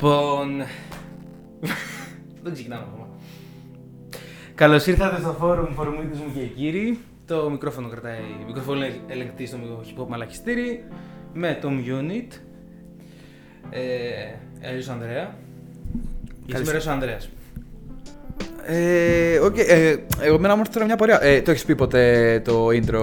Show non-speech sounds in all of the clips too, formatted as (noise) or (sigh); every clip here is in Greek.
Λοιπόν. Δεν ξεκινάμε ακόμα. Καλώς ήρθατε στο φόρουμ Φορμίδη μου και κύριοι. Το μικρόφωνο κρατάει. Μικρόφωνο ελεγκτή στο hip hop μαλακιστήρι. Με τον Unit. Ε, Έλιο Ανδρέα. Και σήμερα ο Ανδρέας. Ε, okay, ε, εγώ μένα μου έρθει τώρα μια πορεία. Ε, το έχεις πει ποτέ το intro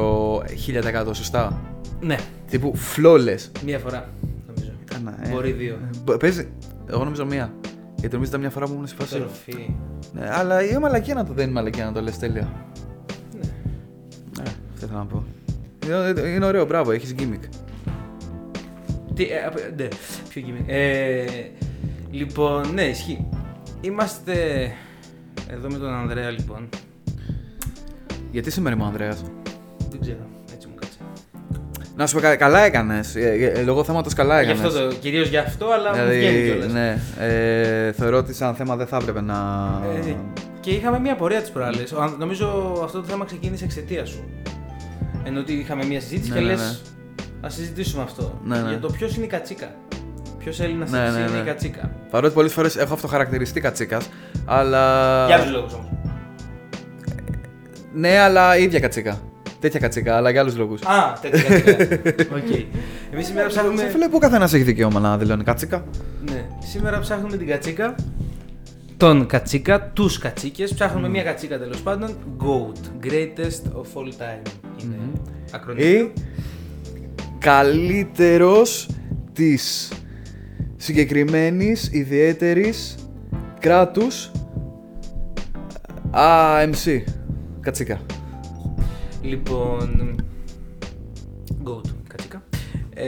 1000% σωστά; Ναι, Τύπου flawless. μία φορά νομίζω. Κάνα, ε. Μπορεί δύο. Μπο- Παίζει. Εγώ νομίζω μία. Γιατί νομίζω ήταν μια φορά που ήμουν σε φάση. Τροφή. Ναι, αλλά είναι μαλακία να το δεν είναι μαλακία να το λες τέλεια. Ναι. Ναι, αυτό ήθελα να πω. Είναι, είναι ωραίο, μπράβο, έχεις gimmick. Τι, ε, απ- ναι, πιο γυμνή. Ε, λοιπόν, ναι, ισχύει. Είμαστε εδώ με τον Ανδρέα, λοιπόν. Γιατί σήμερα είμαι ο Ανδρέας; Δεν ξέρω, έτσι μου κάτσε. Να σου πω κα- καλά έκανες. Λόγω θέματος καλά Γι' έκανες. αυτό το, κυρίως γι' αυτό, αλλά μου βγαίνει κιόλας. ναι, ε, θεωρώ ότι σαν θέμα δεν θα έπρεπε να. Ε, και είχαμε μια πορεία τις προάλλες. Ο Αν- Νομίζω αυτό το θέμα ξεκίνησε εξαιτίας σου. Ενώ ότι είχαμε μια συζήτηση Ναι, και ναι, λες, ναι. ας συζητήσουμε αυτό. Ναι, ναι. Για το ποιος είναι η κατσίκα. Ποιος Έλληνας Ναι, ναι, ναι, είναι ναι. η κατσίκα. Παρότι πολλές φορές έχω αυτοχαρακτηριστεί κατσίκας, αλλά. Για άλλους λόγους όμως. Ναι, αλλά ίδια κατσίκα. Τέτοια κατσίκα, αλλά για άλλους λόγους. Α, τέτοια κατσίκα. Οκ. Εμείς σήμερα ψάχνουμε... Σε φίλε, που ο καθένας έχει δικαίωμα να δηλώνει κατσίκα. Ναι, σήμερα ψάχνουμε την κατσίκα. Τον κατσίκα, τους κατσίκες. Ψάχνουμε μια κατσίκα τέλος πάντων. GOAT. Greatest of all time. Είναι ακρωνύμιο. Ή καλύτερος της συγκεκριμένης ιδιαίτερης κράτους AMC. Κατσίκα. Λοιπόν. GOAT. Κατσίκα. Ε,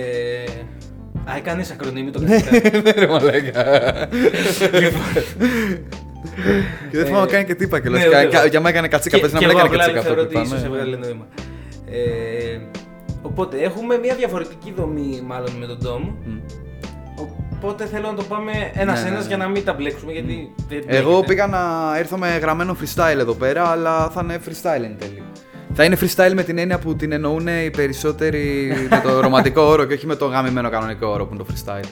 α, έκανε ακρονίμιο το κατσίκα. (laughs) Ναι ρε μαλάκα. Και δεν θυμάμαι Ε, κάνει και τύπα και ναι, λες. ούτε κα- εγώ. Για μένα έκανε κατσίκα, Και- πες να και μην εγώ έκανε απλά κατσίκα θεωρώ αυτό ότι που είπα, ίσως ναι. έβγαλε νόημα. Ε, οπότε έχουμε μια διαφορετική δομή μάλλον με τον Dom. Μμ. Οπότε θέλω να το πάμε ένα-ένα Ναι, ναι, ναι. για να μην τα μπλέξουμε γιατί δεν Εγώ μπλέκεται. πήγα να έρθω με γραμμένο freestyle εδώ πέρα, αλλά θα είναι freestyle εν τέλει. Θα είναι freestyle με την έννοια που την εννοούν οι περισσότεροι με το ρομαντικό όρο και όχι με το γαμημένο κανονικό όρο που είναι το freestyle.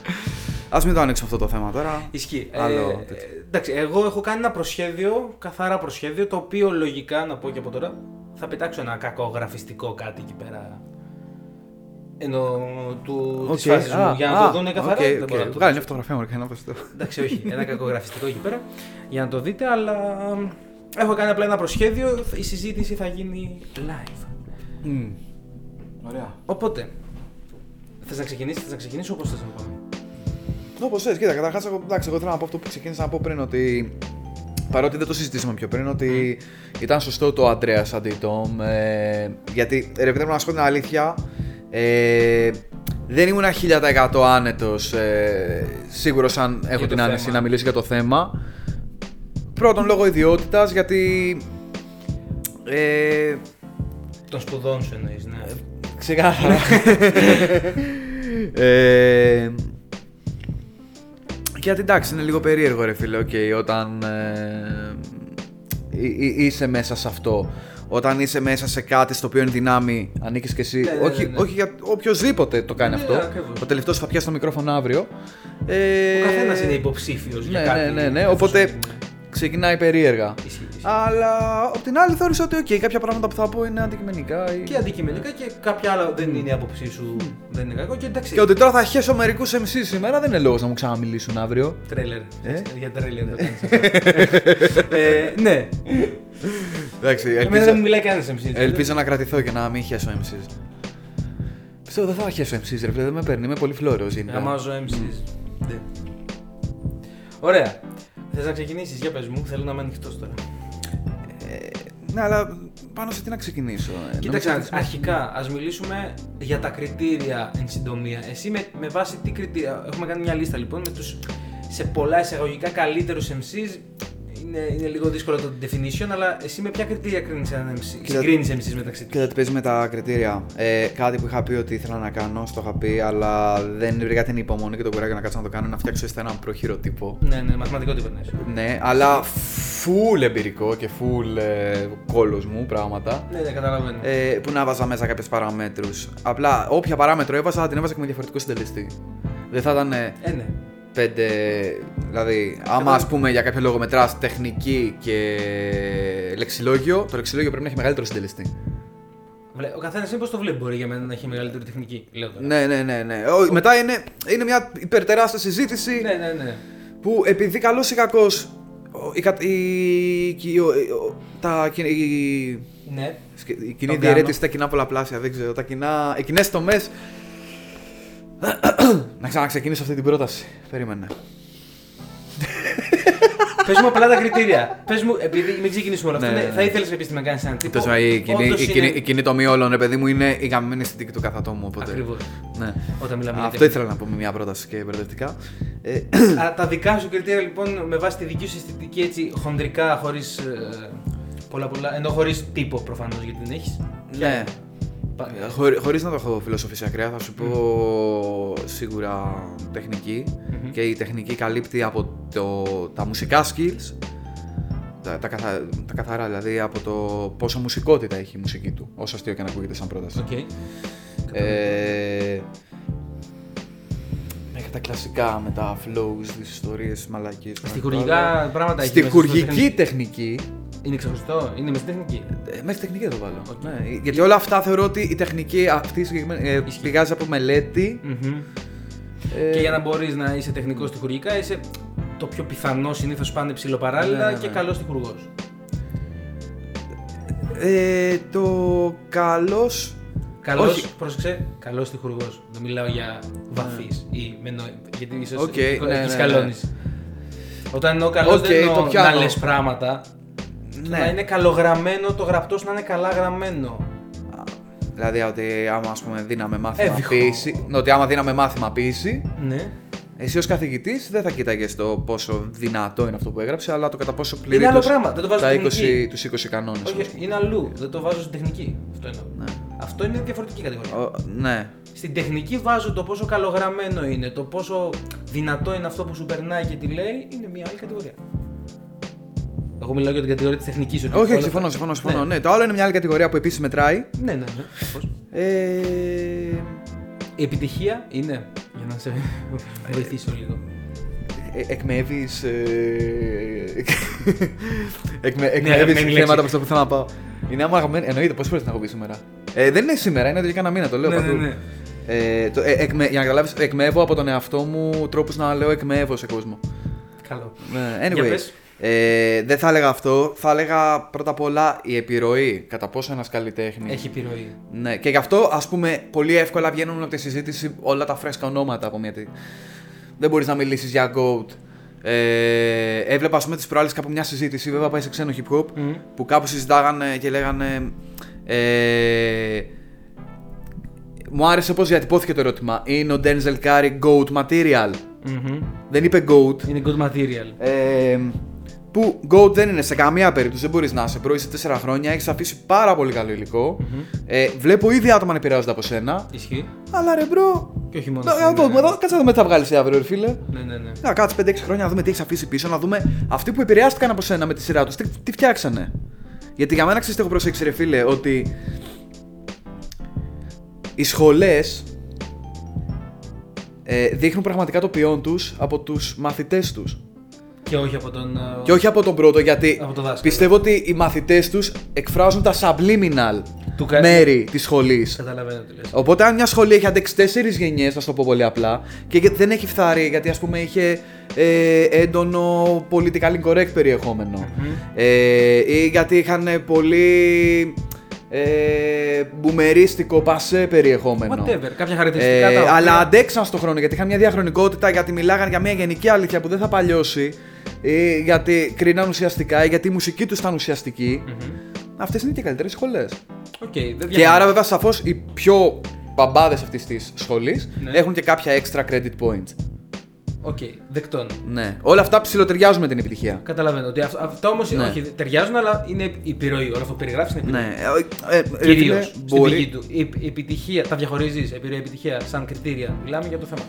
Α μην το ανοίξουμε αυτό το θέμα τώρα. Ισχύει. Άλλο ε, τέτοιο. ε, εντάξει, εγώ έχω κάνει ένα προσχέδιο, καθαρά προσχέδιο, το οποίο λογικά, να πω και από τώρα, θα πετάξω ένα κακό γραφιστικό κάτι εκεί πέρα. Ενώ του της Οκ, φάσης μου, α, για να α, το δουν καθαρά. οκ, δεν οκ. μπορώ να το Βγάλει μια πετάξω. φωτογραφία μου, και να πω στο. Εντάξει, όχι, ένα κακό γραφιστικό εκεί πέρα για να το δείτε, αλλά έχω κάνει απλά ένα προσχέδιο. Η συζήτηση θα γίνει live. Μμ. Ωραία. Οπότε, θες να ξεκινήσεις, θες να ξεκινήσω, όπως θες να πάμε. Όπως θες, κοίτα, καταρχάς, εγώ, εντάξει, εγώ θέλω να πω αυτό που ξεκίνησα να πω πριν ότι. Παρότι δεν το συζητήσαμε πιο πριν, ότι ήταν σωστό το Αντρέα αντί Τόμ. Ε, γιατί ρε παιδί μου, να σου πω την αλήθεια, ε, δεν ήμουν 1000% άνετος ε, σίγουρος αν έχω το την άνεση θέμα. να μιλήσω για το θέμα. Πρώτον λόγω ιδιότητας, γιατί. Ε, Των σπουδών σου εννοείς, ναι. Ξεκάθαρα. ε, γιατί εντάξει, είναι λίγο περίεργο ρε φίλε, οκ, όταν ε, εί- εί- είσαι μέσα σε αυτό. Όταν είσαι μέσα σε κάτι στο οποίο είναι δυνάμει, ανήκεις και εσύ. Ναι, ναι, όχι, ναι, ναι. όχι για οποιοδήποτε το κάνει Ναι, αυτό. ακριβώς. Ο τελευταίος θα πιάσει το μικρόφωνο αύριο. Ε, Ο καθένας είναι υποψήφιος για ναι, κάτι. ναι, ναι, ναι. εφόσον Οπότε είναι- ξεκινάει περίεργα. Ισχύει, ισχύει. Αλλά απ' την άλλη θεώρησα ότι οκ, κάποια πράγματα που θα πω είναι αντικειμενικά. Ή... Και αντικειμενικά και κάποια άλλα δεν είναι η άποψή σου, δεν είναι κακό. Και εντάξει. Και ότι τώρα θα χέσω μερικούς MC σήμερα δεν είναι λόγος να μου ξαναμιλήσουν αύριο. Τρέλερ. Ε; Για τρέλερ το κάνεις. (laughs) ε, ναι. Εντάξει, Εμένα ελπίζω, δεν μου μιλάει κανένας MC. ελπίζω να κρατηθώ και να μην χέσω MCs. Πιστεύω δεν θα χέσω MCs, ρε φίλε, δεν με παίρνει, είμαι πολύ φλόρο γενικά. Γαμάζω MCs. Ναι. Ωραία. Θες να ξεκινήσεις, για πες μου, θέλω να είμαι ανοιχτός τώρα. Ε, ναι, αλλά πάνω σε τι να ξεκινήσω. ε, Κοίταξε, νομίζω ότι- αρχικά ας μιλήσουμε για τα κριτήρια εν συντομία. Εσύ με, με βάση τι κριτήρια. Έχουμε κάνει μια λίστα λοιπόν με τους σε πολλά εισαγωγικά καλύτερους MCs. Είναι, είναι λίγο δύσκολο το definition, αλλά εσύ με ποια κριτήρια κρίνεις έναν MC. Κοίτα- Συγκρίνεις MCs μεταξύ τους; Κοίτα τι παίζει με τα κριτήρια. Ε, κάτι που είχα πει ότι ήθελα να κάνω, στο είχα πει, αλλά δεν βρήκα την υπομονή και το κουράγιο να κάτσω να το κάνω, να φτιάξω ύστερα έναν προχειρό τύπο. Ναι, ναι, μαθηματικό τύπο ναι. Ναι, αλλά full εμπειρικό και full ε, κόλος μου πράγματα. Ναι, ναι, καταλαβαίνω. Ε, που να βάζα μέσα κάποιες παραμέτρους. Απλά όποια παράμετρο έβαζα θα την έβαζα και με διαφορετικό συντελεστή. Δεν θα ήταν. ε, Ε, ναι. Πέντε. Δηλαδή, άμα ας πούμε για κάποιο λόγο μετράς τεχνική και λεξιλόγιο, το λεξιλόγιο πρέπει να έχει μεγαλύτερο συντελεστή. Βλέ- Ο καθένας είναι πώς το βλέπει. Μπορεί για μένα να έχει μεγαλύτερη τεχνική. Λέω τώρα. Ναι, ναι, ναι. ναι. Ο- Μετά είναι, είναι μια υπερτεράστια συζήτηση ναι, ναι. ναι. που επειδή καλός ή κακός. Η, κα- η, η- ο- ο- τα, η, η, ναι. η κοινή Το διαιρέτηση, τα κοινά πολλαπλάσια, δεν ξέρω. Τα κοινά, οι κοινές τομές. Να ξαναξεκινήσω αυτή την πρόταση. Περίμενε. Πες μου απλά τα κριτήρια. Πες μου, επειδή μην ξεκινήσουμε όλο αυτό, Ναι, ναι, ναι. θα ήθελες επίση να κάνεις έναν τύπο; Τόσο, η, κοινή, όντως η, κοινή, είναι- η κοινή τομή όλων, ρε παιδί μου, είναι η γαμμένη αισθητική του καθατόμου. Οπότε. Ακριβώς. Ναι. Όταν μιλάμε για Αυτό τέχνη. ήθελα να πω με μια πρόταση και μπερδευτικά. Ε, Α, τα δικά σου κριτήρια λοιπόν με βάση τη δική σου αισθητική έτσι χοντρικά, χωρίς. πολλά πολλά. ενώ χωρίς τύπο προφανώς γιατί δεν έχεις. ναι. Χωρίς, χωρίς να το έχω φιλοσοφήσει ακραία, θα σου πω σίγουρα τεχνική. Μμμ. Και η τεχνική καλύπτει από το, τα μουσικά skills, τα, τα, καθα, τα καθαρά δηλαδή, από το πόσο μουσικότητα έχει η μουσική του, όσο αστείο και να ακούγεται σαν πρόταση. Οκ. Ε, μέχρι τα κλασικά με τα flows, τις ιστορίες, μαλακίες. Στιχουργικά πράγματα έχει. Στη μέσα στο χουργική τεχνική. τεχνική, Είναι ξεχωριστό, είναι μες στην τεχνική. ε, μέχρι τεχνική θα το βάλω. Οκ. Ναι, γιατί όλα αυτά θεωρώ ότι η τεχνική αυτή συγκεκριμένη, ε, Ισχύει. πηγάζει από μελέτη. Μμμ. ε, Και για να μπορείς να είσαι τεχνικός στιχουργικά, είσαι το πιο πιθανό συνήθως πάνε ψηλοπαράλληλα Ναι, ναι, ναι. και καλός στιχουργό. ε, το καλός Καλός, Όχι. πρόσεξε, καλός στιχουργό. Δεν μιλάω για βαθύ ή με νο... Γιατί ίσως Οκ, έχει ναι, ναι, σκαλώνει. Όταν εννοώ καλός, Οκ, δεν εννοώ το να πιάνω. λες πράγματα. Ναι. Να είναι καλογραμμένο το γραπτό σου να είναι καλά γραμμένο. Δηλαδή ότι άμα ας πούμε δίναμε μάθημα Έβυχο. ποίηση, ναι, ότι άμα δίναμε μάθημα ποίηση, Ναι. εσύ ως καθηγητής δεν θα κοίταγες το πόσο δυνατό είναι αυτό που έγραψε, αλλά το κατά πόσο πληρεί Είναι άλλο τους- πράγμα, δεν το βάζω τα στην 20, τεχνική. τους 20 κανόνες. Όχι, όχι, είναι αλλού. Δεν το βάζω στην τεχνική. Αυτό εννοώ. Ναι. Αυτό είναι διαφορετική κατηγορία. Ο, ναι. Στην τεχνική βάζω το πόσο καλογραμμένο είναι, το πόσο δυνατό είναι αυτό που σου περνάει και τι λέει, είναι μια άλλη κατηγορία. Εγώ μιλάω για την κατηγορία της τεχνικής. Όχι, όχι, συμφωνώ, συμφωνώ, συμφωνώ. Ναι. το άλλο είναι μια άλλη κατηγορία που επίσης μετράει. Ναι, ναι, ναι. σαφώς. Ε, Η επιτυχία είναι. Για να σε βοηθήσω λίγο. ε, εκμεύεις... Ε, εκμε, αγαπημένη εκμεύεις λέξη. θέματα προς το που θέλω να πάω. Είναι άμα αγαπημένη, εννοείται, πόσες φορές την έχω πει σήμερα; Ε, δεν είναι σήμερα, είναι εδώ και κάνα μήνα, το λέω Ναι, παντού. ναι, ναι. Ε, το, ε, εκμε, για να καταλάβεις, εκμεύω από τον εαυτό μου τρόπους να λέω εκμεύω σε κόσμο. Καλό. Ναι, Για anyway, πες. Ε, δεν θα έλεγα αυτό. Θα έλεγα πρώτα απ' όλα η επιρροή. Κατά πόσο ένας καλλιτέχνη. Έχει επιρροή. Ναι, και γι' αυτό ας πούμε πολύ εύκολα βγαίνουν από τη συζήτηση όλα τα φρέσκα ονόματα από μια. τι- Δεν μπορείς να μιλήσεις για GOAT. Ε, έβλεπα, ας πούμε, τις προάλλες κάπου μια συζήτηση, βέβαια πάει σε ξένο hip hop, Μμμ. που κάπου συζητάγανε και λέγανε. Ε, μου άρεσε πώς διατυπώθηκε το ερώτημα. Είναι ο Denzel Curry GOAT material. Μμμ. Δεν είπε GOAT. Είναι GOAT material. Ε, που GOAT δεν είναι σε καμία περίπτωση, δεν μπορείς να είσαι πρώην σε 4 χρόνια, έχεις αφήσει πάρα πολύ καλό υλικό. Ε, βλέπω ήδη άτομα να επηρεάζονται από σένα. Ισχύει. Αλλά ρε bro. Και όχι μόνο. Να, αυτό, να ναι, δούμε, ναι. εδώ, κάτσε να δούμε τι θα βγάλεις αύριο, ρε φίλε. Ναι, ναι, ναι. Να κάτσε 5-6 χρόνια να δούμε τι έχεις αφήσει πίσω, να δούμε αυτοί που επηρεάστηκαν από σένα με τη σειρά τους, τι, τι φτιάξανε. Γιατί για μένα ξέρεις τι έχω προσέξει, ρε φίλε, ότι οι σχολές ε, δείχνουν πραγματικά το ποιόν τους από τους μαθητές τους. Και όχι από τον. ε, Και όχι από τον πρώτο, γιατί Από το δάσκαλο. πιστεύω ότι οι μαθητές τους εκφράζουν τα subliminal Του κα- μέρη της σχολής. Καταλαβαίνω τι λες. Οπότε, αν μια σχολή έχει αντέξει τέσσερις γενιές, να το πω πολύ απλά, και γιατί δεν έχει φθάρει γιατί ας πούμε είχε ε, έντονο πολιτικά incorrect περιεχόμενο, Μμμ. ε, ή γιατί είχαν πολύ ε, μπουμερίστικο πασέ περιεχόμενο. Whatever. Κάποια χαρακτηριστικά Ε, τα οποία- αλλά αντέξαν στον χρόνο γιατί είχαν μια διαχρονικότητα, γιατί μιλάγαν για μια γενική αλήθεια που δεν θα παλιώσει, ή γιατί κρίναν ουσιαστικά, ή γιατί η μουσική του ήταν ουσιαστική. Μμμ. Αυτέ είναι και οι καλύτερε σχολέ. Οκ, δεν Και διαφωνώ. άρα, βέβαια, σαφώ οι πιο μπαμπάδε αυτή τη σχολή Ναι. έχουν και κάποια extra credit points. Οκ, δεκτών. Ναι. Όλα αυτά ψιλοταιριάζουν με την επιτυχία. Καταλαβαίνω ότι αυτό, αυτό όμω Ναι. όχι, ταιριάζουν, αλλά είναι επιρροή. Όλο αυτό που περιγράφει είναι επιρροή. Ναι. Ε, ε, ρε Κυρίω φίλε, στην μπορεί. πηγή του. Η, η επιτυχία, τα διαχωρίζει, επιρροή επιτυχία σαν κριτήρια. Μιλάμε για το θέμα.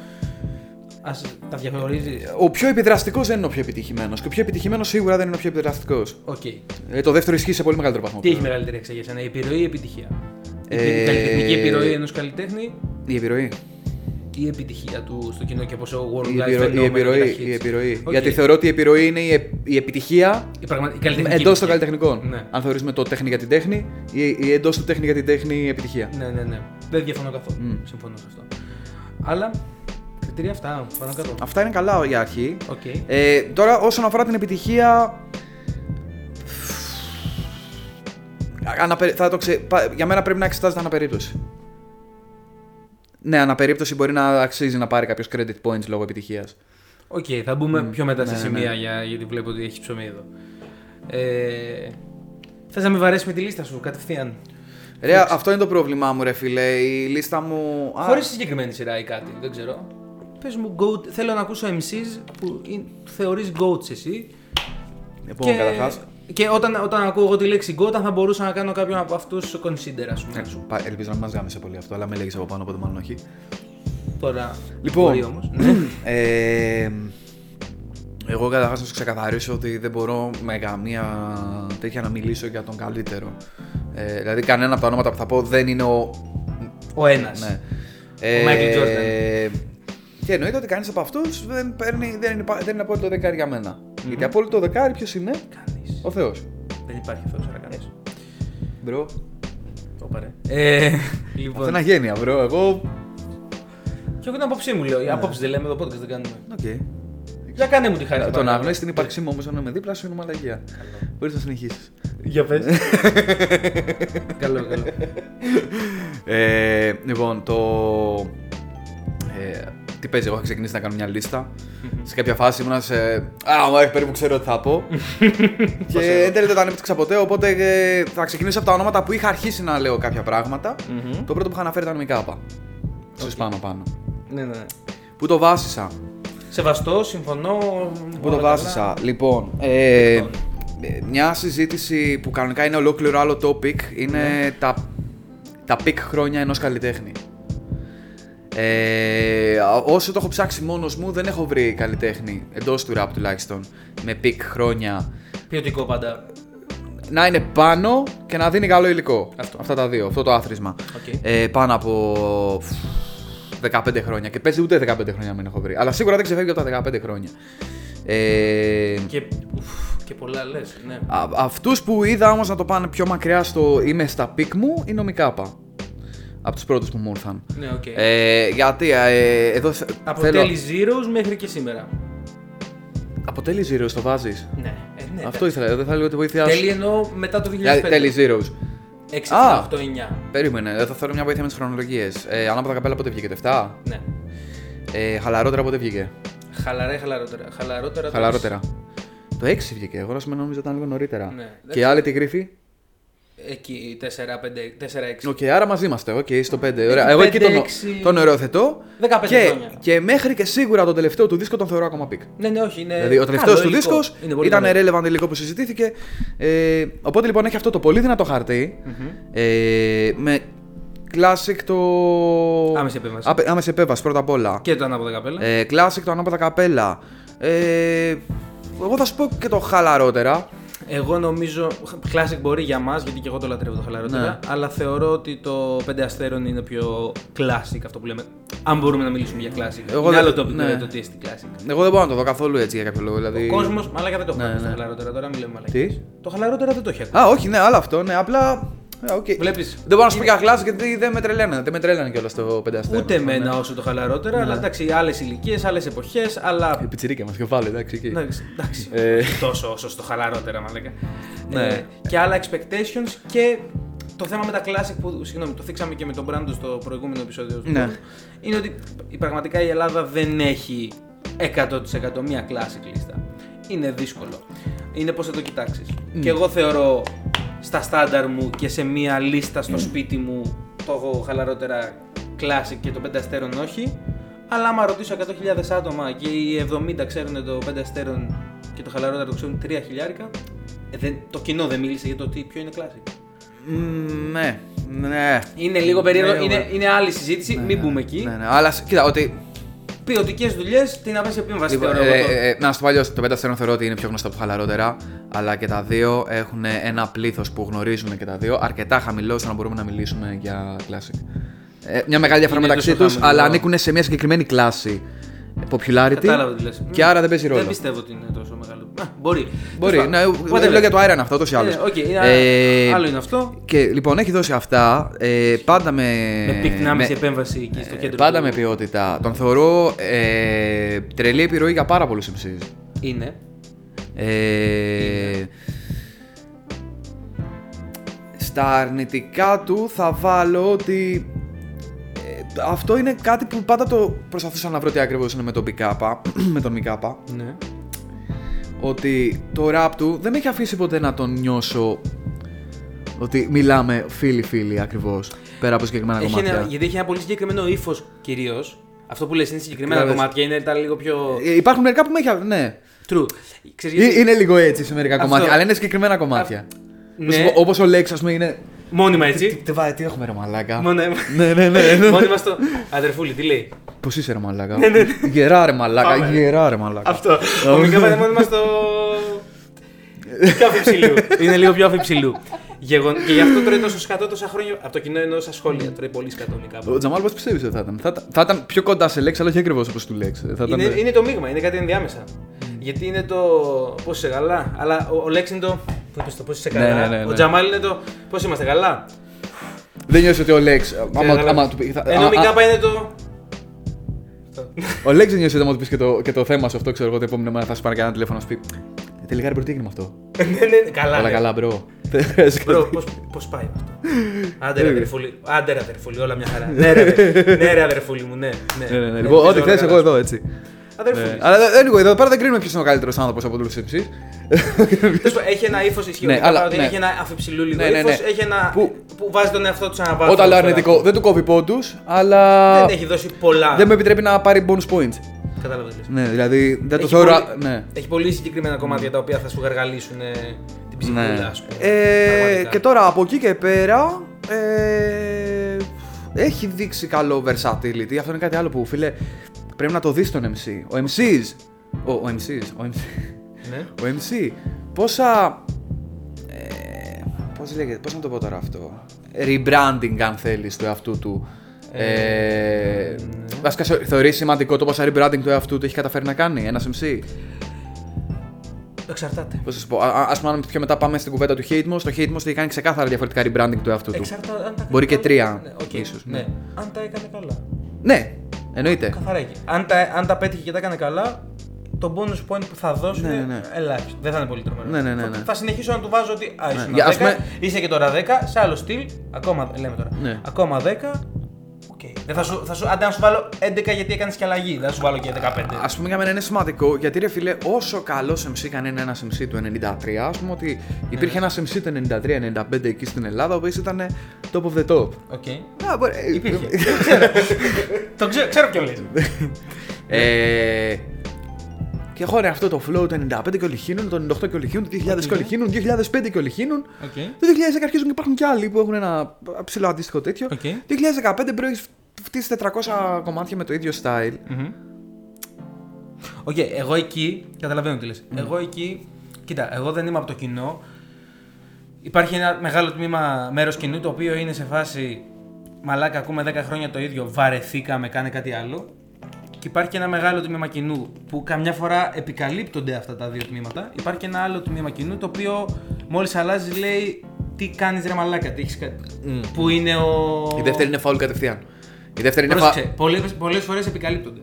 Α τα διαχωρίζει. Ο πιο επιδραστικός δεν είναι ο πιο επιτυχημένος. Και ο πιο επιτυχημένος σίγουρα δεν είναι ο πιο επιδραστικός. Οκ. Ε, το δεύτερο ισχύει σε πολύ μεγαλύτερο βαθμό. Τι έχει μεγαλύτερη αξία για σένα, η επιρροή ή η επιτυχία; Η Ε, καλλιτεχνική επιρροή ενός καλλιτέχνη; Η επιρροή. η επιτυχία του στο κοινό και πόσο World Η, Wide επιρροή, η, φαινόμενο επιρροή, με τα hits; η επιρροή. Οκ. Γιατί θεωρώ ότι η επιρροή είναι η, ε- η επιτυχία Η, πραγμα... η καλλιτεχνική εντός των επιτυχία. καλλιτεχνικών. Ναι. Αν θεωρήσουμε το τέχνη για την τέχνη ή, ή εντός του τέχνη για την τέχνη η επιτυχία. Ναι, ναι, ναι. Δεν διαφωνώ καθόλου. Μμ. Συμφωνώ σε αυτό. Αλλά κριτήρια αυτά, πάνω κάτω. Αυτά είναι καλά για αρχή. Οκ. Ε, τώρα, όσον αφορά την επιτυχία. Ανά πε... Θα το ξε... πα- Για μένα πρέπει να εξετάζεται ανά περίπτωση. Ναι, ανά περίπτωση μπορεί να αξίζει να πάρει κάποιος credit points λόγω επιτυχίας. Οκ, θα μπούμε πιο μετά Ναι, σε ναι, σημεία ναι. Για, γιατί βλέπω ότι έχεις ψωμί εδώ. Ε, Θες να με βαρέσεις με τη λίστα σου κατευθείαν; Ρε, αυτό είναι το πρόβλημά μου, ρε φίλε. Η λίστα μου. Α, Χωρίς συγκεκριμένη σειρά ή κάτι, δεν ξέρω. Πες μου, goat, θέλω να ακούσω MCs που θεωρείς goats εσύ. Λοιπόν, καταρχάς, και όταν, όταν ακούω εγώ τη λέξη goat, αν θα μπορούσα να κάνω κάποιον από αυτούς consider, ας πούμε. ε, πα- Ελπίζω να μην μας γάμισε πολύ αυτό, αλλά με λέγεις από πάνω, οπότε μάλλον όχι. Τώρα. Λοιπόν, μπορεί όμως. Ναι. (clears throat) ε, εγώ καταρχάς να σου ξεκαθαρίσω ότι δεν μπορώ με καμία τέτοια να μιλήσω για τον καλύτερο. Ε, δηλαδή, κανένα από τα ονόματα που θα πω δεν είναι ο. Ο ένας. Ναι. Ο Michael Jordan. Και εννοείται ότι κανείς από αυτούς δεν, παίρνει, δεν, είναι, πα- δεν είναι απόλυτο δεκάρι για μένα. Γιατί απόλυτο δεκάρι ποιος είναι, Κανείς. ο Θεός. Δεν υπάρχει Θεός, αλλά κανείς. Bro. Το πάρε. Ε, Αυτό λοιπόν. είναι αγένεια, bro. Εγώ. Και εγώ την απόψη μου λέω. Οι Ναι. απόψει δεν λέμε εδώ podcast δεν κάνουμε. Οκ. Για κάνε μου τη χάρη. Το να παρακαλώ. αγνοείς την ύπαρξή μου όμως όταν είμαι δίπλα σου είναι μαλαγία. Μπορείς να συνεχίσεις. Για πες. (laughs) καλό, καλό. Ε, λοιπόν, το. Ε, τι παίζει, εγώ είχα ξεκινήσει να κάνω μια λίστα. σε κάποια φάση ήμουν σε. Α, μα περίπου ξέρω τι θα πω. (laughs) και εν τέλει δεν τα ανέπτυξα ποτέ, οπότε ε, θα ξεκινήσω από τα ονόματα που είχα αρχίσει να λέω κάποια πράγματα. Μμμ. Το πρώτο που είχα αναφέρει ήταν ο Μικάπα. Στου πάνω πάνω. Ναι, ναι. ναι. Πού το βάσισα. Σεβαστό, συμφωνώ. Πού το βάσισα. Λοιπόν, ε, ε, μια συζήτηση που κανονικά είναι ολόκληρο άλλο topic είναι τα, τα peak χρόνια ενός καλλιτέχνη. Ε, όσο το έχω ψάξει μόνος μου δεν έχω βρει καλλιτέχνη εντός του rap τουλάχιστον με peak χρόνια Ποιοτικό πάντα. να είναι πάνω και να δίνει καλό υλικό. Αυτό. Αυτά τα δύο, αυτό το άθροισμα. Οκ. Ε, πάνω από 15 χρόνια. Και παίζει ούτε 15 χρόνια μην έχω βρει. Αλλά σίγουρα δεν ξεφεύγει από τα 15 χρόνια. Ε, Και, ουφ, και πολλά λες. Ναι. Α, αυτούς που είδα όμως να το πάνε πιο μακριά στο είμαι στα peak μου είναι ο Μι Κάπα. Από τους πρώτους που μου ήρθαν. Ναι, οκ. Ε, γιατί ε, εδώ θε- Από θέλω... τέλη Zeros μέχρι και σήμερα. Από τέλη Zeros το βάζεις; Ναι, ε, ναι. Αυτό ήθελα, δεν θα λέω τη βοήθειά σου. Τέλη εννοώ μετά το 2005. Για τέλη Zeros. 6, Α. 7, 8, 9. Περίμενε, δεν θα θέλω μια βοήθεια με τις χρονολογίες. Ε, ανάποδα καπέλα πότε βγήκε, το 7. Ναι. Ε, χαλαρότερα πότε βγήκε; Χαλαρά ή χαλαρότερα. Χαλαρότερα. το Χαλαρότερα. Το 6 βγήκε, εγώ να νόμιζα ήταν λίγο νωρίτερα. Ναι. Και Άλυτοι Γρίφοι. Εκεί 4, 5, 4, 6. Οκ, άρα μαζί είμαστε. Οκ, στο 5. Ωραία. Εγώ εκεί 5, τον, 6. τον οριοθετώ. 15 και, χρόνια. και μέχρι και σίγουρα τον τελευταίο του δίσκο τον θεωρώ ακόμα peak. Ναι, ναι, όχι. Είναι Δηλαδή, ο τελευταίος καλό του υλικό. δίσκος Είναι πολύ ήταν καλό. relevant υλικό που συζητήθηκε. Ε, οπότε λοιπόν έχει αυτό το πολύ δυνατό χαρτί, ε, με classic το. Άμεση επέμβαση. Άπε- άμεση επέμβαση πρώτα απ' όλα. Και το ανάποδα καπέλα. Ε, classic το ανάποδα καπέλα. Ε, εγώ θα σου πω και το χαλαρότερα. Εγώ νομίζω. Classic μπορεί για μας, γιατί και εγώ το λατρεύω το χαλαρότερα. Ναι. Αλλά θεωρώ ότι το 5 αστέρων είναι πιο classic αυτό που λέμε. Αν μπορούμε να μιλήσουμε για classic. Εγώ είναι δεν- άλλο το, ναι. το τι εστί classic. Εγώ δεν μπορώ να το δω καθόλου έτσι για κάποιο λόγο. Δηλαδή... Ο κόσμος, μαλάκα δεν το έχει Ναι, ακούσει το ναι. χαλαρότερα τώρα, μιλάμε μαλάκα. Τι; Το χαλαρότερα δεν το έχει ακούσει. Α, όχι, ναι, άλλο αυτό, ναι, απλά. Ε, okay. Βλέπεις, Δεν μπορώ να σου πω για classic γιατί δεν με τρελαίνανε. Δεν με τρελαίνανε κιόλας το 5 αστέρων. Ούτε εμένα όσο το χαλαρότερα, αλλά εντάξει, άλλες ηλικίες, άλλες εποχές, αλλά. Η πιτσιρίκια μας και πάλι, εντάξει. εκεί. Εντάξει, εντάξει. Ε. τόσο όσο στο χαλαρότερα, μαλάκα. Ναι. Ε, και άλλα expectations και το θέμα με τα classic που, συγγνώμη, το θίξαμε και με τον Μπράντο στο προηγούμενο επεισόδιο. του Ναι. podcast, Είναι ότι η- πραγματικά η Ελλάδα δεν έχει 100% μία classic λίστα. Είναι δύσκολο. Είναι πώς θα το κοιτάξεις. Και εγώ θεωρώ στα στάνταρ μου και σε μία λίστα στο σπίτι μου το έχω χαλαρότερα classic και το 5 αστέρων όχι. Αλλά άμα ρωτήσω 100.000 άτομα και οι 70 ξέρουν το 5 αστέρων και το χαλαρότερο το ξέρουν 3 χιλιάρικα, ε, δεν- το κοινό δεν μίλησε για το τι, ποιο είναι classic. Μ, Ναι, ναι. Είναι λίγο περίεργο, Ναι, είναι, ναι. είναι άλλη συζήτηση, μην μπούμε εκεί. Ναι, ναι. Αλλά σ- κοίτα, ότι. Ποιοτικές δουλειές, την άμεση επέμβαση Λοιπόν, θεωρώ ε, εγώ. το- ε, ε, να σου πω αλλιώς, το 5 αστέρων θεωρώ ότι είναι πιο γνωστό από το χαλαρότερα. Αλλά και τα δύο έχουν ένα πλήθος που γνωρίζουν και τα δύο αρκετά χαμηλός ώστε να μπορούμε να μιλήσουμε για classic. ε, μια μεγάλη διαφορά Είναι μεταξύ τόσο τους, χαμηλό. αλλά ανήκουν σε μια συγκεκριμένη κλάση popularity. Κατάλαβα τι λες. Και άρα δεν παίζει ρόλο. Δεν πιστεύω ότι είναι τόσο μεγάλο. Α, μπορεί. Μπορεί. Τέλος Ναι, πάντων. εγώ Whatever. λέω για το Iron αυτό, ούτως ή άλλως. Ε, οκ, είναι- άλλο είναι αυτό. Και λοιπόν, έχει δώσει αυτά. Ε, πάντα με. Με πίκτη άμεση με- επέμβαση εκεί στο ε, κέντρο. πάντα του- με ποιότητα. Τον θεωρώ ε, τρελή επιρροή για πάρα πολλούς MCs. Είναι. Ε, στα αρνητικά του θα βάλω ότι ε, αυτό είναι κάτι που πάντα το προσπαθούσα να βρω τι ακριβώς είναι με τον Μι Κάπα, με τον Μικάπα, Ναι. Ότι το rap του δεν με έχει αφήσει ποτέ να τον νιώσω ότι μιλάμε φίλοι-φίλοι ακριβώς, πέρα από συγκεκριμένα Έχει κομμάτια. ένα, γιατί έχει ένα πολύ συγκεκριμένο ύφο κυρίω. Αυτό που λες είναι συγκεκριμένα Κατάλαβες. κομμάτια, είναι τα λίγο πιο. Ε, Υπάρχουν μερικά που με έχει... α- Ναι. True. Ξέρεις Ε, γιατί. Είναι λίγο έτσι σε μερικά Αυτό. κομμάτια, αλλά είναι συγκεκριμένα κομμάτια. Ναι. Όπως ο Λέξ, ας πούμε, είναι... Μόνιμα Τι, έτσι. τι, βάει, τι έχουμε ρε μαλάκα. Μόνιμα. ναι, ναι, ναι. ναι. Μόνιμα στο. Αδερφούλη, τι λέει. Πώς είσαι ρε μαλάκα; Γερά ρε μαλάκα, Πάμε. γερά ρε μαλάκα. Αυτό. Ο Μικάπα είναι μόνιμα στο. Πιο αφιψηλού. Είναι λίγο πιο αφιψηλού. Γεγον... Και γι' αυτό τρώει τόσο σκατό τόσα χρόνια. Από το κοινό εννοώ στα σχόλια. Τρώει πολύ σκατό ο Μικάπα. Ο Τζαμάλ πώς πιστεύεις ότι θα ήταν; Θα, ήταν- θα ήταν πιο κοντά σε Λέξ, αλλά όχι ακριβώς όπως του Λέξ. Θα ήταν... Είναι, είναι το μείγμα, είναι κάτι ενδιάμεσα. Γιατί είναι το πώς είσαι καλά; Αλλά ο, ο Λέξ είναι το. Πώς είπες το πώς είσαι Ναι, καλά; ναι, ναι, Ο ναι. Τζαμάλ είναι το πώς είμαστε καλά; Δεν νιώθεις ότι ο Λέξ. Άμα, Καλά; άμα του πει. θα- Ενώ α- ο α- Μικάπα είναι το. Ο Λέξ δεν νιώθει ότι άμα του πεις και το, και το θέμα σου αυτό, ξέρω εγώ, το επόμενο μέρα θα σου πάρει κανένα τηλέφωνο να σου πει. «Ε, Τελικά ρε bro, τι έγινε με αυτό; Ναι, ναι, ναι, καλά. Όλα ναι. καλά, bro. Μπρο, (laughs) πώς, πώς πάει αυτό. Άντε ρε αδερφούλη, άντε ρε αδερφούλη, όλα μια χαρά. ναι, ρε, ρε, ναι, ρε αδερφούλη μου, ναι. ναι, Ναι, ναι, ναι. ναι, Λοιπόν, πες ό,τι όλα θες, καλά. εγώ εδώ έτσι. Αδερφούλη. Ναι. Αλλά δεν- anyway, εδώ πέρα δεν κρίνουμε ποιος είναι ο καλύτερος άνθρωπος από όλους τους MCs. Τέλος πάντων, Έχει ένα ύφος ισχύει. Ναι, ο αλλά- Μικάπα, ναι. Έχει ένα αφιψηλού λίγο Ναι, ναι, ναι. ύφος, Έχει ένα. Που- που βάζει τον εαυτό τους σε ένα βάθος. Όταν λέω αρνητικό, δεν του κόβει πόντους, αλλά. Δεν έχει δώσει πολλά. Δεν με επιτρέπει να πάρει bonus points. Κατάλαβα τι λες. Ναι, δηλαδή δεν το Έχει θεωρώ. πολύ- Ναι. Έχει πολύ συγκεκριμένα κομμάτια τα οποία θα σου γαργαλίσουν ε, την ψυχούλα, Ναι. ας πούμε. Ε, Πραγματικά. και τώρα από εκεί και πέρα. Ε, έχει δείξει καλό versatility. Αυτό είναι κάτι άλλο που φίλε πρέπει να το δεις τον MC. Ο MCs. Ο, ο MCs. Ο MC. Ναι. Ο MC. Πόσα. Ε, πώς λέγεται, πώς να το πω τώρα αυτό; Rebranding αν θέλεις του εαυτού του. Ε, Βασικά θεωρείς σημαντικό το πόσα rebranding του εαυτού του έχει καταφέρει να κάνει ένας MC. Εξαρτάται. Πώς θα σου πω, α, α ας πούμε αν πιο μετά πάμε στην κουβέντα του Hatemost, το Hatemost έχει κάνει ξεκάθαρα διαφορετικά rebranding του εαυτού του. Εξαρτάται αν τα Μπορεί έκανε και καλά. τρία, Ναι, οκ, ίσως, ναι. Ναι. Αν τα έκανε καλά. Ναι, εννοείται. Καθαρά εκεί. Αν τα, αν τα πέτυχε και τα έκανε καλά, το bonus point που θα δώσουν Ναι, είναι ναι. ελάχιστο. Δεν θα είναι πολύ τρομερό. Ναι, ναι, ναι, Θα- ναι. Θα, συνεχίσω να του βάζω ότι. Α, ήσουν Για, 10, ας πούμε- είσαι και τώρα 10, σε άλλο στυλ. Ακόμα, λέμε τώρα. Ναι. Ακόμα 10. Οκ. Δεν θα σου, θα σου, άντε να σου βάλω 11 γιατί έκανες και αλλαγή. Δεν θα σου βάλω και 15. Ας πούμε για μένα είναι σημαντικό γιατί ρε φίλε, όσο καλός MC κάνει ένα MC του 93, ας πούμε ότι υπήρχε ένας MC του 93-95 εκεί στην Ελλάδα, ο οποίος ήταν top of the top. OK. Α, μπορεί- Υπήρχε. (laughs) Το ξέρω, ξέρω ποιο λες. ε, και έχω ρε, αυτό το flow του 95 και όλοι χύνουν, το 98 και όλοι χύνουν, το 2000 και όλοι χύνουν, 2005 και όλοι χύνουν. Οκ. Το 2010 αρχίζουν και υπάρχουν και άλλοι που έχουν ένα ψηλό αντίστοιχο τέτοιο. Οκ. 2015 bro έχεις φτύσει 400 κομμάτια με το ίδιο style. Μμμ. Οκ, εγώ εκεί. Καταλαβαίνω τι λες. Εγώ εκεί. Κοίτα, εγώ δεν είμαι από το κοινό. Υπάρχει ένα μεγάλο τμήμα μέρος κοινού το οποίο είναι σε φάση. Μαλάκα, ακούμε 10 χρόνια το ίδιο. Βαρεθήκαμε, κάνε κάτι άλλο. Και υπάρχει και ένα μεγάλο τμήμα κοινού που καμιά φορά επικαλύπτονται αυτά τα δύο τμήματα. Υπάρχει και ένα άλλο τμήμα κοινού το οποίο μόλις αλλάζει λέει τι κάνεις ρε μαλάκα, τι έχεις κα... Που είναι ο. Η δεύτερη είναι foul κατευθείαν. Η δεύτερη είναι Πρόσεξε, φα... πολλές, πολλές φορές επικαλύπτονται.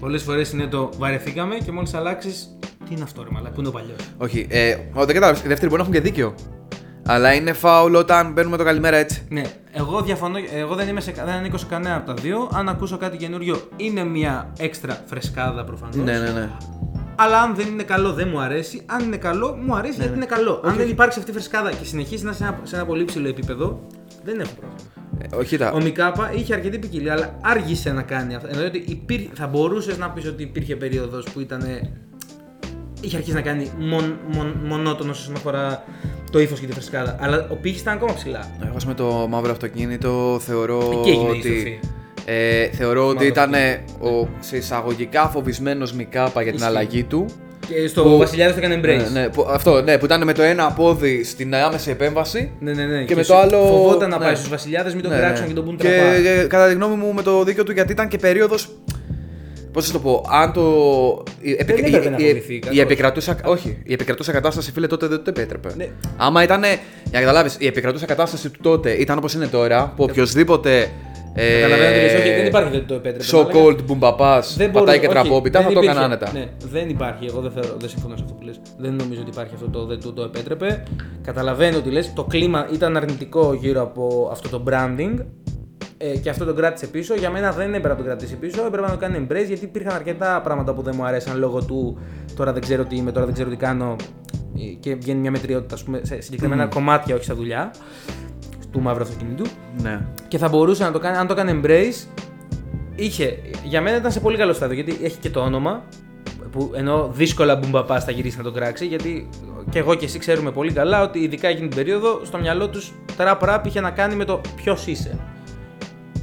Πολλές φορές είναι το βαρεθήκαμε και μόλις αλλάξεις, τι είναι αυτό ρε μαλάκα, πού είναι ο παλιός. Όχι, ε, ο, δεν κατάλαβες. Οι δεύτεροι μπορεί να έχουν και δίκιο. Αλλά είναι foul όταν μπαίνουμε το καλημέρα έτσι. Ναι, εγώ διαφωνώ, εγώ δεν, είμαι σε, δεν ανήκω σε κανένα από τα δύο. Αν ακούσω κάτι καινούριο, είναι μια έξτρα φρεσκάδα προφανώς. Ναι, ναι, ναι. Αλλά αν δεν είναι καλό, δεν μου αρέσει. Αν είναι καλό, μου αρέσει γιατί είναι καλό. αν δεν υπάρξει αυτή η φρεσκάδα και συνεχίσει να είσαι σε ένα, σε ένα πολύ ψηλό επίπεδο, δεν έχω πρόβλημα. Ε, όχι, τα... Ο Μικάπα είχε αρκετή ποικιλία, αλλά άργησε να κάνει αυτό. Εννοεί ότι υπήρ... θα μπορούσες να πεις ότι υπήρχε περίοδος που ήταν. είχε αρχίσει να κάνει μον, μον, μονότονο όσον αφορά το ύφος και τη φρεσκάδα. Αλλά ο πύχης ήταν ακόμα ψηλά. Εγώ ας πούμε το μαύρο αυτοκίνητο θεωρώ Εκεί έγινε η ότι. στροφή. Ε, θεωρώ ότι μαύρο ήταν ο σε εισαγωγικά φοβισμένος Μικάπα για την Ισχύει. αλλαγή του. Και στο Που- Βασιλιάδε το έκανε embrace. Ναι, ναι, που, αυτό, ναι, που ήταν με το ένα πόδι στην άμεση επέμβαση. Ναι, ναι, ναι. Και με σου- το άλλο- Φοβόταν να ναι. πάει στους Βασιλιάδες, μην τον Ναι, κράξουν ναι. και τον πούν και, τραπά. ε, κατά τη γνώμη μου με το δίκιο του γιατί ήταν και περίοδος. Πώς θα το πω, αν το. Η, επικ- Δεν έπρεπε η- να η- φοβηθεί, η, κακώς. επικρατούσα, όχι, η επικρατούσα κατάσταση, φίλε, τότε δεν το επέτρεπε. Ναι. Άμα ήταν. Για να καταλάβεις, η επικρατούσα κατάσταση του τότε ήταν όπως είναι τώρα, που οποιοδήποτε. Ε, Καταλαβαίνω τι λες, όχι, δεν υπάρχει δεν το επέτρεπε. So αλλά- called μπουμπαπάς, Δεν πατάει μπορούσε- και όχι, τραπόπιτα, δεν θα το υπήρχε- έκανα άνετα. Ναι, δεν υπάρχει. Εγώ δεν, θεωρώ, δεν συμφωνώ σε αυτό που λες. Δεν νομίζω ότι υπάρχει αυτό το δεν του το επέτρεπε. Καταλαβαίνω ότι λες. Το κλίμα ήταν αρνητικό γύρω από αυτό το branding. Ε, και αυτό τον κράτησε πίσω. Για μένα δεν έπρεπε να τον κρατήσει πίσω. Έπρεπε να το κάνει embrace γιατί υπήρχαν αρκετά πράγματα που δεν μου αρέσαν λόγω του τώρα δεν ξέρω τι είμαι, τώρα δεν ξέρω τι κάνω. ε, Και βγαίνει μια μετριότητα ας πούμε, σε συγκεκριμένα κομμάτια, όχι στα δουλειά του μαύρου αυτοκίνητου Ναι. και θα μπορούσε να το κάνει, αν το κάνει embrace, είχε, για μένα ήταν σε πολύ καλό στάδιο γιατί έχει και το όνομα, που ενώ δύσκολα μπουμπαπά θα γυρίσεις να το κράξει, γιατί και εγώ και εσύ ξέρουμε πολύ καλά ότι ειδικά εκείνη την περίοδο στο μυαλό τους τραπ ραπ είχε να κάνει με το ποιος είσαι.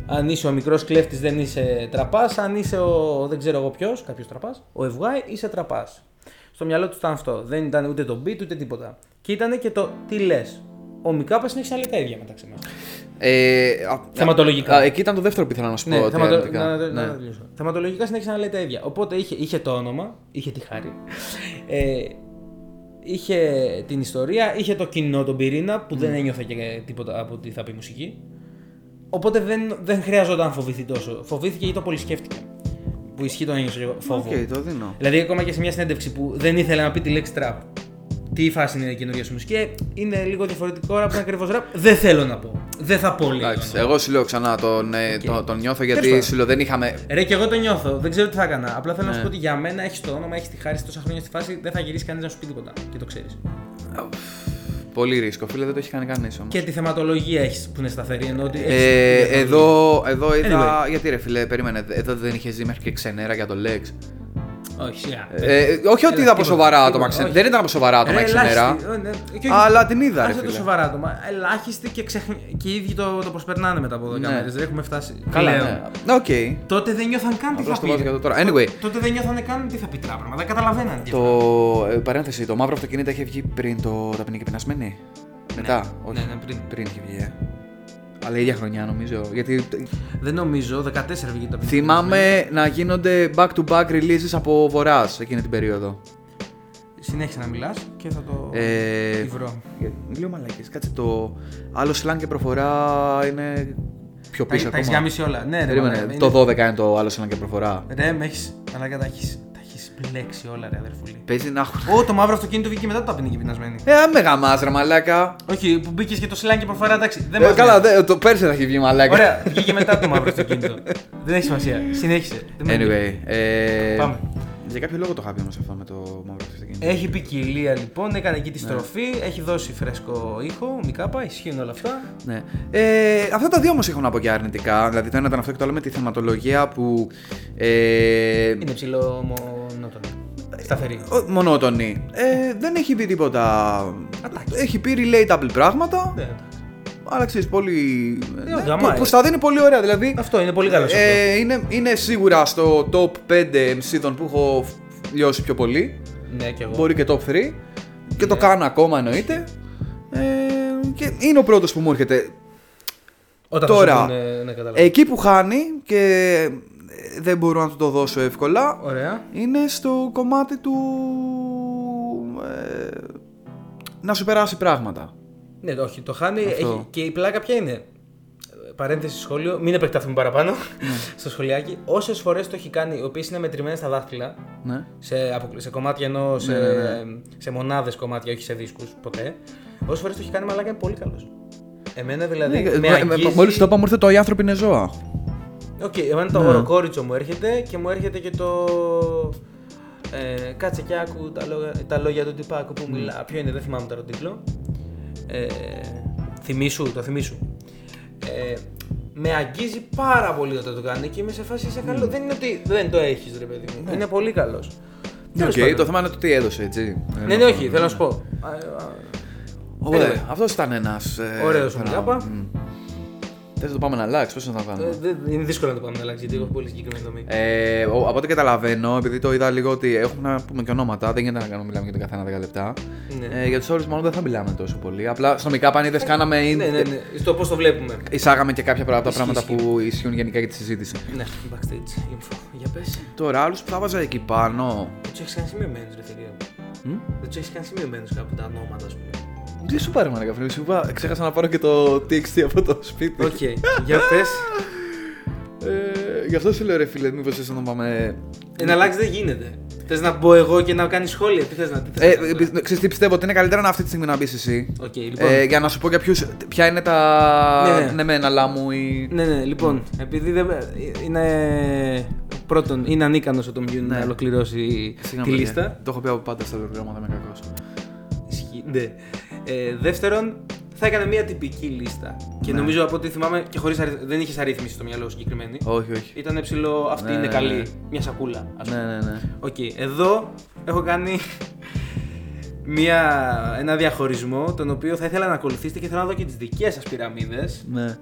Αν είσαι ο μικρός κλέφτης, δεν είσαι τραπάς. Αν είσαι ο δεν ξέρω εγώ ποιος, κάποιος τραπάς, ο Ευγάη, είσαι τραπάς. Στο μυαλό του ήταν αυτό. Δεν ήταν ούτε το beat ούτε τίποτα. Και ήταν και το τι λες. Ο Μικάπας συνέχισε να λέει τα ίδια μεταξύ μας. Ε, α, Θεματολογικά. α, εκεί ήταν το δεύτερο που ήθελα να σου πω. Ναι, ότι θεματο... αρνητικά. να, να, Ναι. να τελειώσω. Θεματολογικά συνέχισε να λέει τα ίδια. Οπότε είχε, είχε το όνομα, είχε τη χάρη. Ε, είχε την ιστορία, είχε το κοινό, τον πυρήνα που δεν ένιωθε και τίποτα από τι θα πει η μουσική. Οπότε δεν, δεν χρειαζόταν να φοβηθεί τόσο. Φοβήθηκε γιατί το πολύ σκέφτηκε. Που ισχύει τον ένιωσε εγώ, φόβο. Οκ, το δίνω. Δηλαδή, ακόμα και σε μια συνέντευξη που δεν ήθελε να πει τη λέξη trap. Τι φάση είναι η καινούργια σου μουσική, ε, είναι λίγο διαφορετικό rap, είναι ακριβώς rap. Δεν θέλω να πω. Δεν θα πω λίγο. Εντάξει, εγώ σου λέω ξανά τον, ε, Οκ. τον, τον νιώθω Τέλος γιατί πάντων. σου λέω δεν είχαμε. Ρε, και εγώ το νιώθω. Δεν ξέρω τι θα έκανα. Απλά θέλω να σου Ναι. πω ότι για μένα έχεις το όνομα, έχεις τη χάρη σε τόσα χρόνια στη φάση, δεν θα γυρίσεις κανείς να σου πει τίποτα. Και το ξέρεις. Πολύ ρίσκο, φίλε, δεν το έχει κάνει κανείς όμως. Και τη θεματολογία έχεις που είναι σταθερή. Ενώ ότι έχεις Ε, διαφορετική. εδώ, εδώ είδα. Anyway. Γιατί ρε φίλε, περίμενε. Εδώ δεν είχες ζει μέχρι και ξενέρα για το Lex. Όχι, σιγά. Ε, όχι ότι Έλα, είδα από τίποτα, σοβαρά τίποτα, άτομα. ξε- όχι. Δεν ήταν από σοβαρά άτομα η Ρε, ξενέρα. ελάχιστη, ε, ναι, και όχι- Αλλά την είδα, ρε άσε το φίλε. σοβαρά άτομα. Ελάχιστοι και, ξεχ... και οι ίδιοι το, το προσπερνάνε μετά από 12 Ναι. μέρες. Δεν έχουμε φτάσει. Καλά, πλέον. ναι. Οκ. Τότε δεν νιώθαν καν τι Απλώς θα το πει. βάζω για το τώρα. Anyway. Τότε δεν νιώθαν καν τι θα πει τράπεζα. Δεν καταλαβαίναν. τι Το. ε, παρένθεση, το μαύρο αυτοκίνητο είχε βγει πριν το ταπεινή και πεινασμένη; Μετά, όχι. ναι, ναι, πριν. Πριν είχε βγει. Ε. Αλλά η ίδια χρονιά νομίζω. Γιατί Δεν νομίζω, 14 βγήκε το θυμάμαι να γίνονται back-to-back releases από βορρά εκείνη την περίοδο. Συνέχισε να μιλάς και θα το. Ε, τη βρω. Λίγο μαλακές. Κάτσε το άλλο slang και προφορά είναι πιο Τα, πίσω τα έχεις ακόμα. γαμίσει όλα. Ναι, ρε, Περίμενε, μαλάκα, το είναι- 12 είναι το άλλο slang και προφορά. Ρε, με έχει. Αλλά τα έχει τα έχεις μπλέξει όλα, ρε αδερφούλη. Παίζει να έχουν. Ω, το μαύρο αυτοκίνητο βγήκε μετά το ταπεινή και πεινασμένη. Ε, με γαμάς ρε μαλάκα. Όχι, που μπήκες και το σλάκι και προφορά, εντάξει. Δεν Ε, μας καλά, νοιάζει. δε, το πέρσι θα έχει βγει μαλάκα. Ωραία, βγήκε μετά το μαύρο αυτοκίνητο. Δεν έχει σημασία. Συνέχισε. Δεν με ενδιαφέρει. Anyway, ε, Πάμε. Για κάποιο λόγο το είχα πει όμως αυτό με το μαύρο αυτοκίνητο. Έχει ποικιλία λοιπόν, έκανε εκεί τη Ναι. στροφή, έχει δώσει φρέσκο ήχο, μικάπα, ισχύουν όλα αυτά. Ναι. Ε, αυτά τα δύο όμως έχω να πω και αρνητικά. Δηλαδή το ένα ήταν αυτό και το άλλο με τη θεματολογία που. Ε, Είναι ψηλό μονότονο. Σταθερή. ο- μονότονη. Ε, δεν έχει πει τίποτα. Ατάκι. Έχει πει relatable πράγματα. Ναι. Αλλά ξέρεις, πολύ. Ε, ναι, γαμάει. που, που στα δίνει πολύ ωραία. Δηλαδή. Αυτό είναι πολύ καλός. Ε, είναι, είναι σίγουρα στο top 5 MC που έχω φ- λιώσει πιο πολύ. Ναι, και εγώ. Μπορεί και top 3. Και το Ναι. κάνω ακόμα εννοείται. Ε, και είναι ο πρώτος που μου έρχεται. Όταν τώρα, θα σου πούνε, ναι, κατάλαβα. Εκεί που χάνει και ε, δεν μπορώ να του το δώσω εύκολα Ωραία. είναι στο κομμάτι του ε, να σου περάσει πράγματα. Ναι, όχι, το χάνει. Αυτό. Έχει, και η πλάκα ποια είναι; Ε, Παρένθεση σχόλιο, μην επεκταθούμε παραπάνω Ναι. (laughs) στο σχολιάκι. Όσες φορές το έχει κάνει, οι οποίες είναι μετρημένες στα δάχτυλα, Ναι. σε, αποκλει- σε κομμάτια ενώ σε, Ναι, ναι, ναι. σε μονάδες κομμάτια, όχι σε δίσκους ποτέ. Όσες φορές το έχει κάνει, μαλάκα είναι πολύ καλός. Εμένα δηλαδή. Ναι, με ε, αγγίζει... Μόλις το είπα μου ήρθε το «Οι άνθρωποι είναι ζώα». Οκ, εμένα το Ναι. ωροκόριτσο μου έρχεται και μου έρχεται και το. Ε, κάτσε και άκου τα λόγια, τα λόγια του τυπάκου που μιλά. Ποιο είναι, δεν θυμάμαι τώρα τον τίτλο. Ε, θυμήσου, το θυμήσου. Ε, με αγγίζει πάρα πολύ όταν το κάνει και είμαι σε φάση είσαι καλό. Δεν είναι ότι δεν το έχεις, ρε παιδί μου. Είναι πολύ καλός. Ναι, οκ, το θέμα είναι το τι έδωσε, έτσι. Ναι, ναι, όχι, θέλω να σου πω. Α, α, Οπότε, Anyway. αυτός ήταν ένας... ε, Ωραίος. Θες να το πάμε να αλλάξει, πώ να το κάνουμε. Ε, δεν- είναι δύσκολο να το πάμε να αλλάξει γιατί έχω πολύ συγκεκριμένη δομή. Ε, ο- από ό,τι καταλαβαίνω, επειδή το είδα λίγο ότι έχουμε να πούμε και ονόματα, δεν γίνεται να κάνουμε μιλάμε για τον καθένα 10 λεπτά. Ναι. Ε, για τους όλου μόνο δεν θα μιλάμε τόσο πολύ. Απλά στο Make Up αν είδες, κάναμε. ναι, ναι, ναι. Στο πώς το βλέπουμε. Εισάγαμε και κάποια πράγματα Ισχύει, πράγματα ισχύει. που ισχύουν γενικά για τη συζήτηση. Ναι, backstage info. Για πες. Τώρα, άλλους που θα 'βαζα εκεί πάνω. Δεν τους έχεις κάνει σημειωμένους, ρε θηρίο. Μ; Δεν τους έχεις κάνει σημειωμένους κάπου τα ονόματα, ας πούμε. Τι σου 'πα ρε μαλάκα φίλε, σου είπα, ξέχασα να πάρω και το TXT από το σπίτι. Οκ, για πες. Ε, γι' αυτό σου λέω ρε φίλε, μήπως θες να το πάμε... Να αλλάξεις δεν γίνεται. Θες να μπω εγώ και να κάνεις σχόλια; Τι θες να τι θες Ε, να ε, κάνεις. πι- ξέρεις τι πιστεύω, ότι είναι καλύτερα να αυτή τη στιγμή να μπεις εσύ. Οκ, λοιπόν. Ε, για να σου πω για ποιους, ποια είναι τα Ναι, ναι. ναι, μεν, αλλά μου ή... Ναι, ναι, λοιπόν, επειδή δεν. Είναι. Πρώτον, είναι ανίκανος ο Tom Yun Ναι. να ολοκληρώσει Συγγνώμη, τη παιδιά. λίστα. Το έχω πει από πάντα στα προγράμματα, είμαι κακός. Ισχύει, ναι. Ε, δεύτερον, θα έκανε μια τυπική λίστα. Και Ναι. νομίζω από ό,τι θυμάμαι και χωρίς αρι... δεν είχες αρρύθμιση στο μυαλό σου συγκεκριμένη. Όχι, όχι. Ήταν ψηλό, αυτή Ναι, είναι ναι, καλή. ναι. Μια σακούλα, ας Ναι, πούμε. ναι, ναι. Οκ, εδώ έχω κάνει μια, ένα διαχωρισμό τον οποίο θα ήθελα να ακολουθήσετε και θέλω να δω και τις δικές σας πυραμίδες. ναι.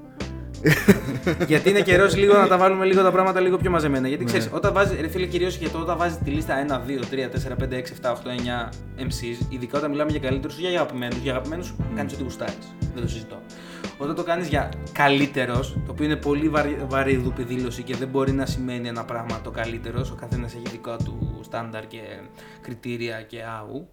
(laughs) γιατί είναι καιρός λίγο να τα βάλουμε λίγο τα πράγματα λίγο πιο μαζεμένα. Γιατί Ναι. ξέρεις, όταν βάζεις, ρε φίλε, κυρίως και το όταν βάζεις τη λίστα 1, 2, 3, 4, 5, 6, 7, 8, 9 MCs, ειδικά όταν μιλάμε για καλύτερους ή για αγαπημένους, για αγαπημένους κάνεις ό,τι γουστάρεις. Δεν το συζητώ. Όταν το κάνεις για καλύτερος, το οποίο είναι πολύ βαρύ, βαρύδουπη δήλωση και δεν μπορεί να σημαίνει ένα πράγμα το καλύτερος, ο καθένας έχει δικά του στάνταρ και κριτήρια και άου,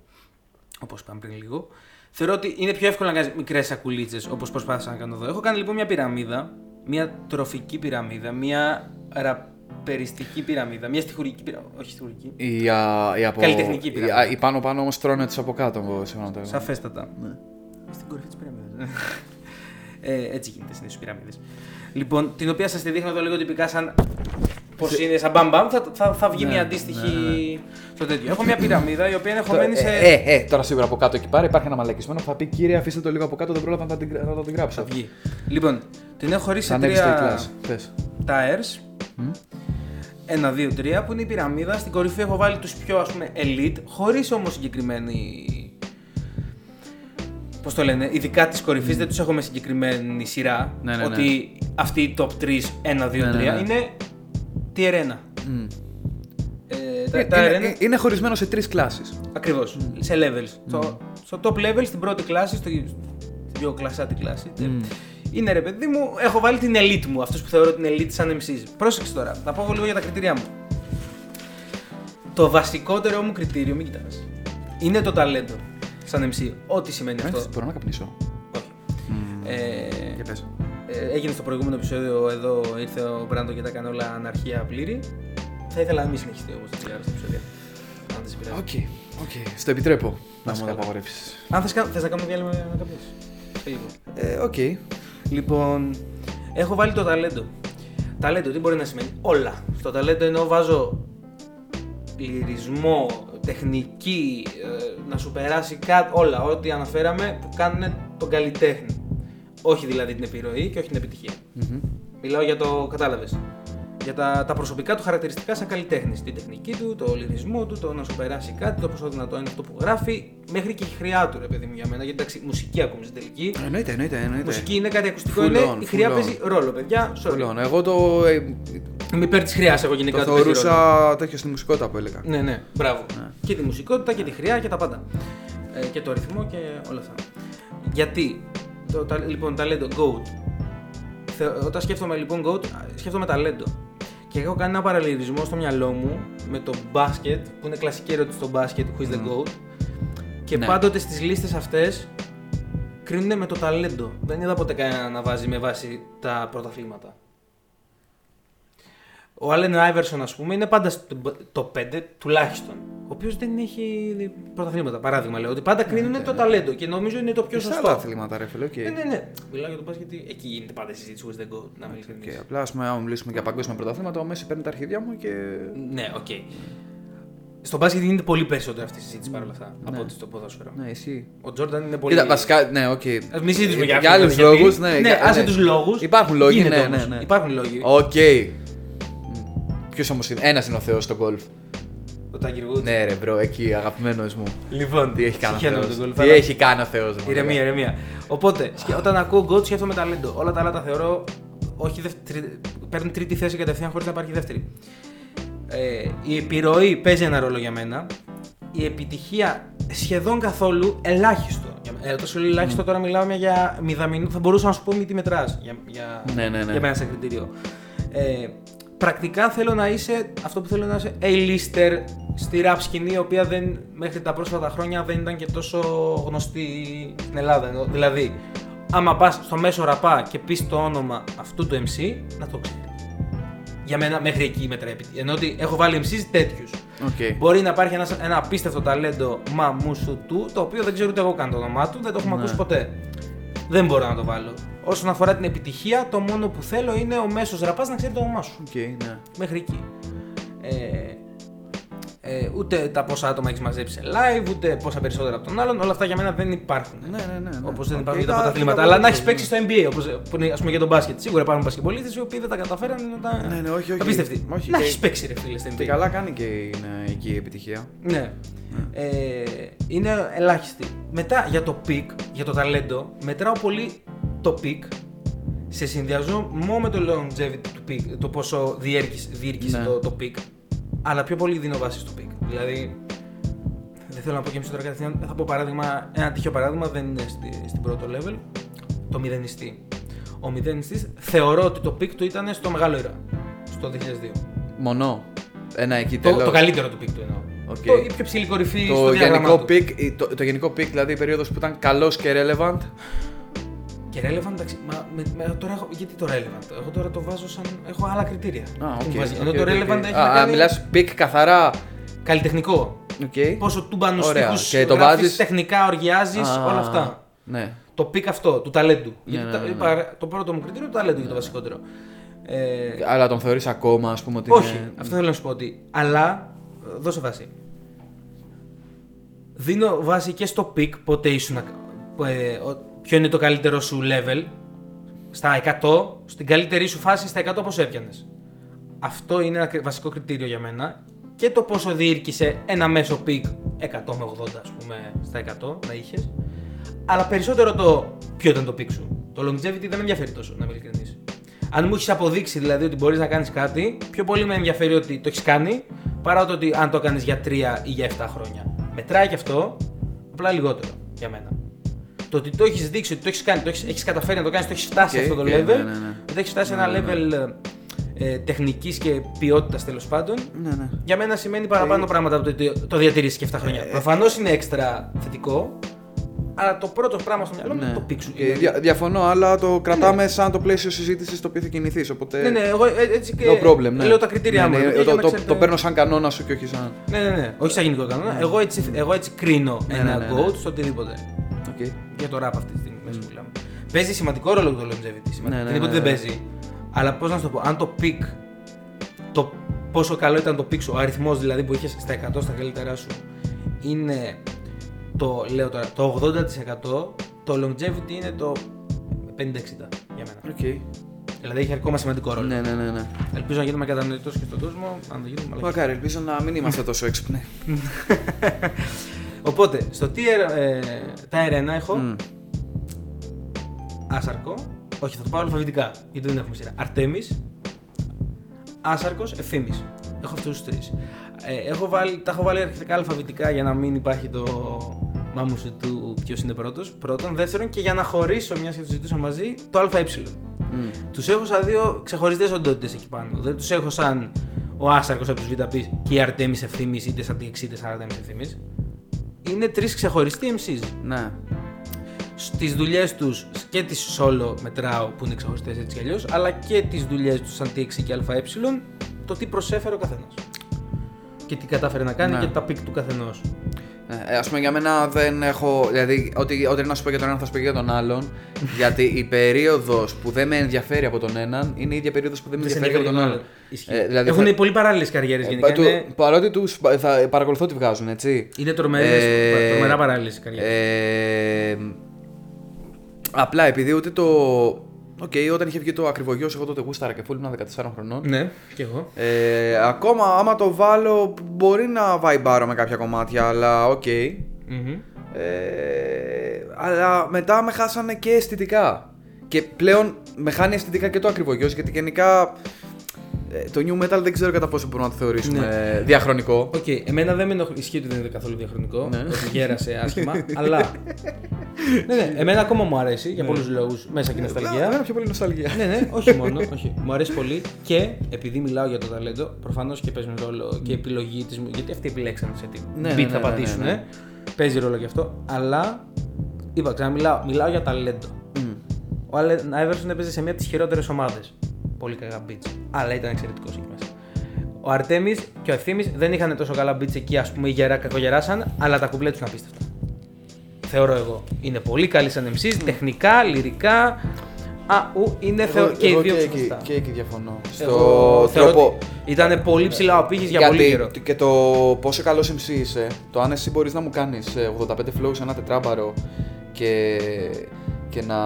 όπως είπαμε πριν λίγο. Θεωρώ ότι είναι πιο εύκολο να κάνεις μικρές σακουλίτσες όπως προσπάθησα να κάνω εδώ. Έχω κάνει λοιπόν μια πυραμίδα, μια τροφική πυραμίδα, μια ραπεριστική πυραμίδα, μια στιχουργική πυραμίδα. Όχι στιχουργική. Η, α, η από... Καλλιτεχνική η, πυραμίδα. α, οι πάνω πάνω όμως τρώνε τους από κάτω, σύμφωνα το Σαφέστατα. Ναι. Στην κορυφή της πυραμίδας. ε, έτσι γίνεται συνήθω πυραμίδες. Λοιπόν, την οποία σας τη δείχνω εδώ λίγο τυπικά σαν. Πώς είναι, σαν μπαμ μπαμ, θα, θα, θα βγει Ναι, μια αντίστοιχη. ναι, στο τέτοιο. Έχω μια πυραμίδα η οποία είναι χωμένη σε. Ε, ε, ε, τώρα σίγουρα από κάτω εκεί πέρα υπάρχει ένα μαλακισμένο που θα πει κύριε αφήστε το λίγο από κάτω, δεν πρόλαβα να, την, να το την γράψω. Θα βγει. Λοιπόν, την έχω χωρίσει Θα σε ανέβει στο τρία e-class. Πες. tires. Μμ. Ένα, δύο, τρία που είναι η πυραμίδα. Στην κορυφή έχω βάλει τους πιο ας πούμε elite, χωρίς όμως συγκεκριμένη. Πώς το λένε, ειδικά της κορυφής δεν τους έχω με συγκεκριμένη σειρά. Ναι, ναι, ναι. ότι αυτοί οι top 3, 1, 2, 3 Ναι, ναι, ναι. είναι tier 1. Μμ. Ε, τα, Ε, τα είναι, είναι, ε, είναι χωρισμένο σε τρεις κλάσεις. Ακριβώς, σε levels. Στο, στο top level, στην πρώτη κλάση, στη, στην πιο κλασάτη κλάση. τε, Μμ. Είναι ρε παιδί μου, έχω βάλει την elite μου, αυτούς που θεωρώ την elite σαν MCs. Πρόσεξε τώρα, θα πω λίγο για τα κριτήριά μου. Το βασικότερο μου κριτήριο, μην κοιτάς, είναι το ταλέντο σαν MC. Ό,τι σημαίνει αυτό. Μπορώ να καπνίσω. Όχι. Μμ. Ε, Για πες. Ε, έγινε στο προηγούμενο επεισόδιο εδώ, ήρθε ο Μπράντο και τα έκανε όλα αναρχία πλήρη. Θα ήθελα να μην συνεχιστεί όπως τα άλλα επεισόδια. Αν δεν σε πειράζει. Οκ, οκ. Στο επιτρέπω να σε μου το καλά. απαγορεύσεις. Αν θες, κα- θες να κάνουμε διάλειμμα να καπνίσεις. Σε λίγο. Ε, οκ. Λοιπόν, έχω βάλει το ταλέντο. Ταλέντο, τι μπορεί να σημαίνει; Όλα. Στο ταλέντο εννοώ βάζω λυρισμό, τεχνική, ε, να σου περάσει κάτι, όλα. Ό,τι αναφέραμε που κάνουν τον καλλιτέχνη. Όχι δηλαδή την επιρροή και όχι την επιτυχία. Μμμ. Μιλάω για το, κατάλαβες, για τα, τα προσωπικά του χαρακτηριστικά σαν καλλιτέχνης. Την τεχνική του, το λυρισμό του, το να σου περάσει κάτι, το πόσο δυνατό είναι αυτό που γράφει, μέχρι και η χρειά του, ρε παιδί μου για μένα. Γιατί εντάξει, μουσική ακούμε στην τελική. Εννοείται, εννοείται, εννοείται. Μουσική είναι κάτι ακουστικό, Full είναι, on, η χρειά full on. παίζει ρόλο, παιδιά. Sorry. Full on. Εγώ το, ε, Είμαι υπέρ της χρειάς, εγώ γενικά το το παίζει ρόλο. θεωρούσα τέτοιο στη μουσικότητα που έλεγα. Ναι, ναι, μπράβο. Ναι. Και τη μουσικότητα και τη χρειά και τα πάντα. Ε, και το ρυθμό και όλα αυτά. Γιατί, το, τα, λοιπόν, ταλέντο, GOAT. Θε, όταν σκέφτομαι λοιπόν GOAT, σκέφτομαι ταλέντο. Και έχω κάνει ένα παραλληλισμό στο μυαλό μου με το μπάσκετ, που είναι κλασική ερώτηση στο μπάσκετ, who is the Μμμ. GOAT. Και Ναι. πάντοτε στις λίστες αυτές κρίνουν με το ταλέντο. Δεν είδα ποτέ κανένα να βάζει με βάση τα πρωταθλήματα. Ο Άλεν Άιβερσον, ας πούμε, είναι πάντα στο το 5 τουλάχιστον. Ο οποίος δεν έχει πρωταθλήματα. Παράδειγμα, λέω ότι πάντα κρίνουν ναι, το ναι. ταλέντο και νομίζω είναι το πιο Και σε σωστό. άλλα αθλήματα, ρε φίλε, οκ. Ναι, ναι, ναι. Μιλάω για το μπάσκετ γιατί εκεί γίνεται πάντα η συζήτηση who's the goat. Να μην Οκ, ειλικρινής. απλά ας πούμε, άμα μιλήσουμε για παγκόσμια πρωταθλήματα, ο Μέσι παίρνει τα αρχίδια μου και. Ναι, οκ. Στο μπάσκετ γίνεται πολύ περισσότερο αυτή η συζήτηση παρόλα αυτά από Ναι. ότι στο ποδόσφαιρο. Ναι, εσύ. Ο Τζόρνταν είναι πολύ. Κοίτα, βασικά, ναι, οκ. Ας Μην συζητήσουμε για, για αυτό, άλλους γιατί- λόγους, ναι. Ναι, για- άσε ναι. τους λόγους. Υπάρχουν λόγοι, ναι, ναι, ναι. Υπάρχουν λόγοι. Οκ. Ποιος όμως είναι, ένας είναι ο Θεός στο γκολφ. Ο Tiger Woods. Ναι, ρε, bro, εκεί αγαπημένος μου. Λοιπόν, Τι έχει κάνει ο συγχαίρω Θεός. τον γκολφ, Τι αλλά- έχει κάνει ο Θεός μου. Ηρεμία, ηρεμία. Οπότε, σκε- όταν ακούω goat, σκέφτομαι ταλέντο. Όλα τα άλλα τα θεωρώ όχι δεύτερη, παίρνει τρίτη θέση κατευθείαν χωρίς να υπάρχει δεύτερη. Ε, η επιρροή παίζει ένα ρόλο για μένα. Η επιτυχία σχεδόν καθόλου ελάχιστο. Για- Ε, τόσο λέει ελάχιστο τώρα μιλάμε για μηδαμινό. Θα μπορούσα να σου πω μη τη μετράς για, για, Ναι, ναι, ναι. για μένα σαν κριτήριο. Ε, πρακτικά θέλω να είσαι αυτό που θέλω να είσαι A-lister στη rap σκηνή η οποία δεν, μέχρι τα πρόσφατα χρόνια δεν ήταν και τόσο γνωστή στην Ελλάδα. Ενώ, δηλαδή, άμα πας στο μέσο ραπά και πεις το όνομα αυτού του MC, να το ξέρεις. Για μένα μέχρι εκεί μετράει. επιτυχία. Εννοώ ότι έχω βάλει MCs τέτοιους. Οκ. Μπορεί να υπάρχει ένας, ένα απίστευτο ταλέντο μαμούσου του, το οποίο δεν ξέρω ούτε εγώ καν το όνομά του, δεν το έχουμε Ναι. ακούσει ποτέ. Δεν μπορώ να το βάλω. Όσον αφορά την επιτυχία, το μόνο που θέλω είναι ο μέσος ραπάς να ξέρει το όνομά σου. Οκ, ναι. Μέχρι εκεί. Ε, ε, ούτε τα πόσα άτομα έχεις μαζέψει σε live, ούτε πόσα περισσότερα από τον άλλον. Όλα αυτά για μένα δεν υπάρχουν. Ναι, ναι, ναι. ναι. Όπως δεν Οκ, υπάρχουν για τα τα- πρωταθλήματα. τα- Αλλά να τα- έχει παίξει στο NBA, όπως, που είναι ας πούμε για τον μπάσκετ. Σίγουρα υπάρχουν μπασκετμπολίτες οι οποίοι δεν τα καταφέραν να τα. Ναι, ναι, όχι, όχι. Απίστευτοι. Όχι, να και- έχεις παίξει ρε φίλε στην Και NBA. καλά κάνει και είναι εκεί η επιτυχία. Ναι. Ε, είναι ελάχιστη. Μετά για το pick, για το ταλέντο, μετράω πολύ το pick σε συνδυασμό με το longevity του pick, το πόσο διέρχησε, διήρκησε Ναι. το, το pick, αλλά πιο πολύ δίνω βάση στο pick. Δηλαδή, δεν θέλω να πω και εμείς τώρα κατευθείαν, θα πω παράδειγμα, ένα τυχαίο παράδειγμα, δεν είναι στη, στην πρώτο level, το μηδενιστή. Ο μηδενιστής θεωρώ ότι το pick του ήταν στο Μεγάλο Ήρα, στο 2002. Μονό. Ένα εκεί Το, τέλος. το καλύτερο του peak του εννοώ. Οκ. Το, η πιο ψηλή κορυφή στο Το διάγραμμά γενικό, του. peak, το, το γενικό peak, δηλαδή η περίοδος που ήταν καλός και relevant. Και relevant, εντάξει, μα, με, με, τώρα έχω, γιατί το relevant, εγώ τώρα το βάζω σαν, έχω άλλα κριτήρια. Α, που οκ. μου βάζει. οκ, Εννοώ οκ, το οκ. relevant έχει Α, να α, κάνει μιλάς peak καθαρά. καλλιτεχνικό. Οκ. Πόσο τούμπανους Ωραία. στίχους Και το γράφεις, βάζεις- τεχνικά οργιάζεις, Α, όλα αυτά. Ναι. Το peak αυτό, του ταλέντου. γιατί ναι, τα- ναι, ναι. είπα, το πρώτο μου κριτήριο είναι το ταλέντο είναι το βασικότερο. Ε, Αλλά τον θεωρείς ακόμα, ας πούμε, ότι όχι, είναι... αυτό θέλω να σου πω ότι. Αλλά, ε, δώσε βάση. Δίνω βάση και στο pick πότε ήσουν. ε, ο- ποιο είναι το καλύτερο σου level; Στα 100, στην καλύτερη σου φάση στα 100 πώς έπιανες; Αυτό είναι ένα κρι- βασικό κριτήριο για μένα. Και το πόσο διήρκησε ένα μέσο pick 100 με 80 ας πούμε στα 100 να είχες. Αλλά περισσότερο το ποιο ήταν το pick σου. Το longevity δεν με ενδιαφέρει τόσο, να είμαι ειλικρινής. Αν μου έχεις αποδείξει δηλαδή ότι μπορείς να κάνεις κάτι, πιο πολύ με ενδιαφέρει ότι το έχεις κάνει παρά το ότι αν το κάνει για 3 ή για 7 χρόνια. Μετράει και αυτό, απλά λιγότερο για μένα. Το ότι το έχεις δείξει, ότι το έχεις κάνει, το έχεις, έχεις καταφέρει να το κάνεις, το έχεις φτάσει Οκ, σε αυτό το οκ, level, ναι, ναι, ναι. ότι έχεις φτάσει σε Ναι, ένα ναι, ναι. level ε, τεχνικής και ποιότητας τέλος πάντων, Ναι, ναι. για μένα σημαίνει παραπάνω Ε, πράγματα από το ότι το διατηρήσεις και 7 χρόνια. Προφανώς είναι έξτρα θετικό, αλλά το πρώτο πράγμα στο μυαλό μου είναι το πίξου. Και δια- διαφωνώ, αλλά το κρατάμε σαν το πλαίσιο συζήτησης στο οποίο θα κινηθείς. Οπότε. Ναι, ναι, εγώ ε, έτσι και No problem, ναι. λέω τα κριτήριά Ναι, μου. ναι, για το, να το, ξέρετε- το παίρνω σαν κανόνα σου και όχι σαν. Ναι, ναι, ναι. Όχι σαν γενικό κανόνα. Εγώ, έτσι, εγώ έτσι κρίνω Ναι, ένα ναι, ναι, ναι. GOAT στο οτιδήποτε. Okay. Για το rap αυτή τη στιγμή μέσα που μιλάμε. Παίζει σημαντικό ρόλο το longevity. Σημαντικό. Ναι, ναι, δεν είπα ότι ναι, δεν ναι. παίζει. Αλλά πώς να σου το πω, αν το peak, το πόσο καλό ήταν το peak σου, ο αριθμός δηλαδή που είχες στα 100 στα καλύτερά σου, είναι το, λέω τώρα, το 80%, το longevity είναι το 50-60 για μένα. Okay. Δηλαδή έχει ακόμα σημαντικό ρόλο. Ναι, ναι, ναι. ναι. Ελπίζω να γίνουμε κατανοητός και στον κόσμο. Αν δεν γίνουμε, μαλακίες. Μακάρι, ελπίζω να μην είμαστε (laughs) τόσο έξυπνοι. (laughs) Οπότε, στο tier, ε, tier 1 έχω Μμ. Άσαρκο. Όχι, θα το πάω αλφαβητικά, γιατί δεν έχουμε σειρά. Αρτέμις, Άσαρκος, Ευθύμης. Έχω αυτούς τους τρεις. Ε, έχω βάλει, τα έχω βάλει αρχικά αλφαβητικά για να μην υπάρχει το μάμουσου του ποιος είναι πρώτος. Πρώτον. Δεύτερον, και για να χωρίσω, μιας και το συζητούσαμε μαζί, το ΑΕ. Μμ. Τους έχω σαν δύο ξεχωριστές οντότητες εκεί πάνω. Δεν τους έχω σαν ο Άσαρκος από τους VP και η Αρτέμις Ευθύμη, είτε σαν DX είτε σαν Αρτέμις Ευθύμη. Είναι τρεις ξεχωριστοί MCs. Ναι. Στις δουλειές τους και τις solo μετράω που είναι ξεχωριστές έτσι κι αλλιώς, αλλά και τις δουλειές τους σαν TX και ΑΕ, το τι προσέφερε ο καθένας. Και τι κατάφερε να κάνει Ναι. και τα peak του καθενός. Ε, ας πούμε για μένα δεν έχω, δηλαδή ό,τι, ό,τι να σου πω για τον έναν θα σου πω και για τον άλλον (laughs) γιατί η περίοδος που δεν με ενδιαφέρει από τον έναν είναι η ίδια περίοδος που δεν με ενδιαφέρει από τον άλλον. Ε, δηλαδή Έχουν θα- πολύ παράλληλες καριέρες Ε, γενικά. πα- του- είναι, Παρότι τους πα- θα παρακολουθώ τι βγάζουν, έτσι. είναι τρομερές, Ε, τρομερά παράλληλες καριέρες. Ε, απλά επειδή ούτε το. Οκ, όταν είχε βγει το ακριβογιός εγώ τότε γούσταρα και φουλ ήμουν 14 χρονών. ναι, κι εγώ. Ε, ακόμα άμα το βάλω μπορεί να βαϊμπάρω με κάποια κομμάτια, αλλά οκ. Μμμ. Ε, αλλά μετά με χάσανε και αισθητικά. και πλέον με χάνει αισθητικά και το ακριβογιός γιατί γενικά ε, το nu metal δεν ξέρω κατά πόσο μπορούμε να το θεωρήσουμε διαχρονικό. Οκ, εμένα δεν με ενοχλεί. Ισχύει ότι δεν είναι καθόλου διαχρονικό. Ναι. Ότι γέρασε άσχημα. αλλά. ναι, ναι, εμένα ακόμα μου αρέσει για πολλούς λόγους μέσα και Εμένα νοσταλγία. πιο πολύ νοσταλγία. ναι, ναι, όχι μόνο. Όχι. Μου αρέσει πολύ και επειδή μιλάω για το ταλέντο, προφανώς και παίζουν ρόλο και η επιλογή της. Γιατί αυτοί επιλέξαν σε τι Ναι, beat ναι, θα ναι, ναι, πατήσουν. ναι. Παίζει ρόλο γι' αυτό. Αλλά. Είπα ξαναμιλάω. Μιλάω για ταλέντο. Ο Allen Iverson έπαιζε σε μία από τις χειρότερες ομάδες. Πολύ καλά beats. Αλλά ήταν εξαιρετικός εκεί μέσα. Ο Αρτέμις και ο Ευθύμης δεν είχαν τόσο καλά beats εκεί, ας πούμε, γερά, κακογεράσαν, αλλά τα κουμπλέ τους είναι απίστευτα. Θεωρώ εγώ. Είναι πολύ καλοί σαν MCs, τεχνικά, λυρικά. Α, ου, είναι θεω... Εγώ- και οι εγώ δύο και ξεχωριστά. εκεί, και εκεί διαφωνώ. Εγώ Στο θεωρώ τρόπο. ότι Ήταν πολύ ψηλά ο πήχης για πολύ καιρό. και το πόσο καλός MC είσαι, το αν εσύ μπορείς να μου κάνεις 85 flows σε ένα τετράμπαρο και, και να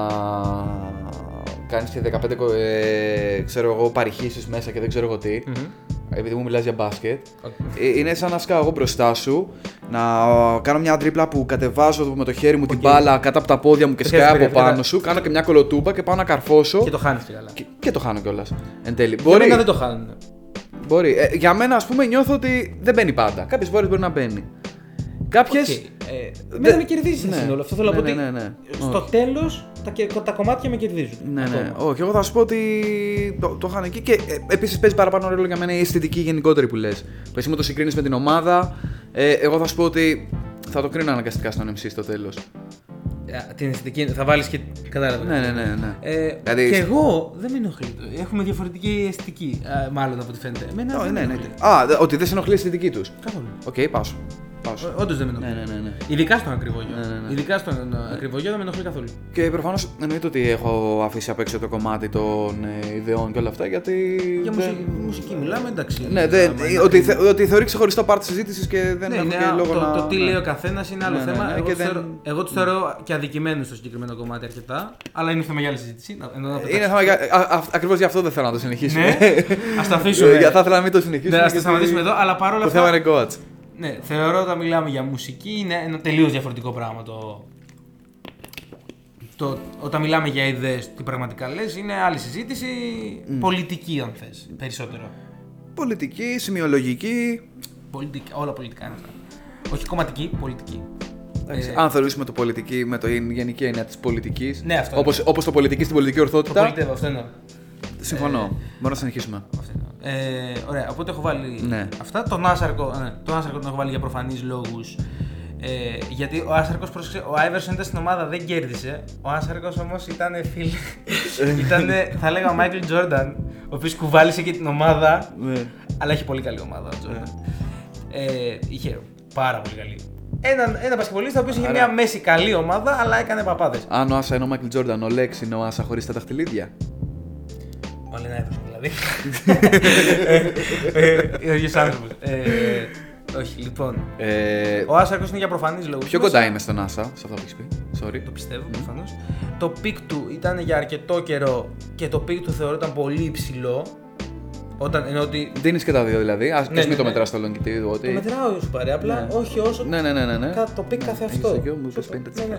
κάνεις και 15 κο- ε, ξέρω εγώ, παρηχήσεις μέσα και δεν ξέρω εγώ τι. Μμμ. Επειδή μου μιλάς για μπάσκετ. Οκ. Ε, Είναι σαν να σκάω εγώ μπροστά σου, να κάνω μια τρίπλα που κατεβάζω με το χέρι μου την Οκ. μπάλα κάτω από τα πόδια μου και Το σκάω χέρι από σου, παιδιά, πάνω σου, κάνω και μια κολοτούμπα και πάω να καρφώσω. Και το χάνεις και καλά. Και, και το χάνω κιόλας. Εν τέλει. Για Μπορεί. μένα δεν το χάνουν. μπορεί. Ε, για μένα, ας πούμε, νιώθω ότι δεν μπαίνει πάντα. Κάποιες φορές μπορεί να μπαίνει. Κάποιε. Οκ. Ε, Εμένα με κερδίζεις Ναι. ναι. σύνολο. Αυτό θέλω να Ναι, πω ότι ναι, ναι, ναι. στο Όχι. τέλος τα, και- τα κομμάτια με κερδίζουν. Ναι, Αυτό. ναι. Όχι, εγώ θα σου πω ότι το, το είχαν εκεί και ε, επίσης παίζει παραπάνω ρόλο για μένα η αισθητική γενικότερη που λες. Που εσύ μου το συγκρίνεις με την ομάδα. Ε, εγώ θα σου πω ότι θα το κρίνω αναγκαστικά στον MC στο τέλος. Ε, Την αισθητική θα βάλεις και. Κατάλαβες. Ναι, ναι, ναι. ναι. Ε, Δηλαδή- Και εγώ δεν με ενοχλεί. Έχουμε διαφορετική αισθητική, ε, μάλλον από ό,τι φαίνεται. Εμένα Ω, δεν ναι, με ναι. ενοχλεί. Α, δε- ότι δεν σε ενοχλεί η αισθητική τους. Καθόλου. Οκ, πάσω. Πάσω. Όντως δεν με ενοχλεί. Ναι, ναι, ναι, ναι. Ειδικά στον ακριβογιό. Ναι, ναι, ναι. Ειδικά στον ε, ακριβογιό δεν με ενοχλεί καθόλου. Και προφανώς εννοείται ότι έχω αφήσει απ' έξω το κομμάτι των ε, ιδεών και όλα αυτά γιατί. Για δεν- μουσική, μουσική μιλάμε, εντάξει. Ναι, δεν, Άμα είναι ότι, ακριβό. θε, ότι θεωρεί ξεχωριστό πάρτι συζήτησης και δεν Ναι, έχω είναι και λόγο το, να. το τι ναι. λέει ο καθένας είναι άλλο Ναι, ναι, θέμα. ναι, εγώ, και τους δεν- θεωρώ, εγώ τους θεωρώ και αδικημένους στο συγκεκριμένο κομμάτι αρκετά. Αλλά είναι θέμα για άλλη συζήτηση. Να- ενώ να το Είναι θέμα για. Ακριβώς γι' αυτό δεν θέλω να το συνεχίσουμε. Ναι, ας τα αφήσουμε. (laughs) Για θα ήθελα να μην το συνεχίσουμε. Ναι, ας το γιατί σταματήσουμε εδώ, αλλά παρόλα Το θέμα αυτά. είναι coach. Ναι, θεωρώ όταν μιλάμε για μουσική είναι ένα τελείως διαφορετικό πράγμα το. το όταν μιλάμε για ιδέες, τι πραγματικά λες, είναι άλλη συζήτηση. Πολιτική, αν θες. Περισσότερο. Πολιτική, σημειολογική. Πολιτική, όλα πολιτικά είναι αυτά. Όχι κομματική, πολιτική. Εντάξει, Ε, Αν θεωρήσουμε το πολιτική με το γενική έννοια της πολιτικής. Ναι, αυτό Όπως, όπως το πολιτική στην πολιτική Το ορθότητα. πολιτεύω, αυτό εννοώ. Συμφωνώ. Μπορούμε να συνεχίσουμε. Αυτό εννοώ. Ε, ωραία, οπότε έχω βάλει Ναι. αυτά. Τον Άσαρκο, ναι, τον Άσαρκο τον έχω βάλει για προφανείς λόγους. Ε, γιατί ο Άσαρκος, ο Άιβερσον ήταν στην ομάδα, δεν κέρδισε. Ο Άσαρκος όμως ήταν φίλ. ήταν, θα έλεγα, ο Μάικλ Τζόρνταν, ο οποίος κουβάλισε και την ομάδα. Ναι. Αλλά έχει πολύ καλή ομάδα ο Τζόρνταν. Ε, είχε πάρα πολύ καλή. Ένα, ένα πασχολista ο οποίος είχε Άρα- μια μέση καλή ομάδα, αλλά έκανε παπάδες. Αν ο Άσα είναι ο Μάικλ Τζόρνταν, ο Λέξ είναι ο Άσα χωρίς τα δαχτυλίδια. Ο Αλένα Άιβερσον δηλαδή. (laughs) Ε, Ο ίδιος άνθρωπος. Όχι, λοιπόν. Ε, Ο Άσαρκο είναι για προφανείς λόγους. πιο κοντά είμαι στον Άσα, σε αυτό που έχεις πει. Sorry. Το πιστεύω προφανώς. Το πικ του ήταν για αρκετό καιρό και το πικ του θεωρώ ήταν πολύ υψηλό. Όταν ενώ ότι. Δίνεις και τα δύο δηλαδή. Α Ναι, μην ναι, το ναι. μετράς το longitude. Το Ότι... μετράω σου πάρε, απλά Ναι. όχι όσο. Ναι, ναι, ναι, ναι. ναι. κα- Το πικ καθε Έχεις αυτό. δίκιο, μου είπες Ναι, 50%. ναι,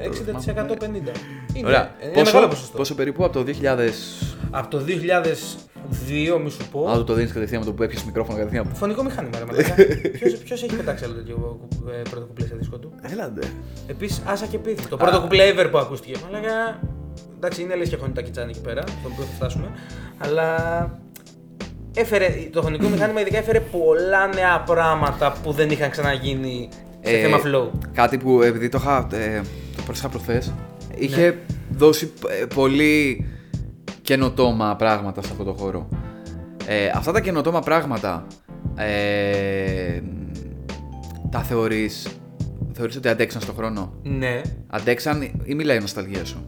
60% 50%. Είναι, Ωραία. είναι πόσο, μεγάλο ποσοστό. πόσο περίπου από το 2000. Από το 2002, μη σου πω. Α, το δίνεις κατευθείαν με το που έπιασες μικρόφωνο κατευθείαν. Φωνικό μηχάνημα, ρε μαλάκα. (laughs) Ποιος, ποιος έχει πετάξει άλλο τέτοιο ε, πρώτο κουπλέ σε δίσκο του; Έλαντε. Επίσης, άσα και πίθη. Το πρώτο κουπλέ ever που ακούστηκε. Μαλάκα. Εντάξει, είναι λες και χωνητά κιτσάνι εκεί πέρα, στον οποίο θα φτάσουμε. Αλλά έφερε, το χρονικό μηχάνημα ειδικά έφερε πολλά νέα πράγματα που δεν είχαν ξαναγίνει σε Ε, θέμα flow. Κάτι που επειδή το είχα, ε, το πρόσεχα προχθές, είχε δώσει ε, πολύ καινοτόμα πράγματα σε αυτό το χώρο. Ε, αυτά τα καινοτόμα πράγματα ε, τα θεωρείς, θεωρείς ότι αντέξαν στον χρόνο; Ναι. Αντέξαν ή μιλάει η νοσταλγία σου;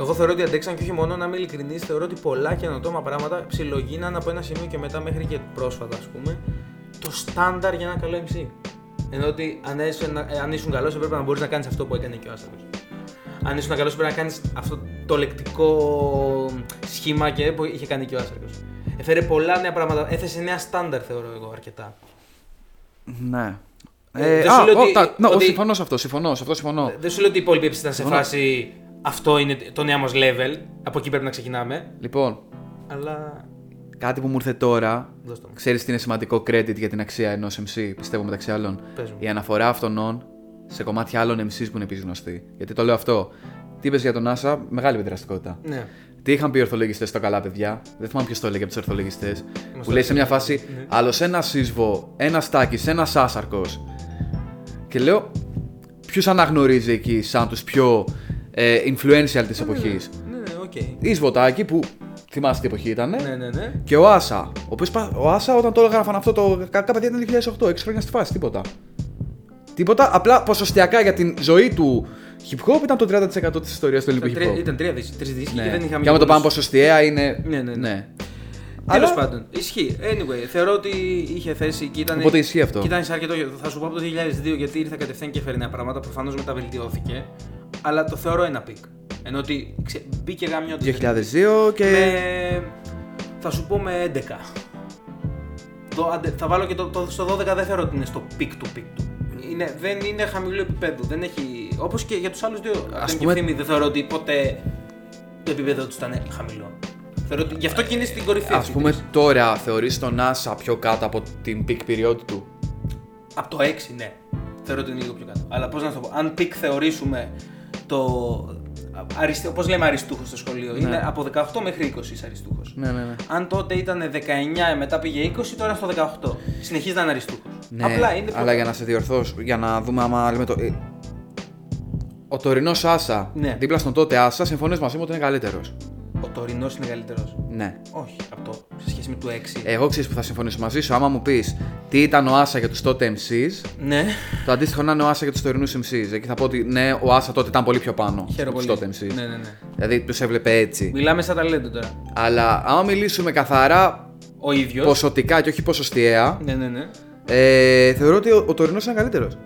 Εγώ θεωρώ ότι αντέξαν και όχι μόνο να είμαι ειλικρινής, θεωρώ ότι πολλά καινοτόμα πράγματα ψιλογίναν από ένα σημείο και μετά μέχρι και πρόσφατα, ας πούμε, το στάνταρ για ένα καλό MC. Ενώ ότι αν, ήσουν, ε, αν ήσουν καλός, έπρεπε να μπορείς να κάνεις αυτό που έκανε και ο Άστακο. Αν ήσουν καλός, έπρεπε να κάνεις αυτό το λεκτικό σχήμα και που είχε κάνει και ο Άστακο. Έφερε πολλά νέα πράγματα. Έθεσε νέα στάνταρ, θεωρώ εγώ αρκετά. Ναι. Ε, Ε, δεν α, σου λέω ο, ότι- τα- ναι, ο, ότι- συμφωνώ σε αυτό, συμφωνώ, σε αυτό συμφωνώ. Δεν σου λέω ότι οι υπόλοιποι MC ήταν σε Συμφωνώ. φάση αυτό είναι το νέο μας level. Από εκεί πρέπει να ξεκινάμε. Λοιπόν, Αλλά. κάτι που μου ήρθε τώρα. Δώσ' το μου. Ξέρεις τι είναι σημαντικό credit για την αξία ενός MC, πιστεύω μεταξύ άλλων. Πες μου. Η αναφορά αυτών σε κομμάτια άλλων MCs που είναι επίσης γνωστοί. Γιατί το λέω αυτό. Τι είπες για τον Άσα, μεγάλη παιδραστικότητα. Ναι. Τι είχαν πει οι ορθολογιστές στο καλά, παιδιά; Δεν θυμάμαι ποιος το έλεγε από τους ορθολογιστές. Μας Που το λέει σε μια έλεγε. φάση Ναι. άλλος ένα σύσβο, ένα τάκι, ένα άσαρκο. Και λέω, ποιου αναγνωρίζει εκεί σαν τους πιο ε, influential της εποχής; Ναι, ναι, οκ. Η Σβοτάκη που θυμάστε τι εποχή ήταν. Ναι, ναι, ναι. Και ο Άσα. Ο, οποίος, πα- ο Άσα όταν το έγραφαν αυτό το. Κακά παιδιά ήταν 2008, 6 χρόνια στη φάση, τίποτα. Τίποτα, απλά ποσοστιακά για την ζωή του hip hop ήταν το 30% της ιστορίας του ελληνικού Ήταν hip τρία- hop. Ήταν τρία δίσκοι, τρεις δίσκοι Ναι. και δεν είχαμε. Και άμα το πάμε πολλούς. ποσοστιαία είναι. Ναι, ναι, ναι. Αλλά- Τέλος πάντων, ισχύει. Anyway, θεωρώ ότι είχε θέση και ήταν. Οπότε ισχύει αυτό. Και ήταν σε αρκετό. Θα σου πω από το 2002 γιατί ήρθα κατευθείαν και έφερε νέα πράγματα. Προφανώς μεταβελτιώθηκε. Αλλά το θεωρώ ένα πικ. Ενώ ότι ξε... μπήκε γάμιο. 2002 και. Με... Θα σου πω με 11. Το, αντε- θα βάλω και το, το, στο 12 δεν θεωρώ ότι είναι στο peak του peak του. Είναι, δεν είναι χαμηλού επίπεδου. Δεν έχει. Όπως και για τους άλλους δύο. Ας πούμε- πούμε... δεν θεωρώ ότι ποτέ το επίπεδο τους ήταν χαμηλό. Θεωρώ ότι γι' αυτό και είναι στην κορυφή. Α αυτή πούμε της. τώρα θεωρείς τον Άσα πιο κάτω από την peak period του; Από το 6, ναι. Θεωρώ ότι είναι λίγο πιο κάτω. Αλλά πώς να σου το πω, αν peak θεωρήσουμε το. Αριστε... Όπως λέμε αριστούχος στο σχολείο, είναι από 18 μέχρι 20 είσαι αριστούχος. Ναι, ναι, ναι. Αν τότε ήταν 19, μετά πήγε 20, τώρα στο 18. Συνεχίζει να είναι αριστούχος. Ναι, Απλά είναι. αλλά για να σε διορθώσω, για να δούμε άμα λέμε το. ε, Ο τωρινός Άσα, Ναι. δίπλα στον τότε Άσα, συμφωνείς μαζί μου ότι είναι καλύτερος; Ο τωρινός είναι καλύτερος; Ναι. Όχι, από το σε σχέση με το 6. Εγώ ξέρω που θα συμφωνήσω μαζί σου. Άμα μου πεις τι ήταν ο Άσα για τους τότε MCs, Ναι, το αντίστοιχο να είναι ο Άσα για τους τωρινούς MCs. Εκεί θα πω ότι ναι, ο Άσα τότε ήταν πολύ πιο πάνω χαίρομαι από τους πολύ. τότε MCs. Ναι, ναι, ναι. Δηλαδή τους έβλεπε έτσι. Μιλάμε σαν ταλέντο τώρα. Αλλά άμα μιλήσουμε καθαρά Ο ίδιος. ποσοτικά και όχι ποσοστιαία, Ναι, ναι, ναι. ε, θεωρώ ότι ο, ο τωρινός είναι καλύτερος.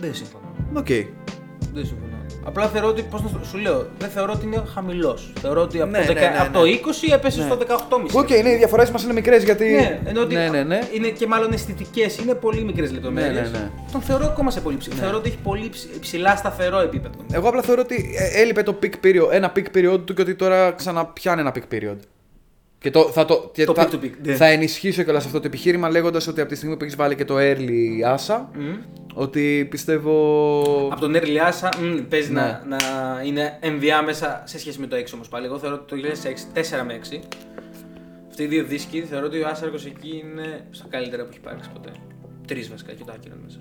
Δεν συμφωνώ. Οκ. Δεν συμφωνώ. Απλά θεωρώ ότι, πώς να το- σου λέω, δεν θεωρώ ότι είναι χαμηλός. Θεωρώ ότι από, Ναι, το, ναι, δεκα- ναι, από ναι. το 20 έπεσε στο 18,5. Οκ, ναι, οι διαφορές μας είναι μικρές γιατί. Ναι, ενώ ότι ναι, ναι, ναι. είναι και μάλλον αισθητικές, είναι πολύ μικρές λεπτομέρειες. Ναι, ναι, ναι. Τον θεωρώ ακόμα σε πολύ ψηλό. Θεωρώ ότι έχει πολύ ψ- ψηλά σταθερό επίπεδο. Εγώ απλά θεωρώ ότι ε, έλειπε το peak period, ένα peak period του και ότι τώρα ξαναπιάνει ένα peak period. Και το, θα, το, και Το θα, peak to peak, ναι. θα ενισχύσω κιόλας αυτό το επιχείρημα λέγοντας ότι από τη στιγμή που έχεις βάλει και το early Asa, Μμ. ότι πιστεύω. Από τον Early Asa μ, παίζει Ναι. να, να είναι ενδιάμεσα σε σχέση με το 6 όμως πάλι. Εγώ θεωρώ ότι το 2006, 4 με 6. Αυτοί οι δύο δίσκοι θεωρώ ότι ο Άσαρκος εκεί είναι στα καλύτερα που έχει υπάρξει ποτέ. Τρεις βασικά και το άκυρο μέσα.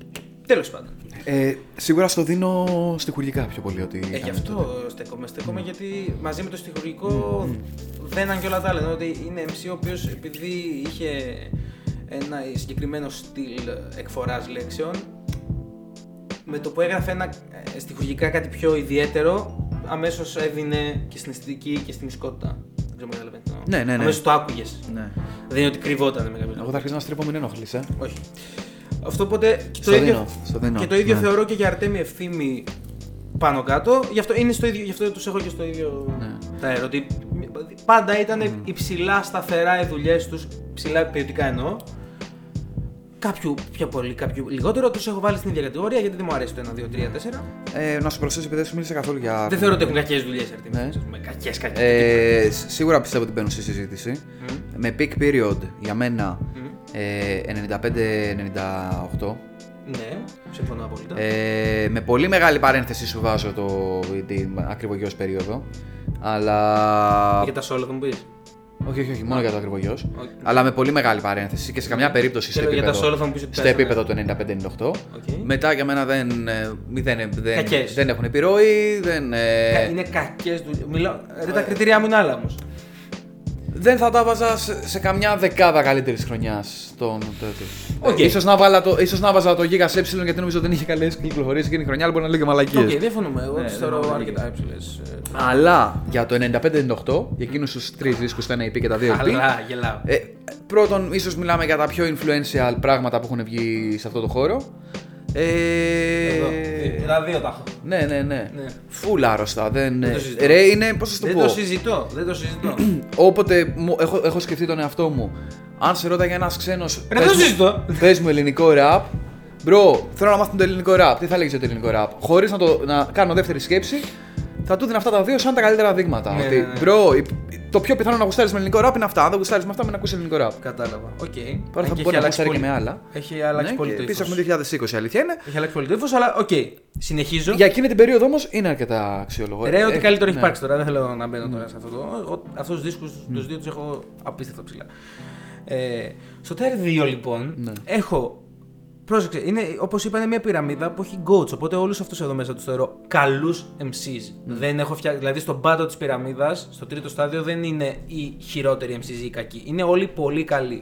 Τέλος πάντων. Ε, σίγουρα στο δίνω στοιχουργικά πιο πολύ ότι. Ε, ήταν γι' αυτό τότε. στέκομαι. Στέκομαι γιατί μαζί με το στοιχουργικό δέναν και όλα τα άλλα. Ενώ Ότι είναι MC ο οποίος επειδή είχε ένα συγκεκριμένο στυλ εκφοράς λέξεων, με το που έγραφε ένα ε, στοιχουργικά κάτι πιο ιδιαίτερο, αμέσως έδινε και στην αισθητική και στην ισκότητα. Δεν ξέρω αν καταλαβαίνετε. Ναι, ναι, ναι. Αμέσως το άκουγες. Ναι. Δεν είναι ότι κρυβόταν με κάποιο Εγώ τρόπο. θα αρχίσω να στρέφω μην ενοχλείς, ε. Όχι. Αυτό οπότε. Και το Στο ίδιο, δίνω, στο δίνω, και το ίδιο ναι. θεωρώ και για Αρτέμι Ευθύμη πάνω κάτω. Γι' αυτό, είναι στο ίδιο, γι' αυτό τους έχω και στο ίδιο Ναι. τα ότι πάντα ήταν υψηλά σταθερά οι δουλειές τους, ψηλά ποιοτικά εννοώ. Κάποιου πιο πολύ, κάποιου λιγότερο. Τους έχω βάλει στην ίδια κατηγορία γιατί δεν μου αρέσει το 1, 2, 3, 4. ε να σου προσθέσω επειδή δεν σου μίλησα καθόλου για. Δεν θεωρώ ότι έχουν κακές δουλειές Αρτέμι. Ναι. Με κακές, κακές. Ε, σ- σίγουρα πιστεύω ότι μπαίνουν στη συζήτηση. Με peak period για μένα ε, 95-98. Ναι, συμφωνώ απόλυτα. Ε, με πολύ μεγάλη παρένθεση σου βάζω το, την ακριβογιός περίοδο. Αλλά. Για τα solo θα μου πει. Όχι, όχι, όχι, μόνο για το ακριβογιός. Όχι. Αλλά με πολύ μεγάλη παρένθεση και σε καμιά περίπτωση στο Και για τα επίπεδο, solo θα μου πεις ότι στο πέσανε. επίπεδο του 95-98. Οκ. Μετά για μένα δεν, ε, μη- δεν, δεν, Κακές. δεν έχουν επιρροή. Δεν, ε, Κα- Είναι κακές δουλειέ. Μιλάω. Ρε, τα κριτήριά μου είναι άλλα όμως. Δεν θα τα βάζα σε, σε καμιά δεκάδα καλύτερης χρονιάς τον τότε. Οκ. Ε, ίσως, να βάλα το, ίσως να βάζα το Giga σε ε γιατί νομίζω ότι δεν είχε καλές κυκλοφορίες εκείνη η χρονιά, αλλά μπορεί να λέει και μαλακίες. Οκ, διαφωνούμε. Εγώ Ναι, τους δεν θεωρώ μπορώ να αρκετά υψηλές. Αλλά για το 95-98, για εκείνους τους τρεις δίσκους, το ένα EP και τα δύο EP. Αλλά γελάω. Ε, πρώτον, ίσως μιλάμε για τα πιο influential πράγματα που έχουν βγει σε αυτό το χώρο. Ε, Εδώ. Τα δύο τα έχω. ναι, ναι, ναι. Ναι. Φουλ άρρωστα. Δεν, Δεν το συζητώ. ρε, είναι, πώς θα σου το Δεν πω; το συζητώ. Δεν το συζητώ. (clears throat) Όποτε μου, έχω, έχω σκεφτεί τον εαυτό μου, αν σε ρώταγε ένας ξένος. Ρε, δεν το συζητώ. Πες μου ελληνικό ραπ. Bro, θέλω να μάθω το ελληνικό ραπ. Τι θα λέγει για το ελληνικό ραπ; Χωρίς να, το- να κάνω δεύτερη σκέψη, θα του δίνει αυτά τα δύο σαν τα καλύτερα δείγματα. Ναι, ότι, ναι, ναι. bro, η- το πιο πιθανό να γουστάρεις με ελληνικό ραπ είναι αυτά. Αν δεν γουστάρεις με αυτά, μην ακούσεις ελληνικό ραπ. Κατάλαβα. Οκ. Τώρα θα Αν και μπορεί να έχει αλλάξει γουστάρει και πολύ- με άλλα. Έχει αλλάξει Ναι, πολύ και το Επίσης ύφος. έχουμε 2020, αλήθεια είναι. Έχει αλλάξει πολύ το ύφος, αλλά οκ. Συνεχίζω. Για εκείνη την περίοδο όμως είναι αρκετά αξιόλογο. Ρε, ό,τι Ε, καλύτερο έχει ναι. υπάρξει τώρα. Δεν θέλω να μπαίνω τώρα σε αυτό το. Εγώ αυτούς τους δίσκους τους δύο τους έχω απίστευτα ψηλά. Ε, στο Tier 2 λοιπόν Ναι. έχω. Πρόσεξε, είναι όπως είπα, είναι μια πυραμίδα που έχει goats. Οπότε όλους αυτούς εδώ μέσα τους θεωρώ καλούς MCs. Δεν έχω φτιάξει. Δηλαδή στον πάτο της πυραμίδας, στο τρίτο στάδιο, δεν είναι οι χειρότεροι MCs ή οι κακοί. Είναι όλοι πολύ καλοί.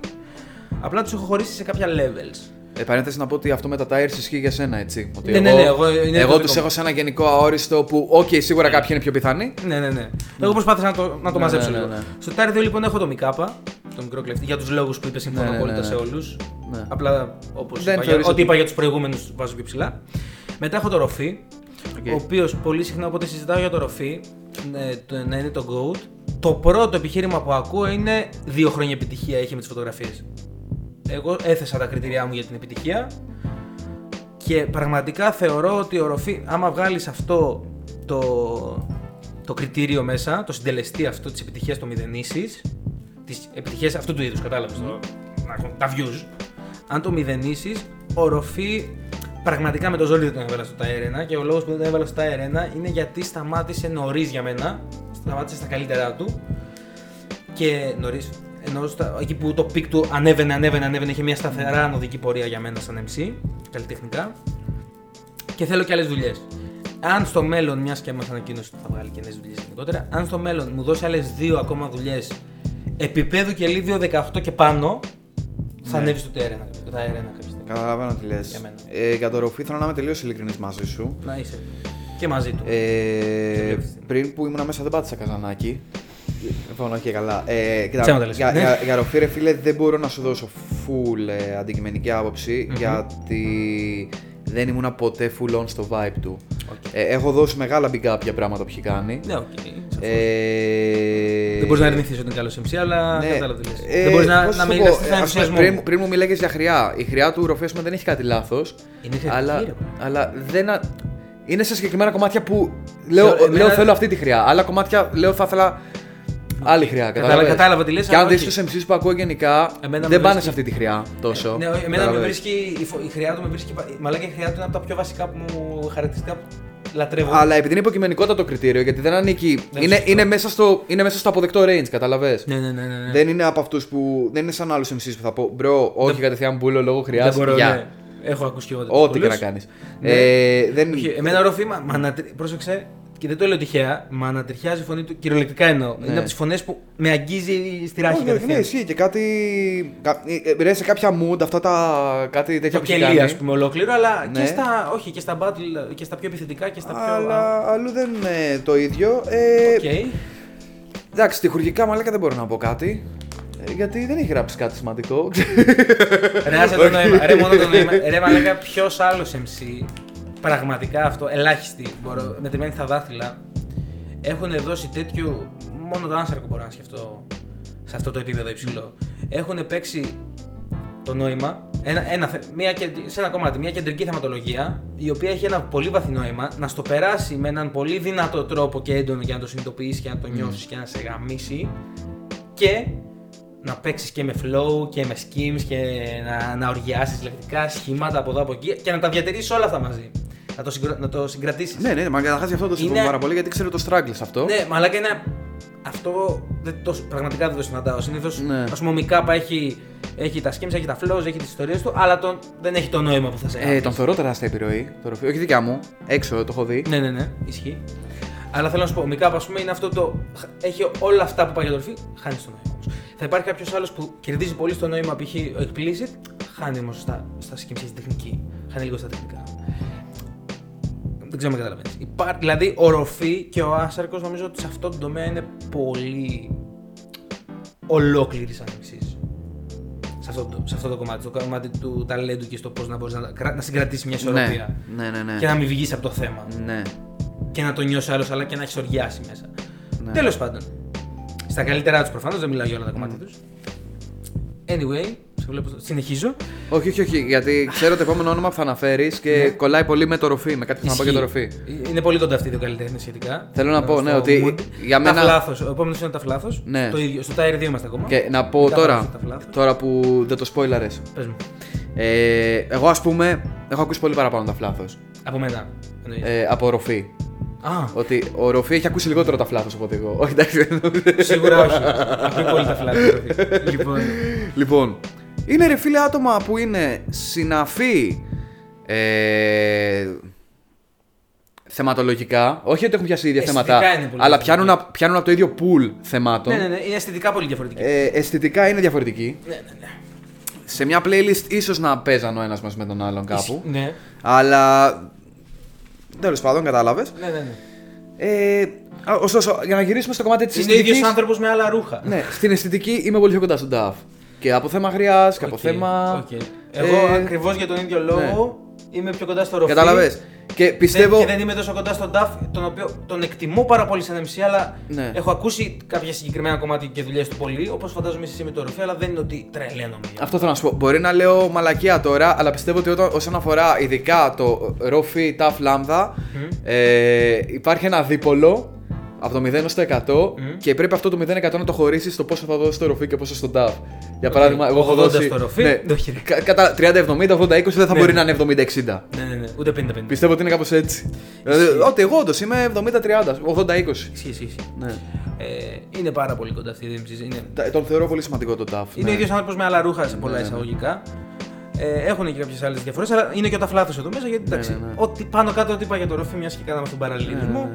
Απλά τους έχω χωρίσει σε κάποια levels. Ε, παρένθεση να πω ότι αυτό με τα tiers ισχύει για σένα, έτσι. Ότι Ναι, ναι, εγώ, ναι, εγώ- είναι εγώ το τους δικό μου. έχω σε ένα γενικό αόριστο που, οκ, σίγουρα κάποιοι είναι πιο πιθανοί. Ναι, ναι, ναι. Εγώ προσπάθησα να το, να το Ναι, μαζέψω ναι, ναι, λίγο. ναι. Στο Tier 2 λοιπόν έχω το Μικάπα, το μικρό κλεφτή, για τους λόγους που είπε, συμφωνώ Ναι, ναι, απόλυτα ναι, σε ναι. όλους. Ναι. Απλά όπως Δεν είπα, για, θεωρείς ό,τι ότι- είπα για τους προηγούμενους βάζω πιο ψηλά. Μετά έχω το Ροφή, Οκ. ο οποίος πολύ συχνά όποτε συζητάω για το Ροφή ε, το- να είναι το GOAT. Το πρώτο επιχείρημα που ακούω είναι δύο χρόνια επιτυχία είχε με τις φωτογραφίες. Εγώ έθεσα τα κριτήριά μου για την επιτυχία και πραγματικά θεωρώ ότι ο Ροφή, άμα βγάλεις αυτό το, το κριτήριο μέσα, το συντελεστή αυτό της επιτυχίας των μηδενίσεις, της επιτυχίας αυτού του είδους, κατάλαβες, το, να έχουν τα views, αν το μηδενίσεις, ο Ροφή πραγματικά με το ζόρι δεν τον έβαλα στο Tier 1 και ο λόγος που δεν τον έβαλα στο Tier 1 είναι γιατί σταμάτησε νωρίς για μένα, σταμάτησε στα καλύτερά του και νωρίς. Ενώ στα, εκεί που το peak του ανέβαινε, ανέβαινε, ανέβαινε, είχε μια σταθερά ανοδική πορεία για μένα σαν MC, καλλιτεχνικά. Και θέλω και άλλες δουλειές. Αν στο μέλλον, μιας και μας ανακοίνωσε ότι θα βγάλει και νέες δουλειές γενικότερα, αν στο μέλλον μου δώσει άλλες δύο ακόμα δουλειές επίπεδου και λίβιο 18 και πάνω, θα Ναι. ανέβεις στο TR1 κάποια κάποια στιγμή. Καταλαβαίνω τι λες. Για μένα. Ε, για το ροφή θέλω να είμαι τελείως ειλικρινής μαζί σου. Να είσαι. Και μαζί του. Ε, βλέπεις. πριν που ήμουν μέσα δεν πάτησα καζανάκι. Λοιπόν, όχι καλά. Ε, κοίτα, Ψέματα λες. για, Ναι. για, για ροφή, ρε φίλε, δεν μπορώ να σου δώσω full ε, αντικειμενική άποψη, γιατί δεν ήμουν ποτέ full on στο vibe του. Οκ. Ε, έχω δώσει μεγάλα big up για πράγματα που έχει κάνει. Ναι, οκ. σαφώς. Ε, Δεν μπορείς να αρνηθείς ότι είναι καλός MC, αλλά ναι. κατάλαβα τι λες. Ε, Δεν μπορείς να, πώς να σου με το πω, εγκαταστεί ε, ας πούμε, ενθουσιασμό. πριν, πριν μου μίλαγες για χροιά. Η χροιά του ροφή δεν έχει κάτι λάθος. Είναι θετική, Αλλά, ρε. αλλά δεν. α- Είναι σε συγκεκριμένα κομμάτια που λέω, Θεω- εμένα- λέω θέλω αυτή τη χρειά. Άλλα κομμάτια λέω θα ήθελα άλλη χρειά. Κατάλαβα- κατάλαβες. κατάλαβα τι λες, Και αν αλλά δεις όχι. τους MCs που ακούω γενικά, Εμένα με δεν πάνε βρίσκει- σε αυτή τη χρειά τόσο. Ναι, όχι, εμένα με Κατάλαβες. βρίσκει, η, φο- η χρειά του με βρίσκει. Μαλάκα η χρειά του είναι από τα πιο βασικά που μου χαρακτηριστικά που λατρεύω. Αλλά επειδή είναι υποκειμενικότατο το κριτήριο, γιατί δεν ανήκει. Δεν είναι, σωστό. είναι, μέσα στο, είναι μέσα στο αποδεκτό range, καταλαβες. Ναι, ναι, ναι. ναι, ναι. Δεν είναι από αυτούς που. Δεν είναι σαν άλλους MCs που θα πω Μπρο, όχι Δεν- κατευθείαν μπούλο λόγω χρειάς. Δεν μπορώ, Γεια. ναι. Έχω ακούσει και εγώ τέτοιους Ό,τι και πολλούς. να κάνεις. Ναι. Ε, δεν... Όχι, εμένα ο Ροφή, με, με ανατρι- πρόσεξε, και δεν το λέω τυχαία, με ανατριχιάζει η φωνή του, κυριολεκτικά εννοώ. Ναι. Είναι από τις φωνές που με αγγίζει στη ράχη Όχι, όχι, ναι, κατευθείαν. ισχύει και κάτι. κα- ε, Ρε, σε κάποια mood αυτά τα. κάτι τέτοια Το που έχει κελί, κάνει. ας πούμε, ολόκληρο, αλλά Ναι. και στα, όχι, και στα battle, και στα πιο επιθετικά και στα πιο. Αλλά αλλού δεν είναι το ίδιο. Ε, Οκ. Εντάξει, στιχουργικά μαλάκα δεν μπορώ να πω κάτι. ε, Γιατί δεν έχει γράψει κάτι σημαντικό. Ρε, άσε το νόημα. Ρε, μόνο το νόημα. Ρε, μαλάκα, ποιος άλλος MC, πραγματικά αυτό, ελάχιστοι, μπορώ, μετρημένοι στα δάχτυλα, έχουν δώσει τέτοιο. Μόνο το άνσαρκο μπορώ να σκεφτώ σε αυτό το επίπεδο υψηλό. Έχουν παίξει το νόημα, ένα, ένα, θε- μια, κεντρ- σε ένα κομμάτι, μια κεντρική θεματολογία, η οποία έχει ένα πολύ βαθύ νόημα, να στο περάσει με έναν πολύ δυνατό τρόπο και έντονο για να το συνειδητοποιήσει και να το νιώσεις και να σε γαμίσει και να παίξεις και με flow και με schemes και να, να οργιάσεις λεκτικά σχήματα από εδώ από εκεί και να τα διατηρήσει όλα αυτά μαζί. Να το, συγκρο... να το συγκρατήσεις. ναι, ναι, μα καταρχάς γι' αυτό το συμφωνώ Είναι- πάρα πολύ γιατί ξέρω το struggle σε αυτό. Ναι, μαλάκα είναι. Αυτό δεν το, πραγματικά δεν το συναντάω. Συνήθως, Ναι. ας πούμε, ο Μικάπα έχει, έχει τα schemes, έχει τα flows, έχει τις ιστορίες του, αλλά τον, δεν έχει το νόημα που θα σε Ε, γάμψει. τον θεωρώ τεράστια επιρροή. Το ροφή. Όχι δικιά μου. Έξω το έχω δει. Ναι, ναι, ναι, ισχύει. Αλλά θέλω να σου πω, ο Μικάπα, ας πούμε, είναι αυτό το. Έχει όλα αυτά που πάει για το ροφή, χάνει το νόημα όμως. Θα υπάρχει κάποιος άλλος που κερδίζει πολύ στο νόημα, π.χ. ο Explicit, χάνει όμως στα, στα schemes και στην τεχνική. Χάνει λίγο στα τεχνικά. Δεν ξέρω αν με καταλαβαίνει. Δηλαδή, ο Ροφή και ο Άσαρκος νομίζω ότι σε αυτό το τομέα είναι πολύ ολόκληρη σαν εξής. Σε αυτό, το, σε αυτό το κομμάτι, το κομμάτι του ταλέντου και στο πώς να μπορείς να, κρα- να συγκρατήσεις μια ισορροπία. ναι, ναι, ναι. Και να μην βγεις από το θέμα. Ναι. Και να το νιώσεις άλλος, αλλά και να έχεις οργιάσει μέσα. Ναι. Τέλος πάντων. Στα καλύτερά τους προφανώς, δεν μιλάω για όλα τα κομμάτια τους. Anyway, σε Σε βλέπω. Συνεχίζω. Όχι, όχι, όχι. Γιατί ξέρω το επόμενο όνομα που θα αναφέρεις και Ναι. κολλάει πολύ με το ροφή. Με κάτι που θα να πω για το ροφή. Είναι πολύ κοντά αυτοί οι δύο καλλιτέχνες σχετικά. Θέλω να πω, Στο ναι, ότι mood. για μένα- Τα φλάθος. Ο επόμενος είναι τα φλάθος. Ναι. Το ίδιο. Στο Tire 2 είμαστε ακόμα. Και να πω Μετά τώρα, πάμε στα φλάθος. τώρα που δεν το spoilers. Πες μου. Ε, εγώ, ας πούμε, έχω ακούσει πολύ παραπάνω τα φλάθος. Από μένα. εννοείς. Ε, από ροφή. Α, Ότι ο ροφή έχει ακούσει λιγότερο τα φλάθος από ότι εγώ. Όχι, (laughs) εντάξει. σίγουρα όχι. Ακούει πολύ τα φλάθος. (laughs) λοιπόν. λοιπόν, είναι ρε φίλε άτομα που είναι συναφή ε, θεματολογικά. Όχι ότι έχουν πιάσει ίδια Αισθητικά θέματα, είναι πολύ αλλά διαφορετικοί. πιάνουν, α- πιάνουν από το ίδιο pool θεμάτων. ναι, ναι, ναι, είναι αισθητικά πολύ διαφορετική. Ε, αισθητικά είναι διαφορετικοί. ναι, ναι, ναι. Σε μια playlist ίσως να παίζαν ο ένας μας με τον άλλον κάπου. Ναι, Αλλά. Τέλος πάντων, κατάλαβες. ναι, ναι. ναι. Ε, α, ωστόσο, για να γυρίσουμε στο κομμάτι της Είναι ο ίδιος άνθρωπος με άλλα ρούχα. Ναι, στην αισθητική είμαι πολύ πιο κοντά στον Ταφ. Και από θέμα χροιάς και από Οκ, θέμα. οκ. Εγώ ε, ακριβώς για τον ίδιο λόγο είμαι πιο κοντά στο ροφή. Κατάλαβες. Και πιστεύω. Δεν, και δεν είμαι τόσο κοντά στον Ταφ, τον οποίο τον εκτιμώ πάρα πολύ σαν MC, αλλά Ναι. έχω ακούσει κάποια συγκεκριμένα κομμάτια και δουλειές του πολύ, όπως φαντάζομαι εσύ με το ροφή, αλλά δεν είναι ότι τρελαίνομαι. για Αυτό θέλω να σου πω. Μπορεί να λέω μαλακία τώρα, αλλά πιστεύω ότι όταν, όσον αφορά ειδικά το Rofi Tough Lambda, ε, υπάρχει ένα δίπολο από το 0 έως το 100 και πρέπει αυτό το 0% να το χωρίσει στο πόσο θα δώσει το Rofi και πόσο στο DAF. Για παράδειγμα, εγώ έχω 80 δώσει. στο Rofi, ναι, όχι. κα- κατά 30-70, 80-20 δεν θα Ναι, μπορεί ναι. να είναι 70-60. Ναι, ναι, ναι, ούτε 50-50. Πιστεύω ότι είναι κάπως έτσι. Δηλαδή, ότι εγώ όντως είμαι 70-30, 80-20. Ισχύει, ισχύει. ισχύει. Ναι. Ε, είναι πάρα πολύ κοντά αυτή η DMCs. Είναι, Τα- Τον θεωρώ πολύ σημαντικό το DAF. είναι ναι. ο ίδιος άνθρωπος με άλλα ρούχα σε πολλά Ναι, ναι. εισαγωγικά. Ε, έχουν και κάποιες άλλες διαφορές, αλλά είναι και τα φλάθος εδώ μέσα γιατί εντάξει. ναι, ναι. Ό,τι πάνω κάτω ό,τι είπα για το ροφή, μιας και κάναμε αυτόν τον παραλληλισμό.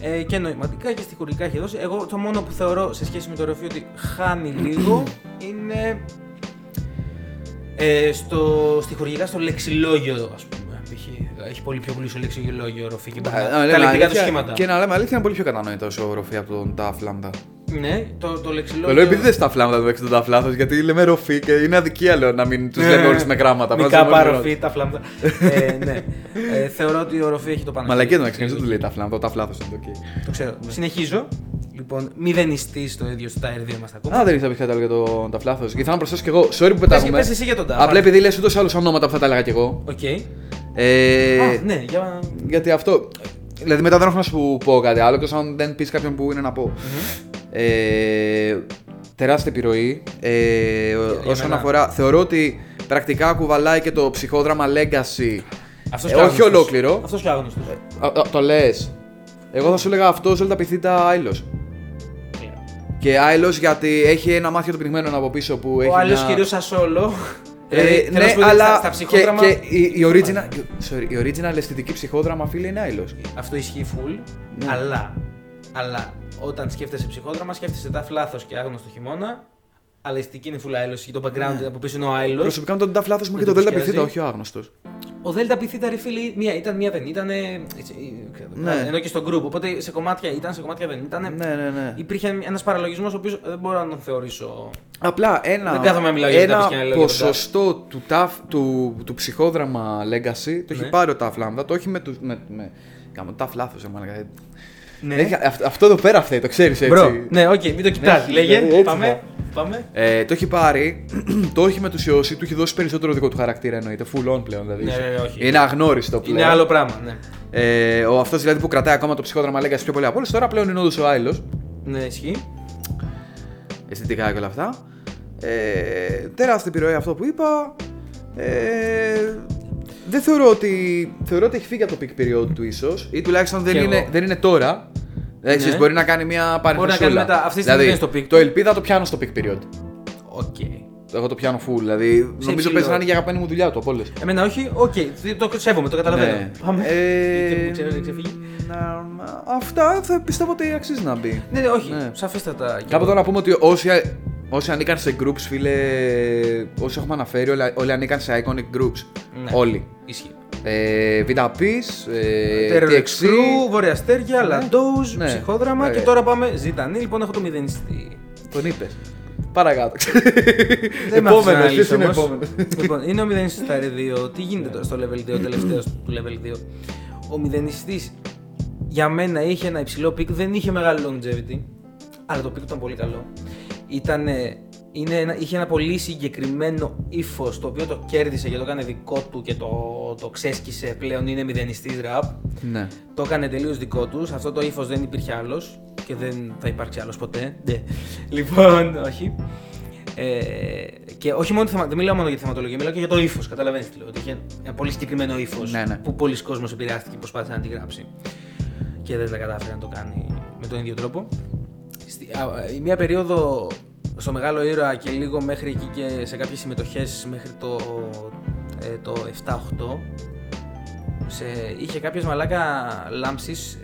Ναι, ναι, Ε, και νοηματικά και στοιχουργικά έχει δώσει. Εγώ το μόνο που θεωρώ σε σχέση με το ροφή ότι χάνει λίγο είναι ε, στο, στοιχουργικά στο λεξιλόγιο, ας πούμε. π.χ. Έχει πολύ πιο πλούσιο λεξιλόγιο ροφή και μπορεί Να- να- να λέμε τα λεκτικά του αλήθεια- σχήματα. Και να λέμε αλήθεια, είναι πολύ πιο κατανοητός ο ροφή από τον DAF Lambda. Ναι, το, το Το λεξιλόγιο. λέω επειδή δεν στα φλάμματα το το DAF λάθο, γιατί λέμε ροφή και είναι αδικία λέω να μην τους Ναι, λέμε ναι, όλους ναι. με γράμματα. Μικρά Βάζουμε μόνο- παροφή, τα φλάμπτα. (laughs) ε, ναι. Ε, θεωρώ ότι ο ροφή έχει το πάνω. Μαλακία τον δεν του λέει τα φλάμματα, το DAF λάθο είναι το ok. Το ξέρω. Συνεχίζω. Λοιπόν, μηδενιστή το ίδιο στο Tier 2 είμαστε ακόμα. Α, δεν ήθελα να πει κάτι άλλο για το DAF λάθο. Και ήθελα να προσθέσω κι εγώ. Sorry που Πες, πετάγουμε. πες εσύ για τον Duff. Απλά επειδή λες ούτως ή άλλως ονόματα που θα τα έλεγα κι εγώ. Οκ. Ε, Α, ναι, για. Γιατί αυτό. Δηλαδή μετά δεν έχω να σου πω κάτι άλλο, εκτός αν δεν πεις κάποιον που είναι να πω. Ε, τεράστια επιρροή. Ε, όσον μένα. αφορά. Θεωρώ ότι πρακτικά κουβαλάει και το ψυχόδραμα Legacy. Αυτός Ε, και όχι άγνωστος. ολόκληρο. Αυτός και άγνωστος. Α, α, το λες. Εγώ θα σου έλεγα αυτός Ζέλτα Πιθήτα Άιλος. Και Άιλος γιατί έχει ένα μάθιο του πνιγμένο από πίσω που έχει. Ο άλλο μια... κυρίως σαν solo. Ε, Δηλαδή, θέλω να ναι, σου πω ότι αλλά στα- στα και, ψυχόδραμα. και η, η, original, sorry, η original αισθητική ψυχόδραμα φίλε είναι Άιλος. Αυτό ισχύει full. Ναι. Αλλά, αλλά όταν σκέφτεσαι ψυχόδραμα, σκέφτεσαι τα λάθος και άγνωστο χειμώνα. Αλλά η αισθητική είναι full άιλος. Το background από πίσω είναι ο άιλος. Προσωπικά με τον Νταφ λάθος μου Δεν και το το Δέλτα πιάζει. Πιθήτα, όχι ο άγνωστος. Ο Δέλτα Πιθήτα ρε φίλοι, μία ήταν, μία δεν ήταν. Ναι. Ενώ και στο group. Οπότε σε κομμάτια ήταν, σε κομμάτια δεν ήταν. Ναι, ναι, ναι. Υπήρχε ένας παραλογισμός ο οποίος δεν μπορώ να τον θεωρήσω. Απλά ένα, Δεν κάθομαι να μιλάω για ένα Ταφ και να λέω για τον ποσοστό του, ταφ, του, του ψυχόδραμα Legacy το έχει Ναι. πάρει ο Ταφ Λάμδα, το έχει με του. Με, με, Κάμε, Ταφ λάθος, εμένα. Ναι. Έχει- αυ- αυτό εδώ πέρα φταίει, το ξέρεις έτσι. Bro, ναι, οκ, μην το κοιτάς. Ναι, Λέγε, έτσι πάμε. θα. πάμε. Ε, το έχει πάρει, (clears throat) το έχει μετουσιώσει, του έχει δώσει περισσότερο δικό του χαρακτήρα εννοείται. Full on πλέον δηλαδή. Ναι, ναι, ναι, όχι. Είναι αγνώριστο πλέον. Είναι άλλο πράγμα, ναι. Ε, ο αυτός δηλαδή που κρατάει ακόμα το ψυχόδραμα Legacy πιο πολύ από όλους, τώρα πλέον είναι όντως ο Άυλος. Ναι, ισχύει. αισθητικά και όλα αυτά. Ε, τεράστια επιρροή αυτό που είπα. Ε, δεν θεωρώ ότι. Θεωρώ ότι έχει φύγει από το peak period του ίσως ή τουλάχιστον δεν Κι είναι, εγώ. δεν είναι τώρα. Ε, ξέρεις, Ναι. μπορεί να κάνει μια παρενθεσούλα. κάνει μετά. Αυτή τη στιγμή δηλαδή, δεν είναι στο peak Το του. ελπίδα το πιάνω στο peak period. Οκ. Εγώ το πιάνω full. Δηλαδή, νομίζω υψηλό. παίζει να είναι η αγαπημένη μου δουλειά του από όλες. Εμένα όχι, οκ. Το σέβομαι, το καταλαβαίνω. Ναι. Πάμε. Ε, Γιατί μου ξέρω να ξεφύγει. να- αυτά θα πιστεύω ότι αξίζει να μπει. Ναι, ναι, όχι. Ναι. Σαφέστατα. Κάπου εδώ να πούμε ότι όσοι, όσοι ανήκαν σε groups, φίλε, όσοι έχουμε αναφέρει, όλοι, όλοι ανήκαν σε iconic groups. Ναι. Όλοι. Ισχύει. Ε, VTAPs, ε, Terror TXC. Crew, Βόρεια Αστέρια, Λαντόους, Ναι. ψυχόδραμα Ναι. και τώρα πάμε ζητανή. Λοιπόν, έχω το μηδενιστή. Τον είπες. Παρακάτω. (laughs) Δεν με άφησε να Επόμενο, ποιο λύσω είναι όμως. επόμενος. Λοιπόν, είναι ο μηδενιστής στα R2. Τι γίνεται τώρα στο level 2, ο τελευταίο του level 2. Ο μηδενιστής για μένα είχε ένα υψηλό peak, δεν είχε μεγάλο longevity, αλλά το peak ήταν πολύ καλό. Ήταν είναι ένα, είχε ένα πολύ συγκεκριμένο ύφος το οποίο το κέρδισε και το έκανε δικό του και το, το ξέσκησε πλέον. Είναι μηδενιστής ραπ. Ναι. Το έκανε τελείως δικό τους. Αυτό το ύφος δεν υπήρχε άλλος και δεν θα υπάρξει άλλος ποτέ. Ναι. (laughs) Λοιπόν, όχι. Ε, και όχι μόνο, θεμα... δεν μιλάω μόνο για τη θεματολογία, μιλάω και για το ύφος. Καταλαβαίνετε τι λέω. Ότι είχε ένα πολύ συγκεκριμένο ύφος Ναι, ναι. που πολλοί κόσμος επηρεάστηκε και προσπάθησε να αντιγράψει. Και δεν τα κατάφερε να το κάνει με τον ίδιο τρόπο. Στη, α, η μία περίοδο στο Μεγάλο Ήρωα και λίγο μέχρι εκεί και σε κάποιες συμμετοχές μέχρι το, ε, το 7-8 σε, είχε κάποιες μαλάκα λάμψεις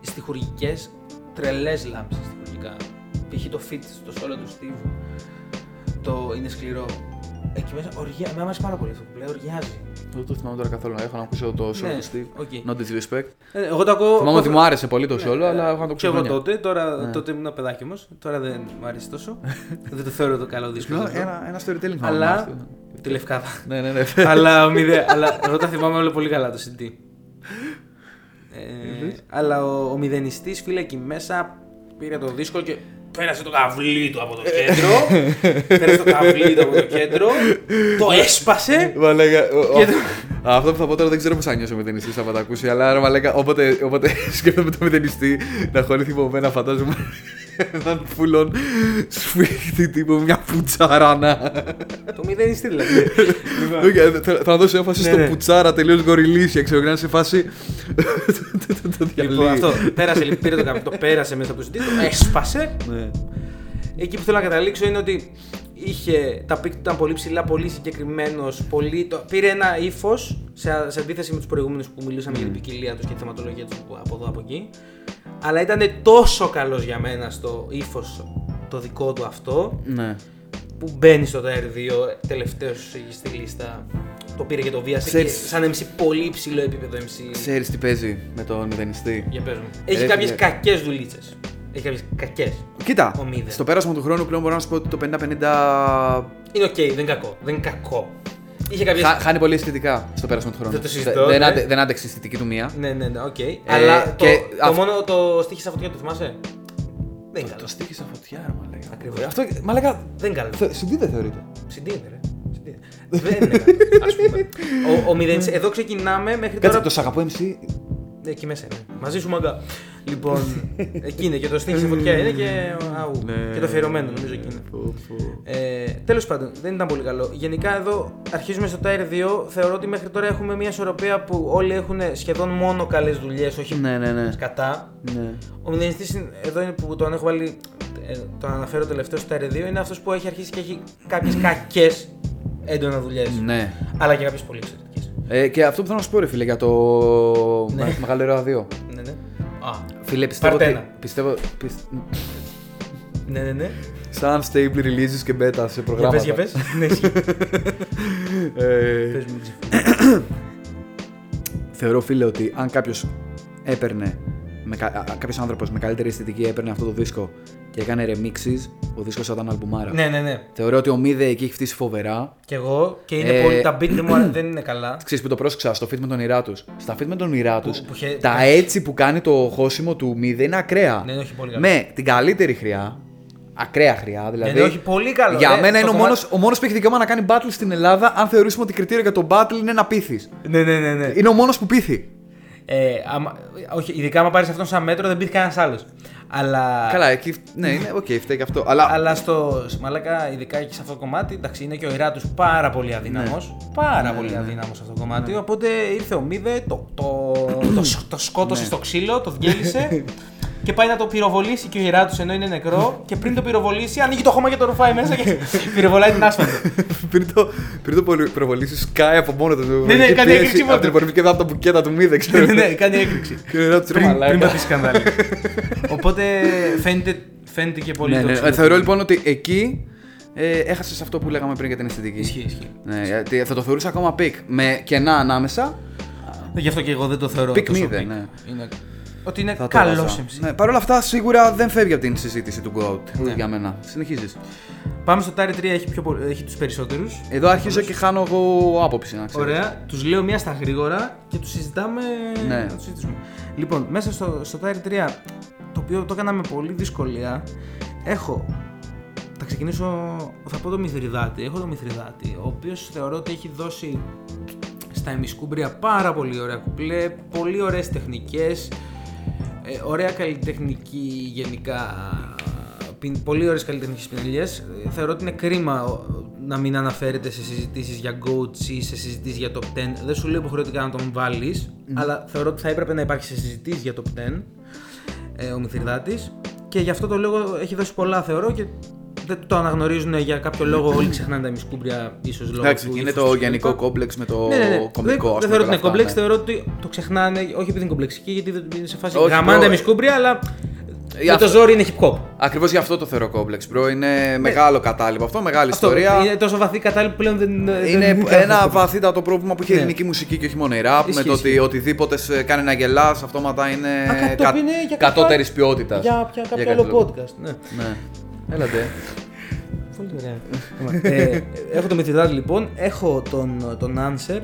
στιχουργικές, τρελές λάμψεις στιχουργικά. Π.χ. το fit στο σόλο του Steve το είναι σκληρό. Εκεί μέσα οργιά, με άρεσε πάρα πολύ αυτό που λέει, οργιάζει. Δεν το θυμάμαι τώρα καθόλου. Έχω να ακούσω το solo Ναι, του Steve. οκ. No disrespect. Ε, Εγώ το ακούω. Θυμάμαι ότι εγώ- μου άρεσε πολύ το solo, αλλά έχω να το Και ακούσω. εγώ χρόνια. τότε, τώρα, Ναι. τότε ήμουν ένα παιδάκι όμως. Τώρα δεν μου αρέσει τόσο. (laughs) δεν το θεωρώ το καλό δίσκο. Ένα, αυτό. ένα, ένα storytelling θα Αλλά. ονομάσαι. Τη λευκάδα. Ναι, ναι, ναι. αλλά, ο μηδέ, αλλά εγώ τα θυμάμαι όλο πολύ καλά το CD. Ε, αλλά ο, ο μηδενιστής φίλε εκεί μέσα πήρε το δίσκο και πέρασε το καβλί του από το κέντρο. πέρασε το καβλί του από το κέντρο. το έσπασε. Μαλάκα, ο- ο- Και το- Αυτό που θα πω τώρα δεν ξέρω πώς θα νιώσει ο μηδενιστή άμα τα ακούσει. Αλλά ρε μαλάκα, όποτε, όποτε (laughs) σκέφτομαι το μηδενιστή να χωρί θυμωμένα, φαντάζομαι έναν φουλόν σφίχτη τύπου μια πουτσάρανα. το μηδενιστή δηλαδή. Λοιπόν, Όχι, ε, θα- Θα δώσω έμφαση Ναι, στο ναι. πουτσάρα τελείως γοριλίσια. Ξέρω και να είναι σε φάση. (laughs) Το λοιπόν, διαλύει. αυτό πέρασε, λοιπόν, πήρε το καβλί, το πέρασε μέσα από το CD, το έσπασε. Ναι. Εκεί που θέλω να καταλήξω είναι ότι είχε, τα peak του ήταν πολύ ψηλά, πολύ συγκεκριμένος. Πολύ, το, πήρε ένα ύφος σε, σε αντίθεση με τους προηγούμενους που μιλούσαμε για την ποικιλία τους και τη θεματολογία τους από εδώ από εκεί. Αλλά ήταν τόσο καλός για μένα στο ύφος το δικό του αυτό Ναι. που μπαίνει στο Tier 2 τελευταίος στη λίστα. Το πήρε και το βίασε και Ξέρεις- σαν MC πολύ υψηλό επίπεδο MC. Ξέρεις τι παίζει με τον μηδενιστή. Για πες μου. Έχει Ρε, κάποιες φίλε. κακές δουλίτσες. Έχει κάποιες κακές. Κοίτα, Ο Μίδε. στο πέρασμα του χρόνου πλέον μπορώ να σου πω ότι το 50-50 Είναι οκ, δεν είναι κακό. Δεν είναι κακό. Είχε κάποιε. χα- χάνει πολύ αισθητικά στο πέρασμα του χρόνου. Δεν το συζητώ, δεν, ναι. άντε- δεν άντεξε η αισθητική του μία. Ναι, ναι, ναι, οκ. Αλλά το, και το αυ- μόνο το στίχη στα φωτιά το θυμάσαι; Δεν είναι καλό. Το στίχη στα φωτιά, ρε μαλάκα. Ακριβώς. Αυτό, μαλάκα, Δεν είναι καλό. συντή δεν θεωρείται. Συντείνε, ρε. Συντείνε. Δεν είναι καλό. (laughs) Ας πούμε. Ο, ο μηδενής- εδώ ξεκινάμε μέχρι Κάτσε, τώρα. το σ' αγαπώ MC. Ναι, εκεί μέσα είναι. Μαζί σου μαγκά. Λοιπόν, εκεί είναι και το στίχη στη φωτιά είναι και. Αου, και το αφιερωμένο νομίζω εκεί είναι. Ε, Τέλος πάντων, δεν ήταν πολύ καλό. Γενικά εδώ αρχίζουμε στο Tier 2. Θεωρώ ότι μέχρι τώρα έχουμε μια ισορροπία που όλοι έχουν σχεδόν μόνο καλές δουλειές, όχι Ναι, ναι, ναι. κατά. ναι. Ο μηδενιστής εδώ είναι που τον έχω βάλει. ε, τον αναφέρω τελευταίο στο Tier 2. Είναι αυτός που έχει αρχίσει και έχει κάποιες κακές έντονα δουλειές. Ναι. Αλλά και κάποιες πολύ εξαιρετικές. Ε, και αυτό που θέλω να σου πω, ρε φίλε, για το Ναι. Με- Μεγάλο Ήρωα 2. Ναι, ναι. Α, Φίλε, πιστεύω Πάρτε ότι. ένα. Πιστεύω. πισ- ναι, ναι, ναι. Σαν stable releases και beta σε Για προγράμματα. πες, για πες. ναι, ισχύει. Ε, Πες μου, ξεφύγει. (coughs) θεωρώ, φίλε, ότι αν κάποιος έπαιρνε. Με, κα- α- κάποιος άνθρωπος με καλύτερη αισθητική έπαιρνε αυτό το δίσκο και έκανε remixes, ο δίσκος θα ήταν αλμπουμάρα. ναι, ναι, ναι. Θεωρώ ότι ο Μίδε εκεί έχει φτύσει φοβερά. Κι εγώ και είναι Ε, πολύ. Τα beat δεν μου αρέ- (clears throat) δεν είναι καλά. Ξέρεις που το πρόσεξα στο feat με τον Ηρά τους. Στα feat με τον Ηρά τους, που είχε- τα έτσι που κάνει το χώσιμο του Μίδε είναι ακραία. Ναι, όχι πολύ καλό. με την καλύτερη χρειά, ακραία χρειά δηλαδή. Ναι, ναι, όχι πολύ καλό. Για ρε, μένα στο είναι ο κομμάτι- μόνος, ο μόνος που έχει δικαίωμα να κάνει battle στην Ελλάδα αν θεωρήσουμε ότι κριτήριο για το battle είναι να πείθεις. Ναι, ναι, ναι. ναι. Είναι ο μόνος που πείθει. Ε, άμα, όχι, ειδικά άμα πάρεις αυτόν σαν μέτρο δεν μπήκε κανένας άλλος. Αλλά, Καλά, εκεί. Ναι, είναι, οκ, φταίει και αυτό. Αλλά. αλλά στο μαλάκα, ειδικά εκεί σε αυτό το κομμάτι, εντάξει, είναι και ο Ιράτου πάρα πολύ αδύναμος. Πάρα Ναι, πολύ ναι, ναι. αδύναμος σε αυτό το κομμάτι. Οπότε ήρθε ο Μίδε, το, το, το, σ- το σκότωσε Ναι. στο ξύλο, το διέλυσε. (laughs) Και πάει να το πυροβολήσει και ο Ιράτου ενώ είναι νεκρό. Και πριν το πυροβολήσει, ανοίγει το χώμα και το ρουφάει μέσα και (laughs) πυροβολάει την άσφαλτο. πριν το, πριν το πολυ- προβολήσει, σκάει από μόνο του. Ναι, ναι, Και κάνει πίεση έκρηξη μόνο Από την του. υπορρυφή και από τα μπουκέτα του Μίδε, ξέρω. ναι, ναι, κάνει έκρηξη. Και είναι ένα πριν, μαλάκα. πριν πατήσει σκανδάλι. (laughs) Οπότε φαίνεται, φαίνεται και πολύ Ναι, το ναι. ξύλο Θεωρώ του. λοιπόν ότι εκεί ε, έχασες αυτό που λέγαμε πριν για την αισθητική. Ισχύει, ισχύει. Ναι, γιατί θα το θεωρούσα ακόμα peak. Με κενά ανάμεσα. Γι' αυτό και εγώ δεν το θεωρώ peak τόσο μηδέν, peak. ναι. Είναι... Ότι είναι Θα το καλός έβαζα. MC. Ναι, Παρ' όλα αυτά, σίγουρα δεν φεύγει από την συζήτηση του GOAT Ναι. για μένα. Συνεχίζεις. Πάμε στο Tier 3, έχει, πιο, πο- έχει τους περισσότερους. Εδώ αρχίζω και χάνω εγώ άποψη, να ξέρεις. Ωραία, τους λέω μία στα γρήγορα και τους συζητάμε Ναι. να τους συζητήσουμε. Λοιπόν, μέσα στο, στο Tire 3, το οποίο το έκανα με πολύ δυσκολία, έχω θα ξεκινήσω. Θα πω το Μηθριδάτη. Έχω το Μηθριδάτη, ο οποίος θεωρώ ότι έχει δώσει στα ημισκούμπρια πάρα πολύ ωραία κουπλέ, πολύ ωραίες τεχνικές, ε, ωραία καλλιτεχνική γενικά, πιν- πολύ ωραίες καλλιτεχνικές πινελιές. Ε, Θεωρώ ότι είναι κρίμα ο, να μην αναφέρεται σε συζητήσεις για GOATs ή σε συζητήσεις για top 10. Δεν σου λέω υποχρεωτικά να τον βάλεις, αλλά θεωρώ ότι θα έπρεπε να υπάρχει σε συζητήσεις για top 10 ε, ο Μηθριδάτης και γι' αυτό το λόγο έχει δώσει πολλά θεωρώ και δεν το αναγνωρίζουν για κάποιο λόγο. Όλοι ξεχνάνε τα ημισκούμπρια, ίσως λόγω. Εντάξει, του είναι ύφους το τους γενικό κλπ. κόμπλεξ με το Ναι, ναι, ναι. κομικό. Δεν, ας δεν πούμε, θεωρώ ότι είναι όλα αυτά, κόμπλεξ, ναι. θεωρώ ότι το ξεχνάνε, όχι επειδή είναι κομπλεξική, γιατί δεν είναι σε φάση Όχι, γαμάνε bro. τα ημισκούμπρια, αλλά Ε, με το αυτό- ζόρι είναι hip hop. Ακριβώς γι' αυτό το θεωρώ κόμπλεξ, bro. Είναι μεγάλο κατάλοιπο αυτό, μεγάλη Αυτό, ιστορία. Είναι τόσο βαθύ κατάλληλο που πλέον δεν. δεν- Είναι δεν- ένα βαθύτατο πρόβλημα που έχει η Ναι. ελληνική μουσική και όχι μόνο η rap. Ισχύει, με το ότι ισχύει. οτιδήποτε σε κάνει να γελάς, αυτόματα είναι Α, κάτι το οποίο είναι για κάποια- κατώτερης ποιότητας. Για, για κάποιο άλλο podcast. Ναι. Ναι. Έλατε. Πολύ ωραία. ε, έχω το Μηθριδάτη λοιπόν, έχω τον, τον Answer.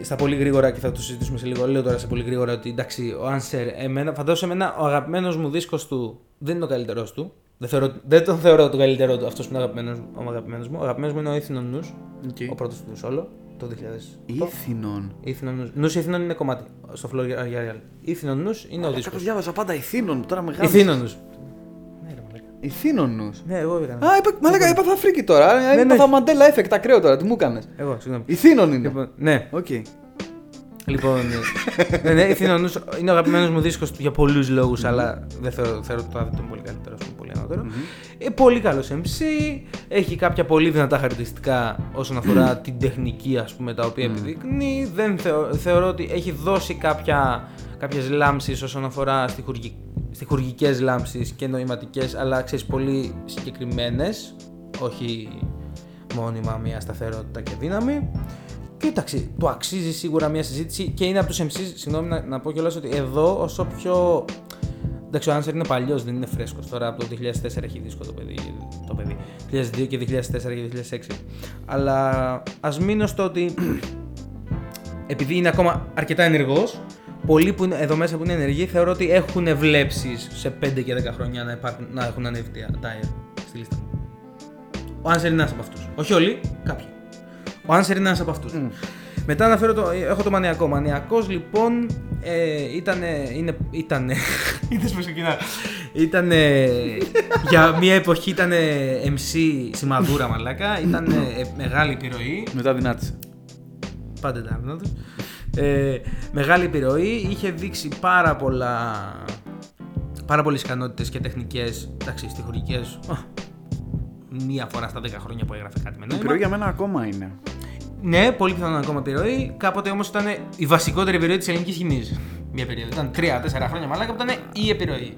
Ε, Στα πολύ γρήγορα και θα το συζητήσουμε σε λίγο. Λέω τώρα σε πολύ γρήγορα ότι εντάξει, ο Answer, εμένα, φαντάζομαι εμένα ο αγαπημένος μου δίσκος του δεν είναι ο καλύτερό του. Δεν, θεωρώ, δεν τον θεωρώ το καλύτερό του, αυτός που είναι αγαπημένος, ο αγαπημένος μου. Ο αγαπημένος μου είναι ο Ήθινον Νους, Οκ. ο πρώτος του solo, το 2000. Ήθινον. Ήθινον Νους. Νους Ήθινον είναι κομμάτι στο Flow για Real. Ήθινον Νους είναι ο Κάπως δίσκος. διάβαζα πάντα Ηθήνων, τώρα μεγάλος. Ηθίνον Νους. Ναι, ρε μαλάκα. Ηθήνων νους. Ναι, εγώ έκανα. Α, είπα, μαλάκα, έπαθα φρίκη τώρα. ναι. Έπαθα Mandela effect ακραίο τώρα. Τι μου έκανες; Εγώ, συγγνώμη. Ηθήνων είναι. Λοιπόν, ναι, Οκ. Λοιπόν, ε, ναι, ναι, η Θήνα Νους είναι ο αγαπημένος μου δίσκος για πολλούς λόγους, αλλά δεν θεωρώ, θεωρώ το Άδη τον πολύ καλύτερο, ας πούμε, πολύ ανώτερο. Ε, πολύ καλός MC, έχει κάποια πολύ δυνατά χαρακτηριστικά όσον αφορά την τεχνική, ας πούμε, τα οποία επιδεικνύει. Δεν θεω- θεωρώ ότι έχει δώσει κάποια, κάποιες λάμψεις όσον αφορά στιχουργικ, στιχουργικές λάμψεις και νοηματικές, αλλά ξέρεις, πολύ συγκεκριμένες, όχι μόνιμα μια σταθερότητα και δύναμη. Και εντάξει, το αξίζει σίγουρα μια συζήτηση και είναι από τους MCs. Συγγνώμη να, να πω κιόλας ότι εδώ όσο πιο. Εντάξει, ο Άνσερ είναι παλιός, δεν είναι φρέσκος. Τώρα από το 2004 έχει δίσκο το παιδί. Το παιδί. 2002 και 2004 και 2006. Αλλά ας μείνω στο ότι (clears throat) επειδή είναι ακόμα αρκετά ενεργός, πολλοί που είναι εδώ μέσα που είναι ενεργοί θεωρώ ότι έχουν βλέψεις σε 5 και 10 χρόνια να, υπάρχουν, να έχουν ανέβει τα air στη λίστα μου. Ο Άνσερ είναι ένας από αυτούς. Όχι όλοι, κάποιοι. Ο Άνσερ είναι ένας από αυτούς. Μετά αναφέρω το, έχω το μανιακό. Μανιακός λοιπόν ε, ήτανε, είναι, ήτανε, (laughs) είδες πως ξεκινά. Ήτανε, για μια εποχή ήταν MC σημαδούρα μαλάκα, ήταν μεγάλη επιρροή. Μετά δυνάτησε. Πάντα ήταν δυνατός. Ε, μεγάλη επιρροή, είχε δείξει πάρα πολλά πάρα πολλές ικανότητες και τεχνικές, εντάξει, στιχουργικές, α, μία φορά στα 10 χρόνια που έγραφε κάτι με Η νόημα. επιρροή για μένα ακόμα είναι. Ναι, πολύ πιθανόν ακόμα επιρροή. Κάποτε όμως ήταν η βασικότερη επιρροή της ελληνικής σκηνή. Μια περίοδο. Ήταν 3-4 χρόνια μαλάκα που ήταν η επιρροή.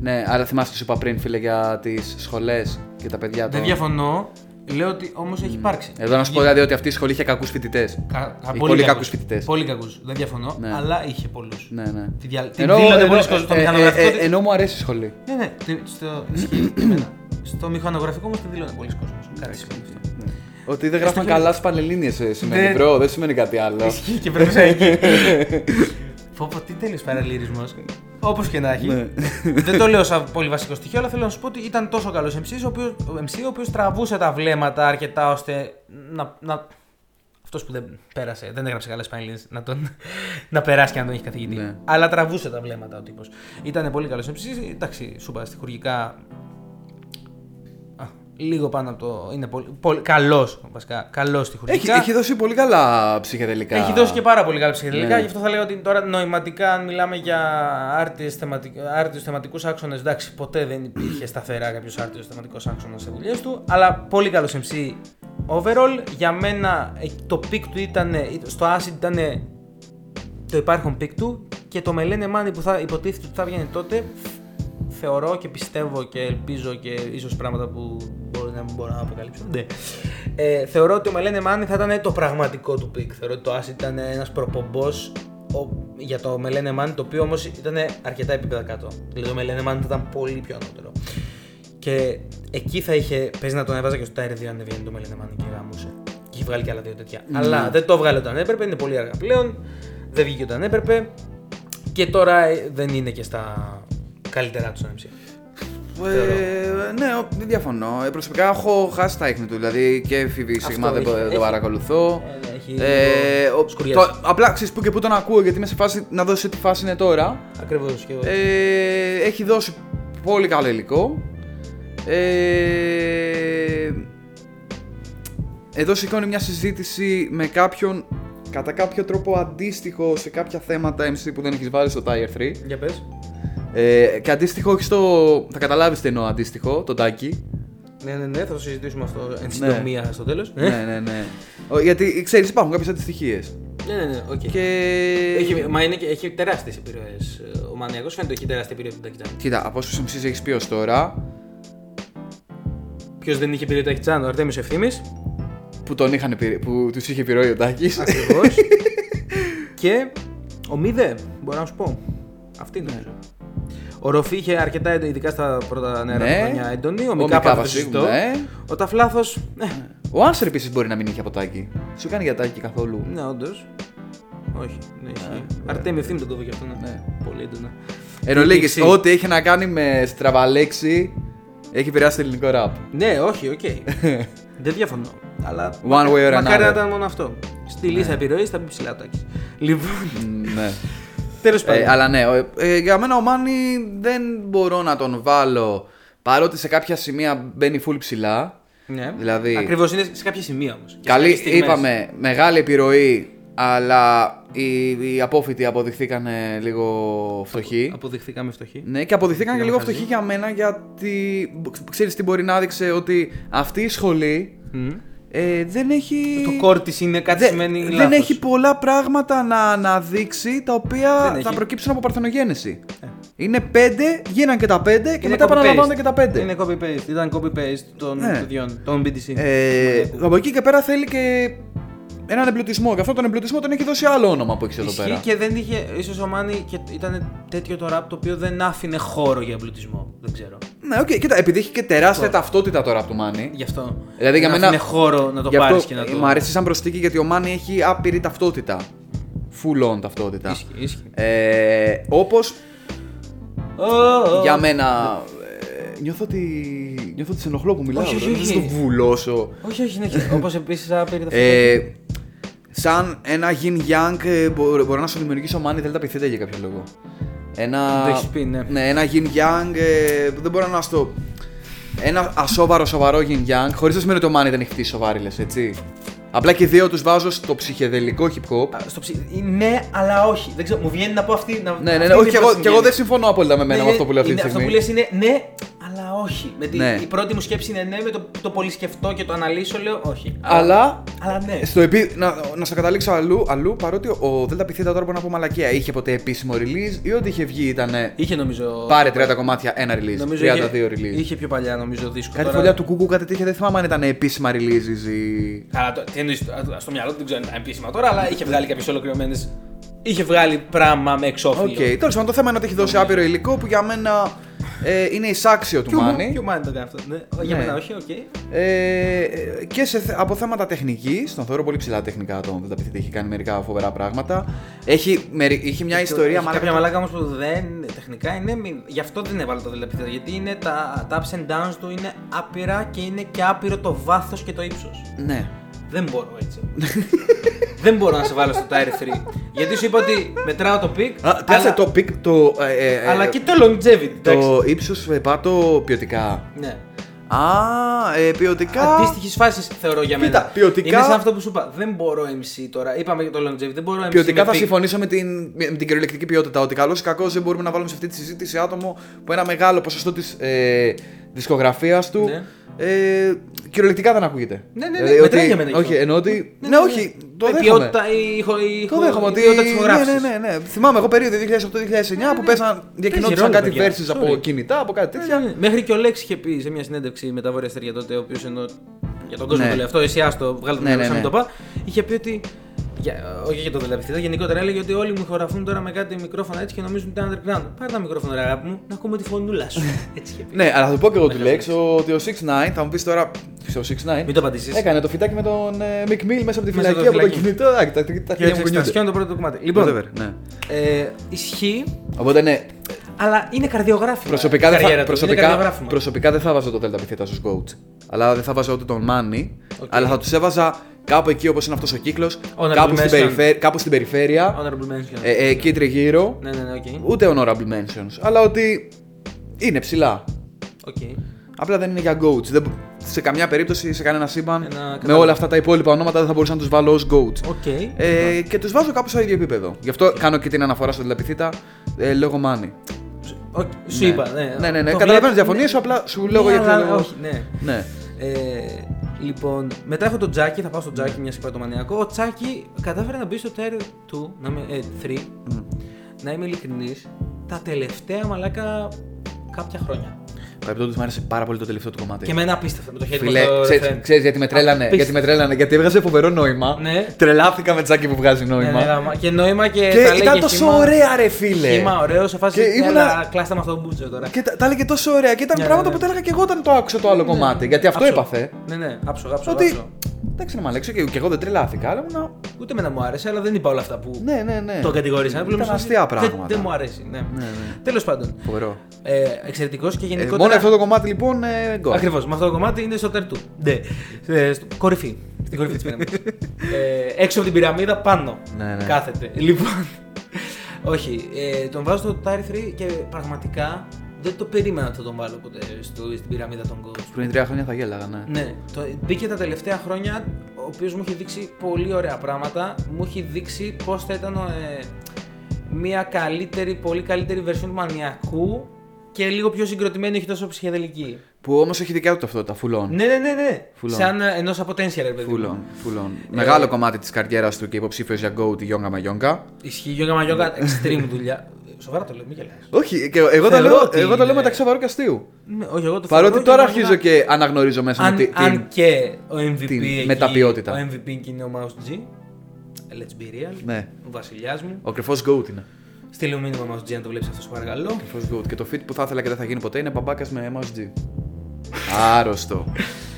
Ναι, αλλά θυμάσαι τι σου είπα πριν, φίλε, για τις σχολές και τα παιδιά Δεν των- διαφωνώ. Λέω ότι όμως έχει υπάρξει. Εδώ να σου πω δηλαδή ότι αυτή η σχολή είχε κακούς φοιτητές. Κα- κα- Έχει πολύ πολύ κακούς. κακούς φοιτητές. Πολύ κακούς. Δεν διαφωνώ. Ναι. Αλλά είχε πολλούς. Ναι, ναι. Τη, δια... τη Ενώ- δήλωνε ενώ- πολλοί κόσμοι στο ε, ε, μηχανογραφικό. ε, τη- Ενώ μου αρέσει η σχολή. Ναι, ναι. τη- Στο, ισχύει και (clears throat) εμένα. στο μηχανογραφικό όμως τη δήλωνε πολλοί κόσμοι. Κάτι σημαίνει αυτό. Ότι δεν γράφαν στο- καλά στις πανελλήνιες σημαίνει, Ναι. bro, δεν σημαίνει κάτι άλλο. Ισχύει και πρέπει να (laughs) εκεί. Πω πω, τι τέλειος παραλληλισμός. Όπως και να έχει. Ναι. Δεν το λέω σαν πολύ βασικό στοιχείο, αλλά θέλω να σου πω ότι ήταν τόσο καλός MC, ο οποίος, ο MC, ο οποίος τραβούσε τα βλέμματα αρκετά ώστε να. να αυτός που δεν πέρασε, δεν έγραψε καλές πανελλήνιες, να, τον, να περάσει και να τον έχει καθηγητή. Ναι. Αλλά τραβούσε τα βλέμματα ο τύπος. Ήταν πολύ καλός MC. Εντάξει, σου είπα, στοιχουργικά Α, λίγο πάνω από το. Είναι πολύ, πολύ καλός βασικά. Καλός Έχει, στοιχουργικά. έχει δώσει πολύ καλά ψυχεδελικά. Έχει δώσει και πάρα πολύ καλά ψυχεδελικά, Ναι. γι' αυτό θα λέω ότι τώρα νοηματικά, αν μιλάμε για άρτιες θεματικ... άρτιους θεματικούς άξονες, εντάξει, ποτέ δεν υπήρχε σταθερά κάποιος άρτιος θεματικός άξονας σε δουλειές του, αλλά πολύ καλός MC overall. Για μένα ε, το pick του ήταν, στο acid ήταν το υπάρχον pick του και το Μελένε Μάνι που θα υποτίθεται ότι θα βγαίνει τότε, θεωρώ και πιστεύω και ελπίζω και ίσως πράγματα που μπορεί να μην μπορώ να αποκαλύψω. Ναι. Ε, θεωρώ ότι ο Μελένε Μάνι θα ήταν το πραγματικό του pick. Θεωρώ ότι το Acid ήταν ένας προπομπός ο- για το Μελένε Μάνι, το οποίο όμως ήταν αρκετά επίπεδα κάτω. Δηλαδή το Μελένε Μάνι ήταν πολύ πιο ανώτερο. Και εκεί θα είχε, παίζει να τον έβαζα και στο Tier 2 αν έβγαινε το Μελένε Μάνι και γάμουσε. Και είχε βγάλει και άλλα δύο τέτοια. Αλλά δεν το βγάλε όταν έπρεπε, είναι πολύ αργά πλέον. Δεν βγήκε όταν έπρεπε. Και τώρα ε, δεν είναι και στα καλύτερά τους στον MC. Ε, ναι, ο- δεν διαφωνώ. Ε, προσωπικά έχω χάσει τα ίχνη του. Δηλαδή και FV Sigma δεν έχει- δεν έχει- το παρακολουθώ. Ε, ναι, έχει Ε, λίγο ο- σκουριάσει. το- απλά ξέρεις που και που τον ακούω γιατί είμαι σε φάση να δώσει τι φάση είναι τώρα. Ακριβώς και εγώ. Ε, έχει δώσει πολύ καλό υλικό. Ε, εδώ σηκώνει μια συζήτηση με κάποιον κατά κάποιο τρόπο αντίστοιχο σε κάποια θέματα MC που δεν έχεις βάλει στο Tier 3. Για πες. Ε, και αντίστοιχο όχι στο... θα καταλάβεις τι εννοώ αντίστοιχο, το Τάκη. Ναι, ναι, ναι, θα το συζητήσουμε αυτό εν συντομία στο τέλος. ναι, ναι, ναι. Ο- Γιατί ξέρεις υπάρχουν κάποιες αντιστοιχίες. Ναι, ναι, ναι, οκ. Και... Έχει, μα είναι, και- έχει τεράστιες επιρροές. Ο Μανιακός φαίνεται ότι έχει τεράστια επιρροή από τον Τάκι Τσαν. Κοίτα, από όσους MCs έχεις πει ως τώρα, Ποιος δεν είχε επιρροή τον Τακιτζάν, ο Αρτέμις Ευθύμης; που, τον είχαν, επι- που τους είχε επιρροή ο Τάκης. Ακριβώς. (laughs) και ο Μίδε, μπορώ να σου πω. Αυτή είναι νομίζω. Ο Ροφή είχε αρκετά, ειδικά στα πρώτα νέα Ναι. χρόνια έντονη. Ο Ο Μικάπα Μικάπα δεν το συζητώ. σίγουρα, ναι. Ο Ταφλάθος, ναι, Ο Άνσερ επίσης μπορεί να μην είχε από τάκι. Σου κάνει για τάκι καθόλου. ναι, όντως. Όχι, ναι, ισχύει. ναι. Αρτέμι ευθύνη τον κόβω και αυτό, ναι. Ναι. Πολύ έντονα. Εν ολίγοις, Υπήρξε- ό,τι έχει να κάνει με στραβαλέξη έχει επηρεάσει το ελληνικό ραπ. Ναι, όχι, οκ. (laughs) Δεν διαφωνώ. Αλλά One way or μακάρι να another. ήταν μόνο αυτό. Στη λίστα επιρροής θα μπει ψηλά ο Τάκης. Λοιπόν, Μ, ναι. Τέλος Ε, πάντων. αλλά ναι, ο- ε, για μένα ο Μάνι δεν μπορώ να τον βάλω παρότι σε κάποια σημεία μπαίνει full ψηλά. ναι. δηλαδή- Ακριβώς είναι σε κάποια σημεία όμως. Καλή, είπαμε, μεγάλη επιρροή, αλλά οι, οι απόφοιτοι αποδειχθήκαν λίγο φτωχοί. Αποδειχθήκαμε φτωχοί. Ναι, και αποδειχθήκαν και λίγο Χαζή. φτωχοί για μένα γιατί ξέρεις τι μπορεί να έδειξε ότι αυτή η σχολή Μμ. Ε, δεν έχει... Το κόρ της είναι κάτι δεν, σημαίνει δεν λάθος. έχει πολλά πράγματα να αναδείξει τα οποία Δεν θα έχει. προκύψουν από παρθενογέννηση. Ε. Είναι πέντε, γίναν και τα πέντε και Είναι μετά copy-paste. επαναλαμβάνονται και τα πέντε. Είναι copy-paste. Ήταν copy-paste των Ναι. παιδιών, των BTC. Ε, από εκεί και πέρα θέλει και έναν εμπλουτισμό. Και αυτόν τον εμπλουτισμό τον έχει δώσει άλλο όνομα που έχεις εδώ Ισχύει πέρα. και δεν είχε, ίσως ο Μάνι και ήταν τέτοιο το rap το οποίο δεν άφηνε χώρο για εμπλουτισμό. Δεν ξέρω. Ναι, οκ, κοίτα, επειδή έχει και τεράστια Αυτό. ταυτότητα τώρα από του Μάνι. Γι' αυτό. Δηλαδή, για δεν μένα- άφηνε χώρο να το Γι' αυτό πάρεις και να το. Μου αρέσει σαν προσθήκη γιατί ο Μάνι έχει άπειρη ταυτότητα. Full on ταυτότητα. Ισχύει, ισχύει. Ε, Όπως Ω, ω. για μένα. ε, νιώθω ότι. Νιώθω ότι σε ενοχλώ που μιλάω. Όχι, ρε, όχι, δεν όχι. στο βουλώσω. Όχι, όχι, ναι. Όπως επίσης άπειρη Ε, σαν ένα yin yang ε, μπορώ, μπορώ να σου δημιουργήσω μάνι δεν τα πειθείτε για κάποιο λόγο. Ένα, Το έχεις πει, ναι. ένα yin yang ε, δεν μπορώ να στο. Ένα ασόβαρο σοβαρό yin yang, χωρίς να σημαίνει ότι ο Μάνι δεν έχει χτίσει σοβάρι, λες, έτσι. Απλά και οι δύο τους βάζω στο ψυχεδελικό hip hop. Στο ψι... Ναι, αλλά όχι. Δεν ξέρω, μου βγαίνει να πω αυτή. Να... Ναι, ναι, ναι, αυτή όχι, είναι και η εγώ, πρώτη και εγώ μου δεν βγαίνει. συμφωνώ απόλυτα με μένα Ναι, με αυτό που λέω αυτή τη είναι- στιγμή. Αυτό που λες είναι ναι, αλλά όχι. Με τη, Ναι. Η πρώτη μου σκέψη είναι ναι, με το, το πολύ σκεφτώ και το αναλύσω, λέω όχι. Αλλά Αλλά ναι. στο επί... να, να στο καταλήξω αλλού, αλλού παρότι ο Δέλτα Πι Θήτα τώρα μπορώ να πω μαλακία. Είχε ποτέ επίσημο release ή ό,τι είχε βγει ήταν. Είχε νομίζω. Πάρε 30 κομμάτια, ένα release. νομίζω 32 είχε, release. Είχε πιο παλιά νομίζω δίσκο. Κάτι τώρα. φωλιά του Κούκου, κάτι τέτοια δεν θυμάμαι αν ήταν επίσημα releases ή. Καλά, το, τι εννοείς, στο- στο μυαλό του δεν ξέρω αν ήταν επίσημα τώρα, αλλά είχε βγάλει κάποιες ολοκληρωμένες. Είχε βγάλει πράγμα με εξώφυλλο. Οκ, τέλος πάντων το θέμα είναι ότι έχει δώσει άπειρο υλικό που για μένα ε, είναι εισάξιο του Ποιο Μάνι. Ποιο Μάνι το κάνει αυτό. Ναι. Για Ναι. μένα όχι, οκ. Ε, ε, και σε, θε- από θέματα τεχνικής, τον θεωρώ πολύ ψηλά τεχνικά τον δεν τα πείτε, έχει κάνει μερικά φοβερά πράγματα. Έχει, μερι- είχε μια ιστορία Έχει μαλάκα. Κάποια μαλάκα όμως που δεν. Τεχνικά είναι. μη- Γι' αυτό δεν έβαλε το δελεπίθετο. Γιατί είναι τα, τα ups and downs του είναι άπειρα και είναι και άπειρο το βάθος και το ύψος. Ναι. Δεν μπορώ έτσι. (laughs) δεν μπορώ να σε βάλω στο Tier 3. Γιατί σου είπα ότι μετράω το peak. Α, κάτσε αλλά, το peak, το. ε, ε, ε, αλλά και το longevity. εντάξει. Το ύψο πάτω ποιοτικά. Ναι. Α, ε, ποιοτικά. Αντίστοιχη φάση θεωρώ για Κοίτα, μένα. ποιοτικά- Είναι σαν αυτό που σου είπα. Δεν μπορώ MC τώρα. Είπαμε για το longevity. Δεν μπορώ MC. Ποιοτικά με θα peak. συμφωνήσω με την, με την κυριολεκτική ποιότητα. Ότι καλό ή κακό δεν μπορούμε να βάλουμε σε αυτή τη συζήτηση άτομο που ένα μεγάλο ποσοστό της ε, δισκογραφίας του Ναι. Ε, κυριολεκτικά δεν ακούγεται. Ναι, ναι, ναι, Δηλαδή, μετράει ότι- για μένα και Όχι, αυτό. εννοώ ότι. Ναι, Ναι, ναι, όχι, το Με δέχομαι. ποιότητα η ηχο- η Το ηχο- δέχομαι η ότι. ποιότητα της Ναι, ηχογράφησης. ναι, ναι, ναι. Θυμάμαι εγώ περίοδο 2008-2009 που παίζαν διακοινώνονταν ρόλο, κάτι παιδιά. verses από Sorry. κινητά, από κάτι τέτοια. Ναι, ναι. Μέχρι και ο Λέξ είχε πει σε μια συνέντευξη με τα Βόρεια Αστέρια τότε, ο οποίος ενώ. Για τον κόσμο Ναι. το λέει αυτό, εσύ άστο, βγάλε το Ναι, μυαλό ναι, σου να ναι. μην το πά. Είχε πει ότι. Για, όχι για το δελαπιστήτα, γενικότερα έλεγε ότι όλοι μου ηχογραφούν τώρα με κάτι μικρόφωνα έτσι και νομίζουν ότι είναι underground. Πάρε τα μικρόφωνα, ρε αγάπη μου, να ακούμε τη φωνούλα σου. (laughs) έτσι είχε πει. Ναι, αλλά θα το πω και εγώ (laughs) του Μεγάλο Lex ότι ο 6ix9 θα μου πεις τώρα. Ο 6ix9 Μην το απαντήσεις. έκανε το φυτάκι με τον ε, Mick Mill μέσα από τη Μέσα φυλακή από το από το φυλακή. κινητό. Α, Τα τα- τα Και χέρια μου έτσι κουνιούνται. εξετασιώνει το πρώτο κομμάτι; Λοιπόν, Whatever, ναι. ε, ισχύει. Οπότε ναι, Αλλά είναι καρδιογράφημα. Προσωπικά, η δεν θα, καριέρα του. Είναι προσωπικά, καρδιογράφημα. προσωπικά δεν θα βάζω το Delta Πιθέτα στου GOATs. Αλλά δεν θα βάζω ούτε τον Μάνι. Οκ. Αλλά θα τους έβαζα κάπου εκεί όπως είναι αυτός ο κύκλος. Honorable Κάπου, στην mention. περιφέρεια- κάπου στην περιφέρεια. Honorable mention. Ε, ε, εκεί τριγύρω. Ναι, ναι, ναι, οκ. Ούτε honorable mentions. Αλλά ότι είναι ψηλά. Οκ. Απλά δεν είναι για GOATs. Δεν, σε καμιά περίπτωση, σε κανένα σύμπαν, Ένα- με κατάλαβα. όλα αυτά τα υπόλοιπα ονόματα δεν θα μπορούσα να τους βάλω ως GOATs. Οκ. Ε, και τους βάζω κάπου στο ίδιο επίπεδο. Γι' αυτό κάνω και την αναφορά στο Delta ε, λόγω Money. Οκ, Σου είπα, ναι. Ναι, ναι, ναι. Το Καταλαβαίνω τις βλέπω- διαφωνίες σου, απλά σου λέω Ναι, για ποιο αλλά λόγο. Όχι, ναι. Ναι. Ε, λοιπόν, μετά έχω τον Τζάκι, θα πάω στον Τζάκι, μιας και πάει το μανιακό. Ο Τζάκι κατάφερε να μπει στο tier 2, να είμαι, ε, 3, να είμαι ειλικρινής, τα τελευταία μαλάκα κάποια χρόνια. Παρεπτόντω μου άρεσε πάρα πολύ το τελευταίο του κομμάτι. Και εμένα απίστευτα με το χέρι Φίλε, μου στο ξέρεις, refrain. ξέρεις γιατί με τρέλανε, Απίστευτο. γιατί με τρέλανε, γιατί έβγαζε φοβερό νόημα. Ναι. Τρελάθηκα με τσάκι που βγάζει Ναι, νόημα. ναι, γάμα. και νόημα και, και τα λέει ήταν και τόσο χύμα- ωραία, ρε φίλε. Χύμα ωραίο, σε φάση. Και Και ήμουνα- κλάστα με αυτό το μπούτσο τώρα. Και τα, τα έλεγε τόσο ωραία και ήταν Ναι, πράγματα ναι, που ναι. τα έλεγα και εγώ όταν το άκουσα το άλλο κομμάτι. Γιατί αυτό Άψο. έπαθε. Ναι, ναι, άψο, άψο. Ότι. Άψο. Εντάξει, να μαλέξω και, και εγώ δεν τρελάθηκα, αλλά ήμουν. Ούτε εμένα μου άρεσε, αλλά δεν είπα όλα αυτά που Ναι, ναι, ναι. το κατηγορήσαν. Ήταν Απλά μου αστεία δεν- πράγματα. Δεν, μου αρέσει. Ναι. Ναι, ναι. Τέλος πάντων. Φοβερό. Ε, Εξαιρετικός και Ε, γενικότερα. μόνο αυτό το κομμάτι λοιπόν. Ε, γκολ. Ακριβώς, με αυτό το κομμάτι είναι στο τερτού. Ναι. Ε, στο- κορυφή. Στην κορυφή της πυραμίδας. (laughs) ε, έξω από την πυραμίδα πάνω. Ναι, ναι. Κάθεται. Λοιπόν. Όχι. Ε, τον βάζω στο Tire 3 και πραγματικά δεν το περίμενα ότι θα τον βάλω ποτέ στο, στην πυραμίδα των coach. Πριν τρία χρόνια θα γέλαγα, ναι. Ναι, το, μπήκε τα τελευταία χρόνια, ο οποίος μου έχει δείξει πολύ ωραία πράγματα. Μου έχει δείξει πώς θα ήταν ε, μια καλύτερη, πολύ καλύτερη version του μανιακού και λίγο πιο συγκροτημένη, όχι τόσο ψυχεδελική. Που όμως έχει δικιά του ταυτότητα, φουλών. Ναι, ναι, ναι, ναι. Full on. Σαν ενός από potential, ρε παιδί. μου. Φουλών. φουλών. Ε, Μεγάλο κομμάτι της καριέρας του και υποψήφιος για GO τη Γιόγκα Μαγιόγκα. Ισχύει γιόγκα μαγιόγκα, extreme δουλειά. Σοβαρά το λέω, μην γελάς. Όχι, και εγώ, το Θεωρώ λέω, ότι εγώ το λέω είναι- μεταξύ σοβαρού και αστείου. Ναι, όχι, εγώ το Παρότι θεωρώ τώρα και αρχίζω ήμουνα- και αναγνωρίζω μέσα μου αν, τη- αν την. και ο MVP την εκεί, μεταποιότητα. Ο MVP και είναι ο Mouse G. Let's be real. Ναι. Ο βασιλιάς μου. Ο κρυφός GOAT είναι. Στείλε μου μήνυμα Mouse G αν το βλέπεις αυτός, σου παρακαλώ. Κρυφός GOAT. Και το fit που θα ήθελα και δεν θα γίνει ποτέ είναι μπαμπάκας με Mouse G. Άρρωστο.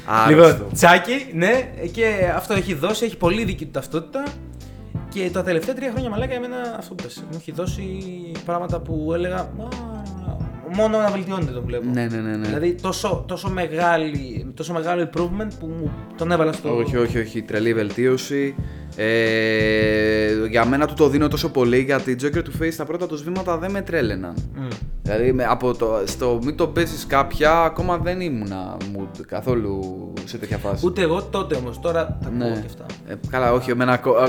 Άρρωστο. Λοιπόν, τσάκι, ναι, και αυτό έχει δώσει, έχει πολύ δική του ταυτότητα. Και τα τελευταία τρία χρόνια μαλάκα εμένα αυτό που πες, μου έχει δώσει πράγματα που έλεγα «Α, μόνο να βελτιώνεται το βλέπω. Ναι, ναι, ναι, ναι. Δηλαδή τόσο, τόσο, μεγάλη, τόσο μεγάλο improvement που μου τον έβαλα στο. Όχι, όχι, όχι. Τρελή βελτίωση. Ε, για μένα του το δίνω τόσο πολύ γιατί Joker του Face τα πρώτα τους βήματα δεν με τρέλαιναν. Μμ. Δηλαδή με, από το, στο μην το παίζει κάποια ακόμα δεν ήμουνα mood καθόλου σε τέτοια φάση. Ούτε εγώ τότε όμως, τώρα τα ακούω Ναι. και αυτά. Ε, καλά, όχι, εμένα. ακο- α,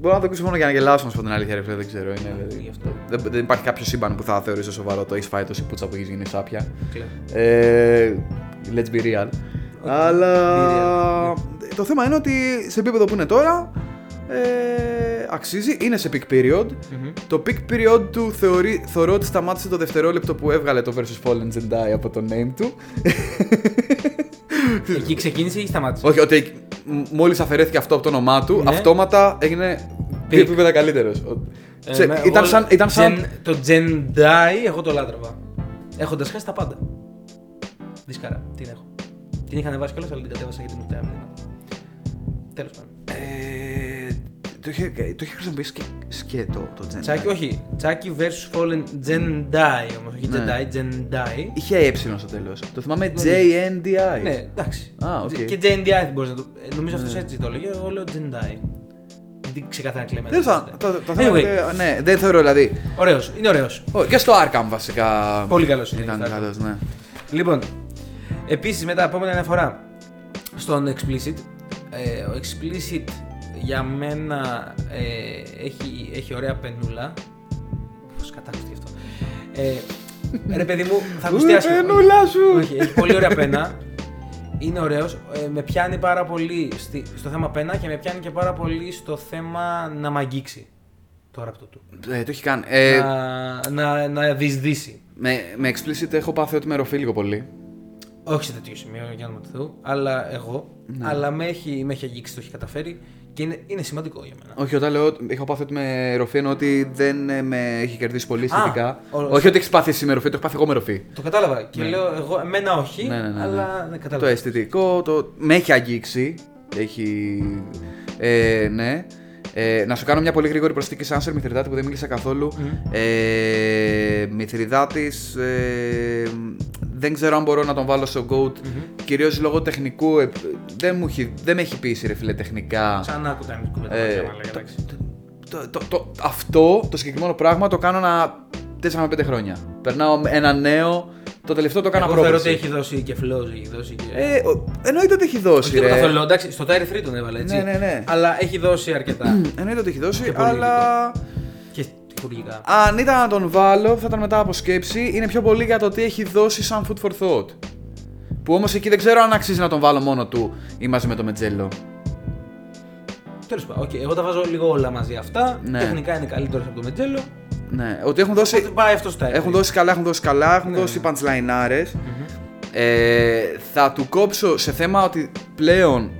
Μπορώ να το ακούσω μόνο για να γελάσω, να σου πω την αλήθεια, ρε φίλε, δεν ξέρω. Είναι, δηλαδή, Γι' αυτό. δεν, δεν υπάρχει κάποιο σύμπαν που θα θεωρήσω σοβαρό το έχει φάει τόση πουτσα που έχεις γίνει σάπια. Κλαίω. Ε, let's be real. Αλλά be το θέμα είναι ότι σε επίπεδο που είναι τώρα ε, αξίζει, είναι σε peak period. Μμμ. Το peak period του θεωρεί, θεωρώ ότι σταμάτησε το δευτερόλεπτο που έβγαλε το Versus Fallen Jedi από το name του. (laughs) Εκεί ξεκίνησε ή σταμάτησε; Όχι, ότι μόλις αφαιρέθηκε αυτό από το όνομά του, Ναι. αυτόματα έγινε δύο Peak. επίπεδα καλύτερος. Ε, με- ήταν εγώ- σαν. Ήταν σαν... Gen- το Jendai, εγώ το λάτρευα. Έχοντας χάσει τα πάντα. Δίσκαρα, την έχω. Την είχα ανεβάσει κιόλας, αλλά την κατέβασα γιατί μου φταίει Τέλος πάντων. Ε, το, είχε, το είχε χρησιμοποιήσει και σκέτο το Jedi. Τσάκι, όχι. Τσάκι vs Fallen Jendai όμως. Όχι Ναι. Jedi, Jendai. Είχε ε στο τέλος. Το θυμάμαι Ναι. JNDI. Ναι, εντάξει. Α, οκ. Και Jendai δεν μπορείς να το. ε, Νομίζω αυτός έτσι το έλεγε. Εγώ λέω Jendai. Δεν ξεκαθαρά κλεμμένο. Δεν θα. Το, το θέμα Anyway. είναι, ναι, δεν θεωρώ δηλαδή. Ωραίος, είναι ωραίος. Ω, και στο Arkham βασικά. Πολύ καλός είναι, Ήταν θα καλός, ναι. Λοιπόν, επίσης μετά επόμενη αναφορά στον Explicit. Ε, ο Explicit για μένα ε, έχει, έχει ωραία πενούλα. Πώς κατάκουστηκε αυτό. Ε, ρε παιδί μου, θα ακουστεί Ου, άσχημα. πενούλα σου! Όχι, έχει πολύ ωραία πένα. Είναι ωραίος. Ε, με πιάνει πάρα πολύ στη- στο θέμα πένα και με πιάνει και πάρα πολύ στο θέμα να μ' αγγίξει το ραπτό του. Ε, το έχει κάνει. Ε, να, να, να διεισδύσει. με, με explicit έχω πάθει ότι με ροφεί λίγο πολύ. Όχι σε τέτοιο σημείο, για όνομα του Θεού, αλλά εγώ. Αλλά με έχει, με έχει αγγίξει, το έχει καταφέρει και είναι, είναι σημαντικό για μένα. Όχι, όταν λέω έχω πάθει ότι με ροφεί εννοώ ότι δεν ε, με έχει κερδίσει πολύ αισθητικά. ο- Όχι ότι έχεις πάθει εσύ με ροφή, το έχω πάθει εγώ με ροφή. Το κατάλαβα και λέω εγώ, εμένα όχι, Ναι, ναι, ναι, ναι. αλλά ναι, Το κατάλαβα. αισθητικό, το... με έχει αγγίξει. Έχει. Ε, ναι. Ε, να σου κάνω μια πολύ γρήγορη προσθήκη σε Answer Μηθριδάτη που δεν μίλησα καθόλου. Ε, Μηθριδάτης, ε, δεν ξέρω αν μπορώ να τον βάλω στο GOAT. Κυρίως λόγω τεχνικού. ε, δεν, μου έχει, δεν με έχει πείσει ρε φίλε τεχνικά. Σαν άκου τα κουβέντα. Ε, Ε, εντάξει. Το, το, το, αυτό το συγκεκριμένο πράγμα το κάνω να 4 με 5 χρόνια. Περνάω ένα νέο. Το τελευταίο το έκανα Εγώ θεωρώ ότι πρόκληση. έχει δώσει και flows, έχει δώσει και... Ε, ο- εννοείται ότι έχει δώσει. Όχι τίποτα ρε. θέλω, εντάξει, στο Tier 3 τον έβαλε έτσι. Ναι, ναι, ναι. Αλλά έχει δώσει αρκετά. Εννοείται ότι έχει δώσει, Και πολύ αλλά και χειρουργικά. αν ήταν να τον βάλω, θα ήταν μετά από σκέψη. Είναι πιο πολύ για το τι έχει δώσει σαν food for thought. Που όμως εκεί δεν ξέρω αν αξίζει να τον βάλω μόνο του ή μαζί με το Μέντζελο. Τέλος πάντων, οκ, εγώ τα βάζω λίγο όλα μαζί αυτά. Ναι. Τεχνικά είναι καλύτερος από το Μέντζελο. Ναι, ότι έχουν δώσει. Οπότε πάει αυτό στα Έχουν δώσει καλά, έχουν δώσει καλά, έχουν Ναι, δώσει ναι. punchline Ε, θα του κόψω σε θέμα ότι πλέον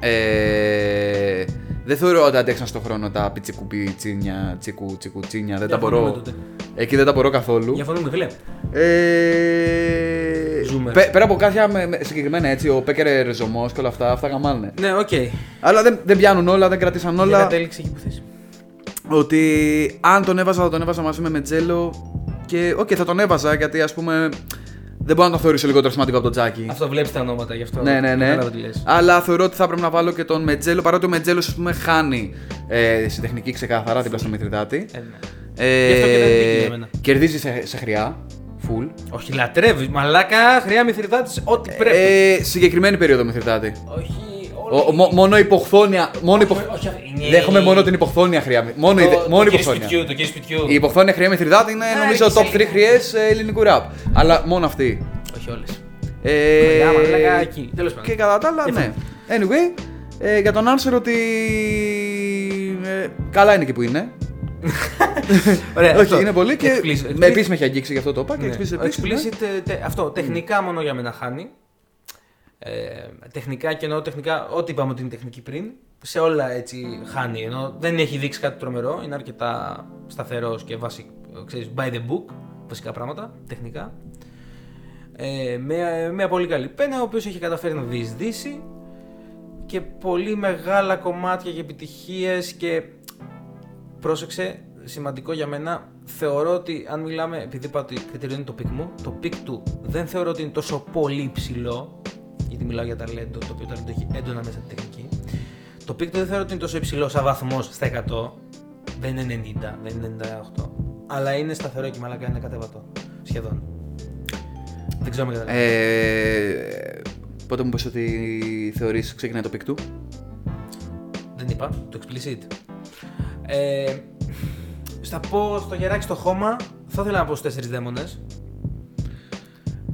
ε, δεν θεωρώ ότι αντέξαν στον χρόνο τα πιτσικουπί τσίνια, τσικου, τσικου τσίνια. Δεν τα Διαφωνούμε μπορώ. τότε. Εκεί δεν τα μπορώ καθόλου. Διαφωνούμε, φίλε. Ε, Ζούμε. πέ- πέρα από κάποια με- με- συγκεκριμένα έτσι, ο Πέκερ Ρεζωμός και όλα αυτά, αυτά γαμάνε. Ναι, οκ. Αλλά δεν, δεν πιάνουν όλα, δεν κρατήσαν Για όλα. κατέληξε εκεί που θες. Ότι αν τον έβαζα, θα τον έβαζα μαζί με Μέντζελο. Και οκ, θα τον έβαζα γιατί ας πούμε. Δεν μπορώ να τον θεωρήσω λιγότερο σημαντικό από τον Τζάκι. Αυτό βλέπεις τα ονόματα γι' αυτό. Ναι, ναι, ναι. Κατάλαβα τι λες. Αλλά θεωρώ ότι θα πρέπει να βάλω και τον Μέντζελο παρότι ο Μέντζελος ας πούμε χάνει ε, στη τεχνική ξεκάθαρα δίπλα στον Μηθριδάτη. Ε, ναι. Ε, Γι' αυτό και δεν νίκη για μένα. κερδίζει σε, σε χρειά. Full. Όχι, λατρεύεις. Μαλάκα, χρειά Μηθριδάτη, ό,τι πρέπει. Ε, συγκεκριμένη περίοδο Μηθριδάτη. Όχι. Ο, ο- μο- μόνο υποχθόνια. Μόνο υποχ... όχι, είναι- Δέχομαι μόνο την υποχθόνια χρειά. Μόνο, η, Το- μόνο το κύριο υποχθόνια. σπιτιού, το κύριο σπιτιού. Η υποχθόνια χρειά Μηθριδάτη είναι Α, νομίζω έχει top 3 σελίδα. χρειές ελληνικού rap. Αλλά μόνο αυτή. Όχι όλες. Ε, Χρειά, μαλάκα, εκεί. Τέλος πάντων. Και κατά τα άλλα, ναι. Anyway, ε, για τον Answer ότι. ε, καλά είναι εκεί που είναι. (laughs) Ωραία, Όχι, αυτό. είναι πολύ και Explicit. με επίσης με έχει αγγίξει γι' αυτό το είπα. Και Ναι. explicit Ο επίσης, ναι. explicit, ε, τε- αυτό, τεχνικά μόνο για μένα χάνει. Ε, τεχνικά και εννοώ τεχνικά, ό,τι είπαμε ότι είναι τεχνική πριν, σε όλα έτσι χάνει. Ενώ δεν έχει δείξει κάτι τρομερό, είναι αρκετά σταθερός και basic, ξέρεις, by the book, βασικά πράγματα, τεχνικά. Ε, με μια πολύ καλή πένα, ο οποίος έχει καταφέρει να διεισδύσει και πολύ μεγάλα κομμάτια και επιτυχίες και πρόσεξε, σημαντικό για μένα, θεωρώ ότι αν μιλάμε, επειδή είπα ότι κριτήριο είναι το peak μου, το peak του δεν θεωρώ ότι είναι τόσο πολύ ψηλό, γιατί μιλάω για ταλέντο, το οποίο ταλέντο έχει έντονα μέσα την τεχνική. Το peak του δεν θεωρώ ότι είναι τόσο υψηλό σαν βαθμός στα 100, δεν είναι 90, δεν είναι 98, αλλά είναι σταθερό και μαλάκα είναι ακατέβατο, σχεδόν. Δεν ξέρω αν με καταλαβαίνεις. Ε, πότε μου πες ότι θεωρείς ξεκινάει το peak του. Δεν είπα, το Explicit. Ε, στα πω στο γεράκι στο χώμα, θα ήθελα να πω στους τέσσερις δαίμονες.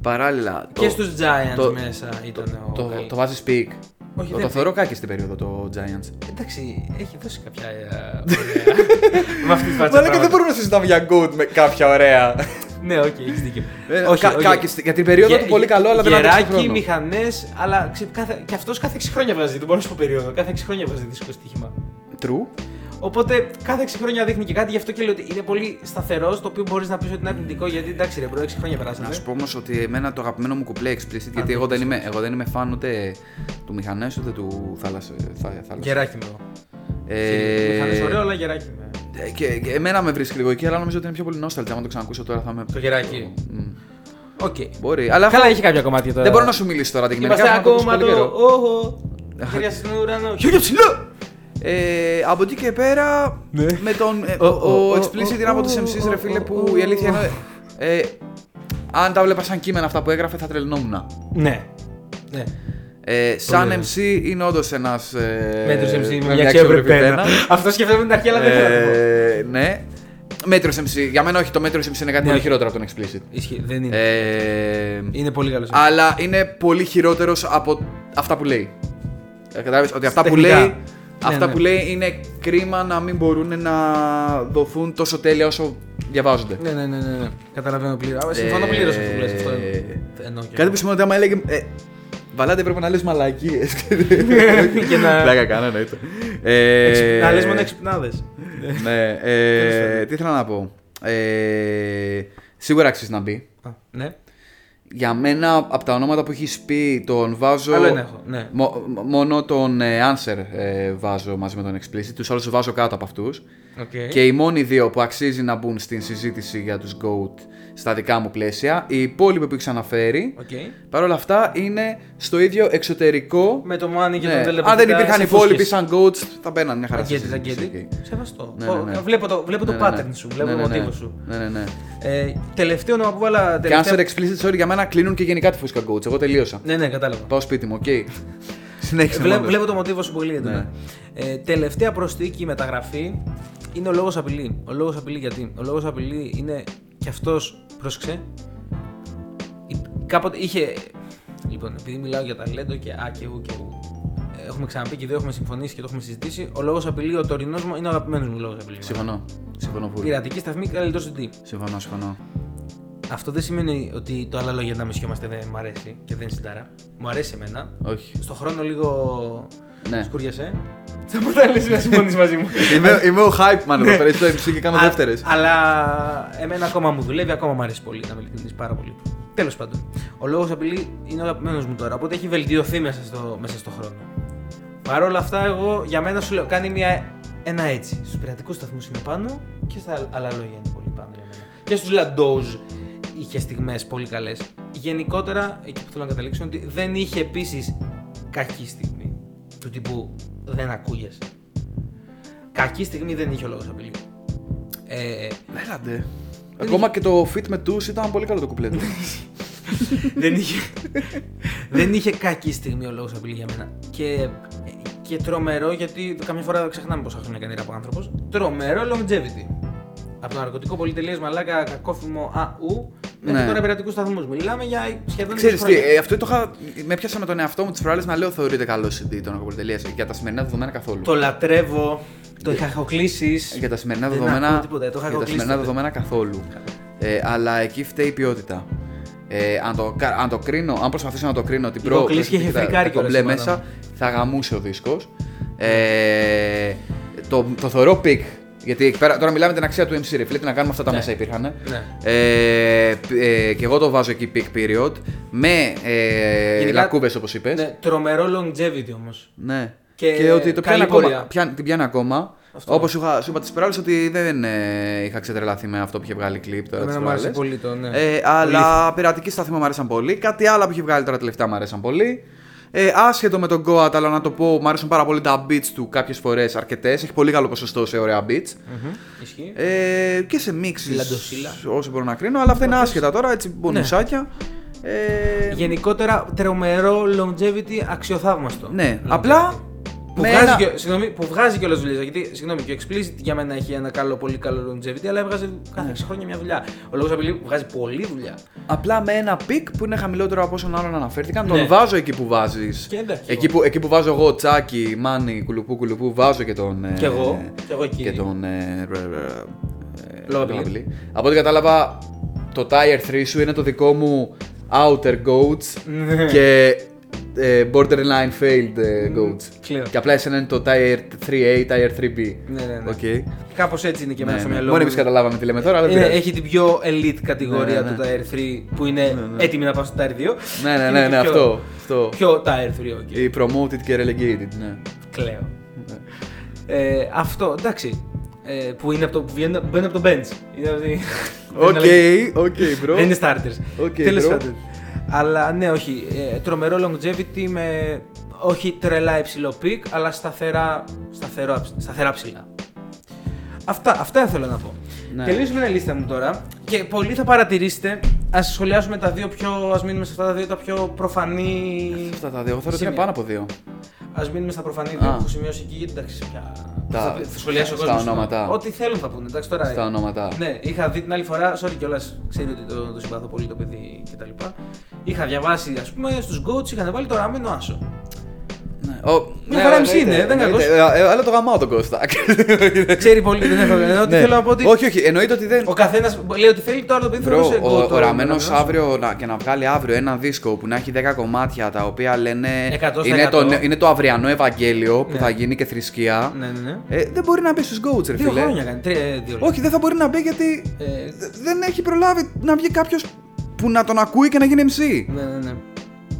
Παράλληλα. και το- στους Giants το- μέσα ήταν ο Το, Γκάλι. το βάζεις πικ. Όχι, το, δεν το θεωρώ κάκι στην περίοδο το Giants. Εντάξει, έχει δώσει κάποια ε, (laughs) ωραία. με αυτή τη φάτσα Μαλάκα δεν πράγματα. μπορούμε να συζητάμε για good με κάποια ωραία. Ναι, οκ, έχεις δίκιο. Ε, όχι, κα- όχι. κάκι στη- για την περίοδο του πολύ καλό, αλλά δεν αντέξει τον Γεράκι, χρόνο. μηχανές, αλλά ξέρει, κάθε, και αυτός κάθε 6 χρόνια βάζει, δεν μπορώ να σου πω περίοδο, κάθε 6 χρόνια βάζει δίσκο στοίχημα. True. Οπότε κάθε 6 χρόνια δείχνει και κάτι, γι' αυτό και λέω ότι είναι πολύ σταθερό, το οποίο μπορείς να πεις ότι είναι αρνητικό, γιατί εντάξει, ρε, προ 6 χρόνια περάσανε. Να σου πω όμως ότι εμένα το αγαπημένο μου κουπλέ Explicit, γιατί εγώ δεν, είμαι, εγώ δεν είμαι φαν ούτε του μηχανές ούτε του θάλασσα. θάλασσα. Γεράκι με εγώ. Ε, Μηχανές ωραίο, αλλά γεράκι με. ε, και, και εμένα με βρίσκει λίγο εκεί, αλλά νομίζω ότι είναι πιο πολύ nostalgia. Αν το ξανακούσω τώρα θα με. Το γεράκι. Μμ. Οκ. Μπορεί. Αλλά Καλά, αυτό- έχει κάποια κομμάτια τώρα. δεν μπορώ να σου μιλήσω τώρα αντικειμενικά. Είμαστε θα με ακούσεις ακόμα πολύ το. καιρό. Όχο. Χέρια στον ουρανό. Χέρια ψηλά! Ε, από εκεί και πέρα, Ναι. με τον. ε, Ο- ο, ο- ο ο- Explicit ο- είναι από του ο- MCs, ρε φίλε, ο- που ο- η αλήθεια είναι. Ε, αν τα βλέπα σαν κείμενα αυτά που έγραφε, θα τρελνόμουν. Ναι. Ναι. Ε, σαν ωραίο. MC είναι όντως ένας. Ε, Μέτρο MC με με μια ξέπρεπη πένα. πένα. Αυτό σκεφτόμουν την αρχή, αλλά δεν θέλω να το πω. Ε, ναι. Μέτρο MC. Για μένα όχι, το μέτρο MC είναι κάτι Ναι, πολύ όχι. χειρότερο από τον Explicit. Ισχύει, δεν είναι. Ε, Είναι πολύ καλός. αλλά είναι πολύ χειρότερος από αυτά που λέει. Ε, Κατάλαβες ότι αυτά που Τεχνικά. λέει, Ναι, αυτά ναι. που λέει είναι κρίμα να μην μπορούν να δοθούν τόσο τέλεια όσο διαβάζονται. Ναι, ναι, ναι, ναι. ναι. Καταλαβαίνω πλήρως. Συμφωνώ Ε, πλήρως αυτό που λες. Αυτό εννοώ και Κάτι εγώ. που σημαίνει ότι άμα έλεγε. Ε, Βαλάτε πρέπει να λες μαλακίες. (laughs) Και να- Πλάκα κάνω, εννοείται. Ε, Εξυπ- Να λες μόνο εξυπνάδες. Ναι, ε, τι ήθελα να πω. Ε, σίγουρα αξίζει να μπει. Α, Ναι. Για μένα από τα ονόματα που έχεις πει τον βάζω. Άλλο ένα έχω. Ναι. Μο- μόνο τον ε, Answer ε, βάζω μαζί με τον Explicit. Τους άλλους βάζω κάτω από αυτούς. Okay. Και οι μόνοι δύο που αξίζει να μπουν στην συζήτηση για τους GOAT στα δικά μου πλαίσια. Οι υπόλοιποι που έχει αναφέρει. Okay. Παρ' όλα αυτά είναι στο ίδιο εξωτερικό. Με το Money και Ναι. τον Αν δεν υπήρχαν σε υπόλοιποι φούσκες. σαν GOATs, θα μπαίναν μια χαρά στη Αγκέτη, συζήτηση. αγκέτη. Οκ. Σεβαστό. Ναι, ναι, ναι. Ω, Βλέπω το, βλέπω το Ναι, ναι, pattern ναι. σου, βλέπω Ναι, το ναι, ναι. μοτίβο σου. Ναι, ναι, ναι. Ε, τελευταίο όνομα που βάλα. Και Τελευταία... Answer Explicit, sorry, για μένα κλείνουν και γενικά τη φούσκα GOATs. Εγώ τελείωσα. Ναι, ναι, κατάλαβα. Πάω σπίτι μου, οκ. Συνέχισε. Βλέ- μόνο. βλέπω το μοτίβο σου πολύ έντονα. Ναι. Ε, τελευταία προσθήκη μεταγραφή είναι ο λόγος απειλή. Ο λόγος απειλή γιατί. Ο λόγος απειλή είναι και αυτός. Πρόσεξε. Υ- Κάποτε είχε. Λοιπόν, επειδή μιλάω για ταλέντο και α και ου και ου. ε, Έχουμε ξαναπεί και δύο έχουμε συμφωνήσει και το έχουμε συζητήσει. Ο λόγος απειλή, ο τωρινός μου είναι ο αγαπημένος μου λόγος απειλή. Συμφωνώ. Συμφωνώ πολύ. Πειρατική σταθμή, καλύτερο συντή. Συμφωνώ, συμφωνώ. Αυτό δεν σημαίνει ότι το άλλο λόγια να μισιόμαστε δεν μου αρέσει και δεν είναι συντάρα. Μου αρέσει εμένα. Όχι. Στο χρόνο λίγο Ναι. σκούριασε. Σταματά λες να συμφωνείς μαζί μου. είμαι, είμαι ο hype man εδώ πέρα στο MC και κάνω Α- δεύτερες. Αλλά εμένα ακόμα μου δουλεύει, ακόμα μου αρέσει πολύ να με ειλικρινής πάρα πολύ. Τέλος πάντων. Ο λόγος απειλή είναι ο αγαπημένο μου τώρα, οπότε έχει βελτιωθεί μέσα στο, μέσα στο χρόνο. Παρ' όλα αυτά, εγώ για μένα σου λέω: Κάνει μια, ένα έτσι. Στους πειρατικούς σταθμούς είναι πάνω και στα άλλα λόγια είναι πολύ πάνω για μένα. Και στους Λαντόζ είχε στιγμές πολύ καλές. Γενικότερα, εκεί που θέλω να καταλήξω είναι ότι δεν είχε επίσης κακή στιγμή. Του τύπου δεν ακούγεσαι. Κακή στιγμή δεν είχε ο λόγος απειλή. Ε, Έλαντε. Ακόμα και το fit με τους ήταν πολύ καλό το κουπλέ του. (laughs) δεν, είχε, δεν είχε κακή στιγμή ο λόγος απειλή για μένα. Και, και τρομερό, γιατί καμιά φορά ξεχνάμε πόσα χρόνια κάνει από άνθρωπος. Τρομερό longevity. Από το ναρκωτικό πολυτελεία μαλάκα, κακόφημο ΑΟΥ, μέχρι Ναι. τώρα πειρατικού σταθμού. Μιλάμε για σχεδόν 20 Ξέρεις τι, χρόνια. ε, αυτό το είχα. Με έπιασα με τον εαυτό μου τις προάλλες να λέω θεωρείται καλό CD το Νοκοπολιτελεία. Για τα σημερινά δεδομένα καθόλου. Το λατρεύω, το είχα χοκλήσει. Για τα σημερινά Δεν δεδομένα. ακούω τίποτα, το είχα για τα αποκλείσει σημερινά τότε. δεδομένα καθόλου. Ε, αλλά εκεί φταίει η ποιότητα. Ε, αν, το, κα- αν το κρίνω, αν προσπαθήσω να το κρίνω την Λίγο κλείσει και είχε τα- φρικάρει τα κιόλας κομπλέ η ομάδα μέσα, μου. θα γαμούσε ο δίσκος. Ε, το, το θεωρώ peak. Γιατί εκεί πέρα, τώρα μιλάμε την αξία του MC, ρε φίλε, τι να κάνουμε αυτά τα Ναι. μέσα υπήρχαν. Ναι. Ε, π- ε, και εγώ το βάζω εκεί peak period. Με ε, Γενικά- λακκούβες όπως είπες. Ναι, τρομερό longevity όμως. Ναι. Και Και, ότι το πιάνει καλή ακόμα. πορεία. Πιάνει, την πιάνει ακόμα. Αυτό. Όπως σου, είχα- σου είπα τις προάλλες ότι δεν ε, είχα ξετρελαθεί με αυτό που είχε βγάλει κλιπ τώρα. Εμένα τις μου άρεσε προάλλες. πολύ το, ναι. Ε, αλλά πειρατική σταθμή μου αρέσαν πολύ. Κάτι άλλο που έχει βγάλει τώρα τελευταία μου αρέσαν πολύ. Ε, άσχετο με τον Goat, αλλά να το πω, μου αρέσουν πάρα πολύ τα beats του κάποιες φορές αρκετές. Έχει πολύ καλό ποσοστό σε ωραία beats. Μμμ, Ισχύει. Ε, και σε μίξει Λαντοσίλα. όσο μπορώ να κρίνω, αλλά αυτά είναι άσχετα τώρα, έτσι μπονουσάκια. Ε, Γενικότερα τρομερό longevity αξιοθαύμαστο. ναι, Longevity. απλά. Που με βγάζει, ένα- και, συγγνώμη, που βγάζει κιόλας δουλειές, γιατί συγγνώμη, και ο Explicit για μένα έχει ένα καλό, πολύ καλό longevity, αλλά έβγαζε κάθε 6 χρόνια μια δουλειά. Ο λόγος απειλή βγάζει πολλή δουλειά. Απλά με ένα peak που είναι χαμηλότερο από όσων άλλων αναφέρθηκαν. Ναι. Τον βάζω εκεί που βάζεις. Και εντάξει, Εκεί, εγώ. που, εκεί που βάζω εγώ τσάκι, μάνι, κουλουπού, κουλουπού, βάζω και τον. ε, Κι εγώ, κι εγώ εκεί. Και τον. Ε, ρε, ρε, ε, Λόγο λόγο απειλή. απειλή. Από ό,τι κατάλαβα, το Tier 3 σου είναι το δικό μου Outer Goats Ναι. και ε, Borderline Failed ε, Goats. Κλαίω. Και απλά εσένα είναι το Tier 3A, Tier 3B. Ναι, ναι, ναι. Οκ. Κάπως έτσι είναι και εμένα Ναι, στο ναι. μυαλό Μόνοι μου. εμείς καταλάβαμε τι λέμε τώρα, αλλά δεν Είναι, πειράζει. έχει την πιο elite κατηγορία Ναι, ναι, του ναι. Tier 3 που είναι έτοιμη να πάω στο Tier 2. Ναι, ναι, Είναι ναι, και ναι, πιο- αυτό. αυτό. Πιο Tier 3, οκ. Η promoted και relegated, ναι. Κλαίω. Ε, αυτό, εντάξει. Ε, που είναι από το, που βγαίνουν- μπαίνουν από το bench. Είναι από τη- Οκ, (laughs) δεν είναι- οκ, bro. Δεν είναι starters. Οκ, Τέλος bro. πάντων. Αλλά ναι, όχι. Ε, τρομερό longevity με όχι τρελά υψηλό peak, αλλά σταθερά, σταθερό, σταθερά ψηλά. Αυτά, αυτά ήθελα να πω. Ναι. Τελείωσαμε μια λίστα μου τώρα και πολλοί θα παρατηρήσετε. Α σχολιάσουμε τα δύο πιο. Α μείνουμε σε αυτά τα δύο τα πιο προφανή. Αυτά τα δύο, εγώ θεωρώ ότι είναι σημεία. πάνω από δύο. Α μείνουμε στα προφανή δύο Α. που έχω σημειώσει εκεί, γιατί εντάξει, πια. Τα- θα, θα σχολιάσει ο στα κόσμος. ονόματα. Ό,τι θέλουν θα πούνε. Εντάξει, τώρα. Στα ονόματα. Ναι, είχα δει την άλλη φορά, sorry κιόλας, ξέρει ότι το, το συμπαθώ πολύ το παιδί κτλ. Είχα διαβάσει, ας πούμε, στους Goats είχαν βάλει το ραμένο άσο. Ναι. Ο- Μια ναι, χαρά εννοείται, MC είναι, δεν εννοείται. κακός. Ε, ε, Αλλά το γαμάω τον Κώστα. (laughs) Ξέρει πολύ, δεν έχω. Ενώ ότι Ναι. θέλω να πω ότι. Όχι, όχι, εννοείται ότι δεν. Ο καθένας λέει ότι θέλει, τώρα το παιδί Bro, θεωρούσε ο, goat το ο Ραμένο ραμμένο άσο. αύριο να, και να βγάλει αύριο ένα δίσκο που να έχει 10 κομμάτια τα οποία λένε. 100%. Είναι το, νε- είναι το αυριανό Ευαγγέλιο που Ναι. θα γίνει και θρησκεία. Ναι, ναι, ναι. Ε, δεν μπορεί να μπει στους Goats, ρε Δύο φίλε. χρόνια κάνει. Τρία, ε, δύο Όχι, δεν θα μπορεί να μπει γιατί Ε, δεν έχει προλάβει να βγει κάποιος που που να τον ακούει και να γίνει MC. Ναι, ναι, ναι.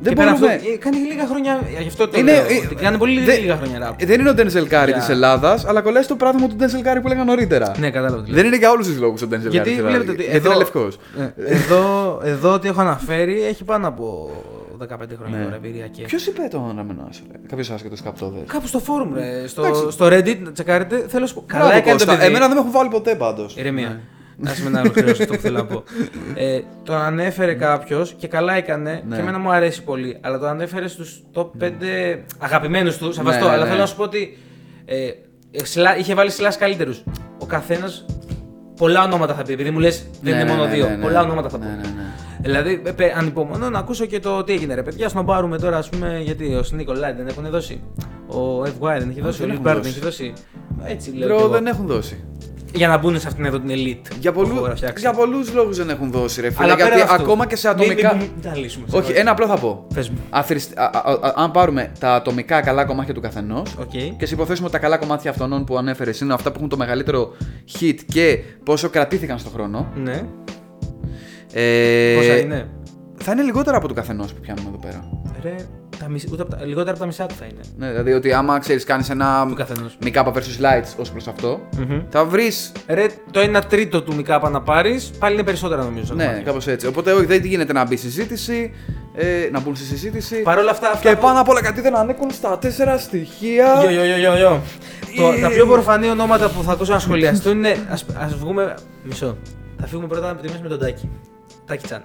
Δεν και πέρα μπορούμε. αυτό, ε, κάνει λίγα χρόνια. Γι' αυτό το Είναι- λέω. ε, ότι κάνει πολύ δεν- λίγα χρόνια rap. Ε, Δεν είναι ο Denzel Curry Για- της Ελλάδας, αλλά κολλάει στο πράγμα του Denzel Curry που έλεγα νωρίτερα. Ναι, κατάλαβα. τι λέω. Δεν είναι για όλους τους λόγους ο Denzel Curry. Γιατί της βλέπετε Ελλάδα. ότι Γιατί εδώ, είναι λευκός. ε, εδώ, εδώ ό,τι έχω αναφέρει έχει πάνω από 15 χρόνια Ναι. τώρα εμπειρία και. Ποιος είπε το όνομα σου, Κάποιος άσχετος καπτόδε. Κάπου στο forum, ρε, στο, Εντάξει. στο Reddit, να τσεκάρετε. Θέλω να σου πω. Καλά έκανε το παιδί. Εμένα δεν με έχουν βάλει ποτέ πάντως. Ηρεμία. Να σε με να ολοκληρώσω αυτό που θέλω να πω. (laughs) Ε, το ανέφερε κάποιος και καλά έκανε Ναι. και εμένα μου αρέσει πολύ. Αλλά το ανέφερε στους top 5 αγαπημένους τους. Σεβαστό. Ναι, ναι, αλλά ναι. θέλω να σου πω ότι ε, ε, σλα- είχε βάλει σλάς καλύτερους. Ο καθένας πολλά ονόματα θα πει. Επειδή μου λες δεν Ναι, είναι ναι, μόνο ναι, δύο. ναι, ναι. Πολλά ονόματα θα πω. Ναι, ναι, ναι. Δηλαδή, ε, πε- ανυπομονώ να ακούσω και το τι έγινε ρε παιδιά. Στον πάρουμε τώρα, ας πούμε, γιατί ο Σνίκο Λάιντ δεν έχουν δώσει. Ο FY δεν έχει δώσει. δεν Ο Λιπ έχουν Μπάρντ δεν δώσει. έχει δώσει. Έτσι λέω. Bro, κι εγώ. δεν έχουν δώσει. Για να μπουν σε αυτήν εδώ την elite. Για, που πολλού, έχω φτιάξει. για πολλούς λόγους δεν έχουν δώσει ρε φίλε. Αλλά γιατί πέρα αυτού, ακόμα και σε μην- ατομικά. Μην, μην, μην τα λύσουμε. Όχι, ένα απλό θα πω. Πες μου. Αφριστ- α- α- α- αν πάρουμε τα ατομικά καλά κομμάτια του καθενός Οκ. και σε υποθέσουμε ότι τα καλά κομμάτια αυτών που ανέφερες είναι αυτά που έχουν το μεγαλύτερο hit και πόσο κρατήθηκαν στον χρόνο. Ναι. Ε, Πόσα είναι; Θα είναι λιγότερα από του καθενός που πιάνουμε εδώ πέρα. Ρε, τα μισ... ούτε από τα... λιγότερα από τα μισά του θα είναι. Ναι, δηλαδή ότι άμα ξέρεις, κάνεις ένα Του καθενός. Mikapa versus Lights ως προς αυτό, Μμμ. θα βρεις. Ρε, το 1 τρίτο του Μικάπα να πάρεις, πάλι είναι περισσότερα νομίζω. στα Ναι, κομμάτια. κάπως έτσι. Οπότε όχι, δεν γίνεται να μπει στη συζήτηση, ε, να μπουν στη συζήτηση. Παρ' όλα αυτά. αυτά Και που- πάνω απ' όλα γιατί δεν ανήκουν στα τέσσερα στοιχεία; Γιο, γιο, γιο, γιο, γιο. Το, τα πιο προφανή ονόματα που θα ακούσω να σχολιαστούν είναι. Ας, ας βγούμε. Μισό. Θα φύγουμε πρώτα από τη μέση με τον Τάκη. Τάκη Τσάν.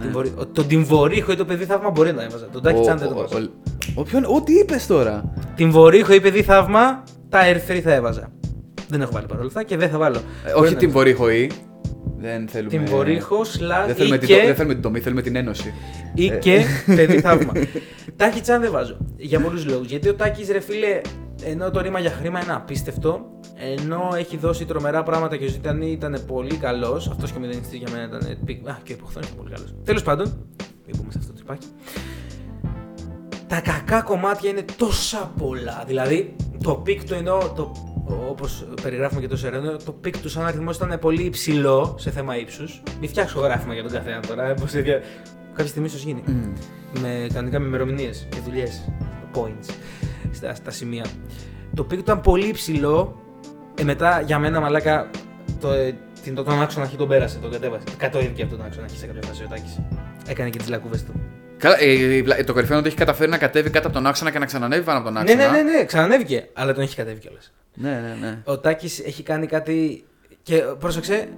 Την βορεί- ο- Τον Τιμβορίχο ή το παιδί θαύμα μπορεί να έβαζα. Τον Τάκη Ο- Τσάν δεν ο- το βάζω. ο- ο- ποιον- Ό,τι είπες τώρα. Την Βορύχο ή παιδί θαύμα, τα Air 3 θα έβαζα. Δεν έχω βάλει παρόλα αυτά και δεν θα βάλω. Ε, Μπορεί όχι να- την Βορύχο ή. Δεν θέλουμε. Την Βορύχο, slash Δεν ή θέλουμε, την, δεν και, θέλουμε την τομή, θέλουμε την ένωση. ή Ε. και (laughs) παιδί θαύμα. Τάκη Τσάν δεν βάζω. Για πολλούς λόγους. Γιατί ο Τάκης, ρε φίλε, ενώ το ρήμα για χρήμα είναι απίστευτο, ενώ έχει δώσει τρομερά πράγματα και ο Ζητανή ήταν πολύ καλός. Αυτός και ο μηδενιστής για μένα ήταν. πι- Α, και ο Υποχθόνη ήταν πολύ καλός. Τέλος πάντων, μην πούμε σε αυτό το τρυπάκι. Τα κακά κομμάτια είναι τόσα πολλά. Δηλαδή, το peak του ενώ. Το, Όπως περιγράφουμε και το Σερένο, το peak του σαν αριθμός ήταν πολύ υψηλό σε θέμα ύψους. Μην φτιάξω γράφημα για τον καθένα τώρα. ε, Πώς δια... Κάποια στιγμή ίσως γίνει. Με, κανονικά με ημερομηνίες και δουλειές. Points. Στα, στα σημεία. Το peak του ήταν πολύ υψηλό. Ε, μετά για μένα μαλάκα το, ε, την, τον άξονα χ τον πέρασε, τον κατέβασε. Κατέβηκε από τον άξονα χ σε κάποια φάση ο Τάκης. Έκανε και τις λακκούβες του. Καλά, ε, ε, το κορυφαίο είναι ότι έχει καταφέρει να κατέβει κάτω από τον άξονα και να ξανανεύει πάνω από τον Ναι, άξονα. ναι, ναι, ναι, ξανανέβηκε. Αλλά τον έχει κατέβει κιόλας. ναι, ναι, ναι. Ο Τάκης έχει κάνει κάτι. Και πρόσεξε,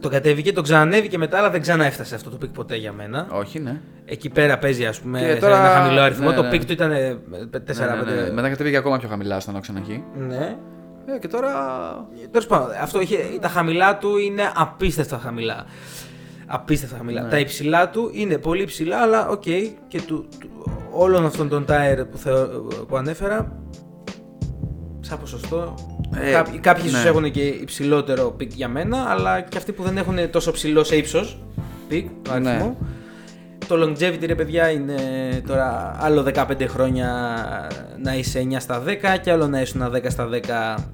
τον κατέβηκε, τον ξανανέβηκε μετά, αλλά δεν ξαναέφτασε αυτό το peak ποτέ για μένα. Όχι, ναι. Εκεί πέρα παίζει, ας πούμε, Και σε τώρα- ένα χαμηλό αριθμό. ναι, το ναι. peak του ήταν 4-5. ναι, ναι, ναι. Μετά κατέβηκε ακόμα πιο χαμηλά στον άξονα εκεί. Ναι. Ε, και τώρα. Τέλος πάντων, αυτό είχε, τα χαμηλά του είναι απίστευτα χαμηλά. Απίστευτα χαμηλά. Ναι. Τα υψηλά του είναι πολύ υψηλά, αλλά οκ. και του, του, όλων αυτών των tier που, θεω, που ανέφερα, σαν ποσοστό. Ε, κάποιοι κάποιοι ναι. ίσως έχουν και υψηλότερο peak για μένα, αλλά και αυτοί που δεν έχουν τόσο ψηλό σε ύψος peak, το Ναι. αριθμό. Το longevity ρε παιδιά είναι τώρα άλλο 15 χρόνια να είσαι 9 στα 10 και άλλο να ήσουν 10 στα 10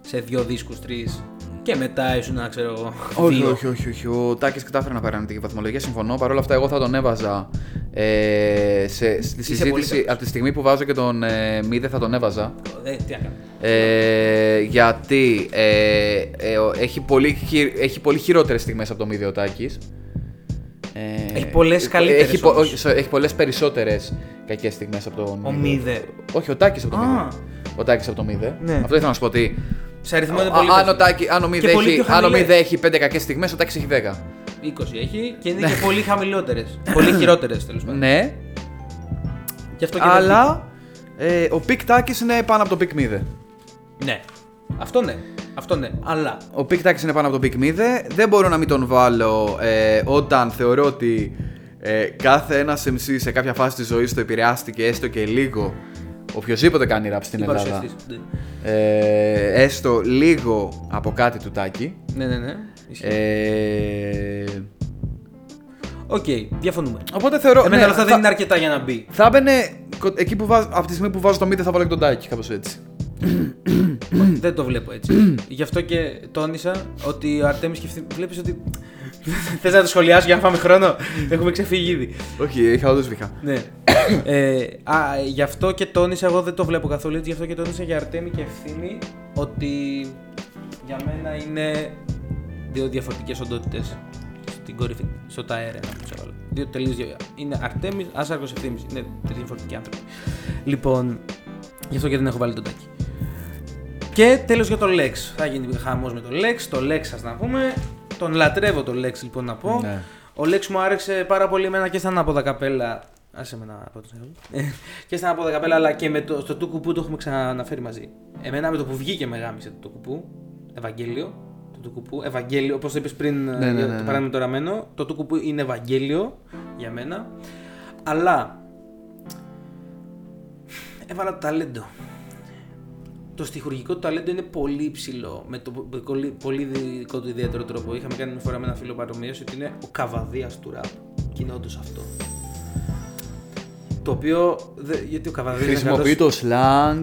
σε δύο δίσκους, τρεις και μετά ήσουν, ξέρω εγώ, Όχι, δύο. όχι, όχι, όχι. Ο Τάκης κατάφερε να πάρει τη βαθμολογία. Συμφωνώ. Παρ' όλα αυτά, εγώ θα τον έβαζα ε, σε, στη πολύ συζήτηση. καλός. Από τη στιγμή που βάζω και τον ε, Μίδε, θα τον έβαζα. Ε, τι να κάνω. Ε, γιατί ε, ε, ο- έχει, πολύ, χει- έχει πολύ χειρότερες στιγμές από το Μίδε ο Τάκης. Ε, Έχει πολλές καλύτερες Έχει, πο- όμως. όχι, έχει πολλές περισσότερες κακές στιγμές από τον Ο Μίδε. Όχι, ο Τάκης από το Α. Μίδε. Ο Τάκης από το Μίδε. Ναι. Αυτό ήθελα να σου πω ότι Σε αριθμό είναι Α- πολύ αν, ο περισσότερο. Τάκη, αν, ο Μίδε Και πολύ έχει, πιο αν ο χαμηλές. Μίδε έχει 5 κακές στιγμές, ο Τάκης έχει 10. 20 έχει και είναι και πολύ χαμηλότερες. πολύ χειρότερες τέλος πάντων. Ναι, Γι' αυτό και αλλά ε, ο peak Τάκης είναι πάνω από το peak Μίδε. δεν- Ναι. Αυτό ναι. Αυτό ναι. Αλλά. Ο peak Τάκης είναι πάνω από τον peak Μίδε. Δεν μπορώ να μην τον βάλω ε, όταν θεωρώ ότι ε, κάθε ένας MC σε κάποια φάση της ζωής του επηρεάστηκε έστω και λίγο. Οποιοςδήποτε κάνει rap στην η Ελλάδα. παρουσιαστής. Ναι. Ε, έστω λίγο από κάτι του Τάκη. Ναι, ναι, ναι. Ισχύει. Ε, Οκ, διαφωνούμε. οπότε θεωρώ. Εμένα ναι, όλα αυτά θα, δεν είναι αρκετά για να μπει. θα έμπαινε κο- εκεί που βάζω, από τη στιγμή που βάζω το Μίδε θα βάλω και τον Τάκη, κάπως έτσι. δεν το βλέπω έτσι. Γι' αυτό και τόνισα ότι ο Αρτέμις και βλέπεις ότι (laughs) Θες να το σχολιάσω για να φάμε χρόνο; Έχουμε ξεφύγει ήδη. Όχι, είχα όντως βήχα. Ναι. ε, α, γι' αυτό και τόνισα, εγώ δεν το βλέπω καθόλου έτσι, γι' αυτό και τόνισα για Αρτέμι και Ευθύμη ότι για μένα είναι δύο διαφορετικές οντότητες στην κορυφή, στο ταέρα να πω ξέρω. Δύο τελείως δύο. Είναι Αρτέμις, Άσαρκος Ευθύμης. Είναι τρεις διαφορετικοί άνθρωποι. Λοιπόν, γι' αυτό και δεν έχω βάλει τον τάκι. Και τέλος για το Lex. Θα γίνει χαμός με το Lex. Το Lex σας να πούμε. Τον λατρεύω το Lex λοιπόν να πω. Ναι. Ο Lex μου άρεσε πάρα πολύ εμένα και στα ανάποδα καπέλα. Άσε με να πω το συγγνώμη. (laughs) και στα ανάποδα καπέλα αλλά και με το, στο του κουπού το έχουμε ξαναφέρει μαζί. Εμένα με το που βγήκε με γάμισε το κουπού. Ευαγγέλιο. Το του κουπού. Ευαγγέλιο. Όπως το είπες πριν, ναι, ε, ναι, το ναι. παράδειγμα το ραμμένο. Το του κουπού είναι Ευαγγέλιο για μένα. Αλλά έβαλα το ταλέντο. Το στοιχουργικό του ταλέντο είναι πολύ υψηλό. Με το με πολύ, πολύ δικό του ιδιαίτερο τρόπο. Είχαμε κάνει μια φορά με ένα φίλο παρομοίωση ότι είναι ο καβαδίας του ραπ. Και είναι όντω αυτό. Το οποίο. δε- γιατί ο καβαδίας. Χρησιμοποιεί το slang.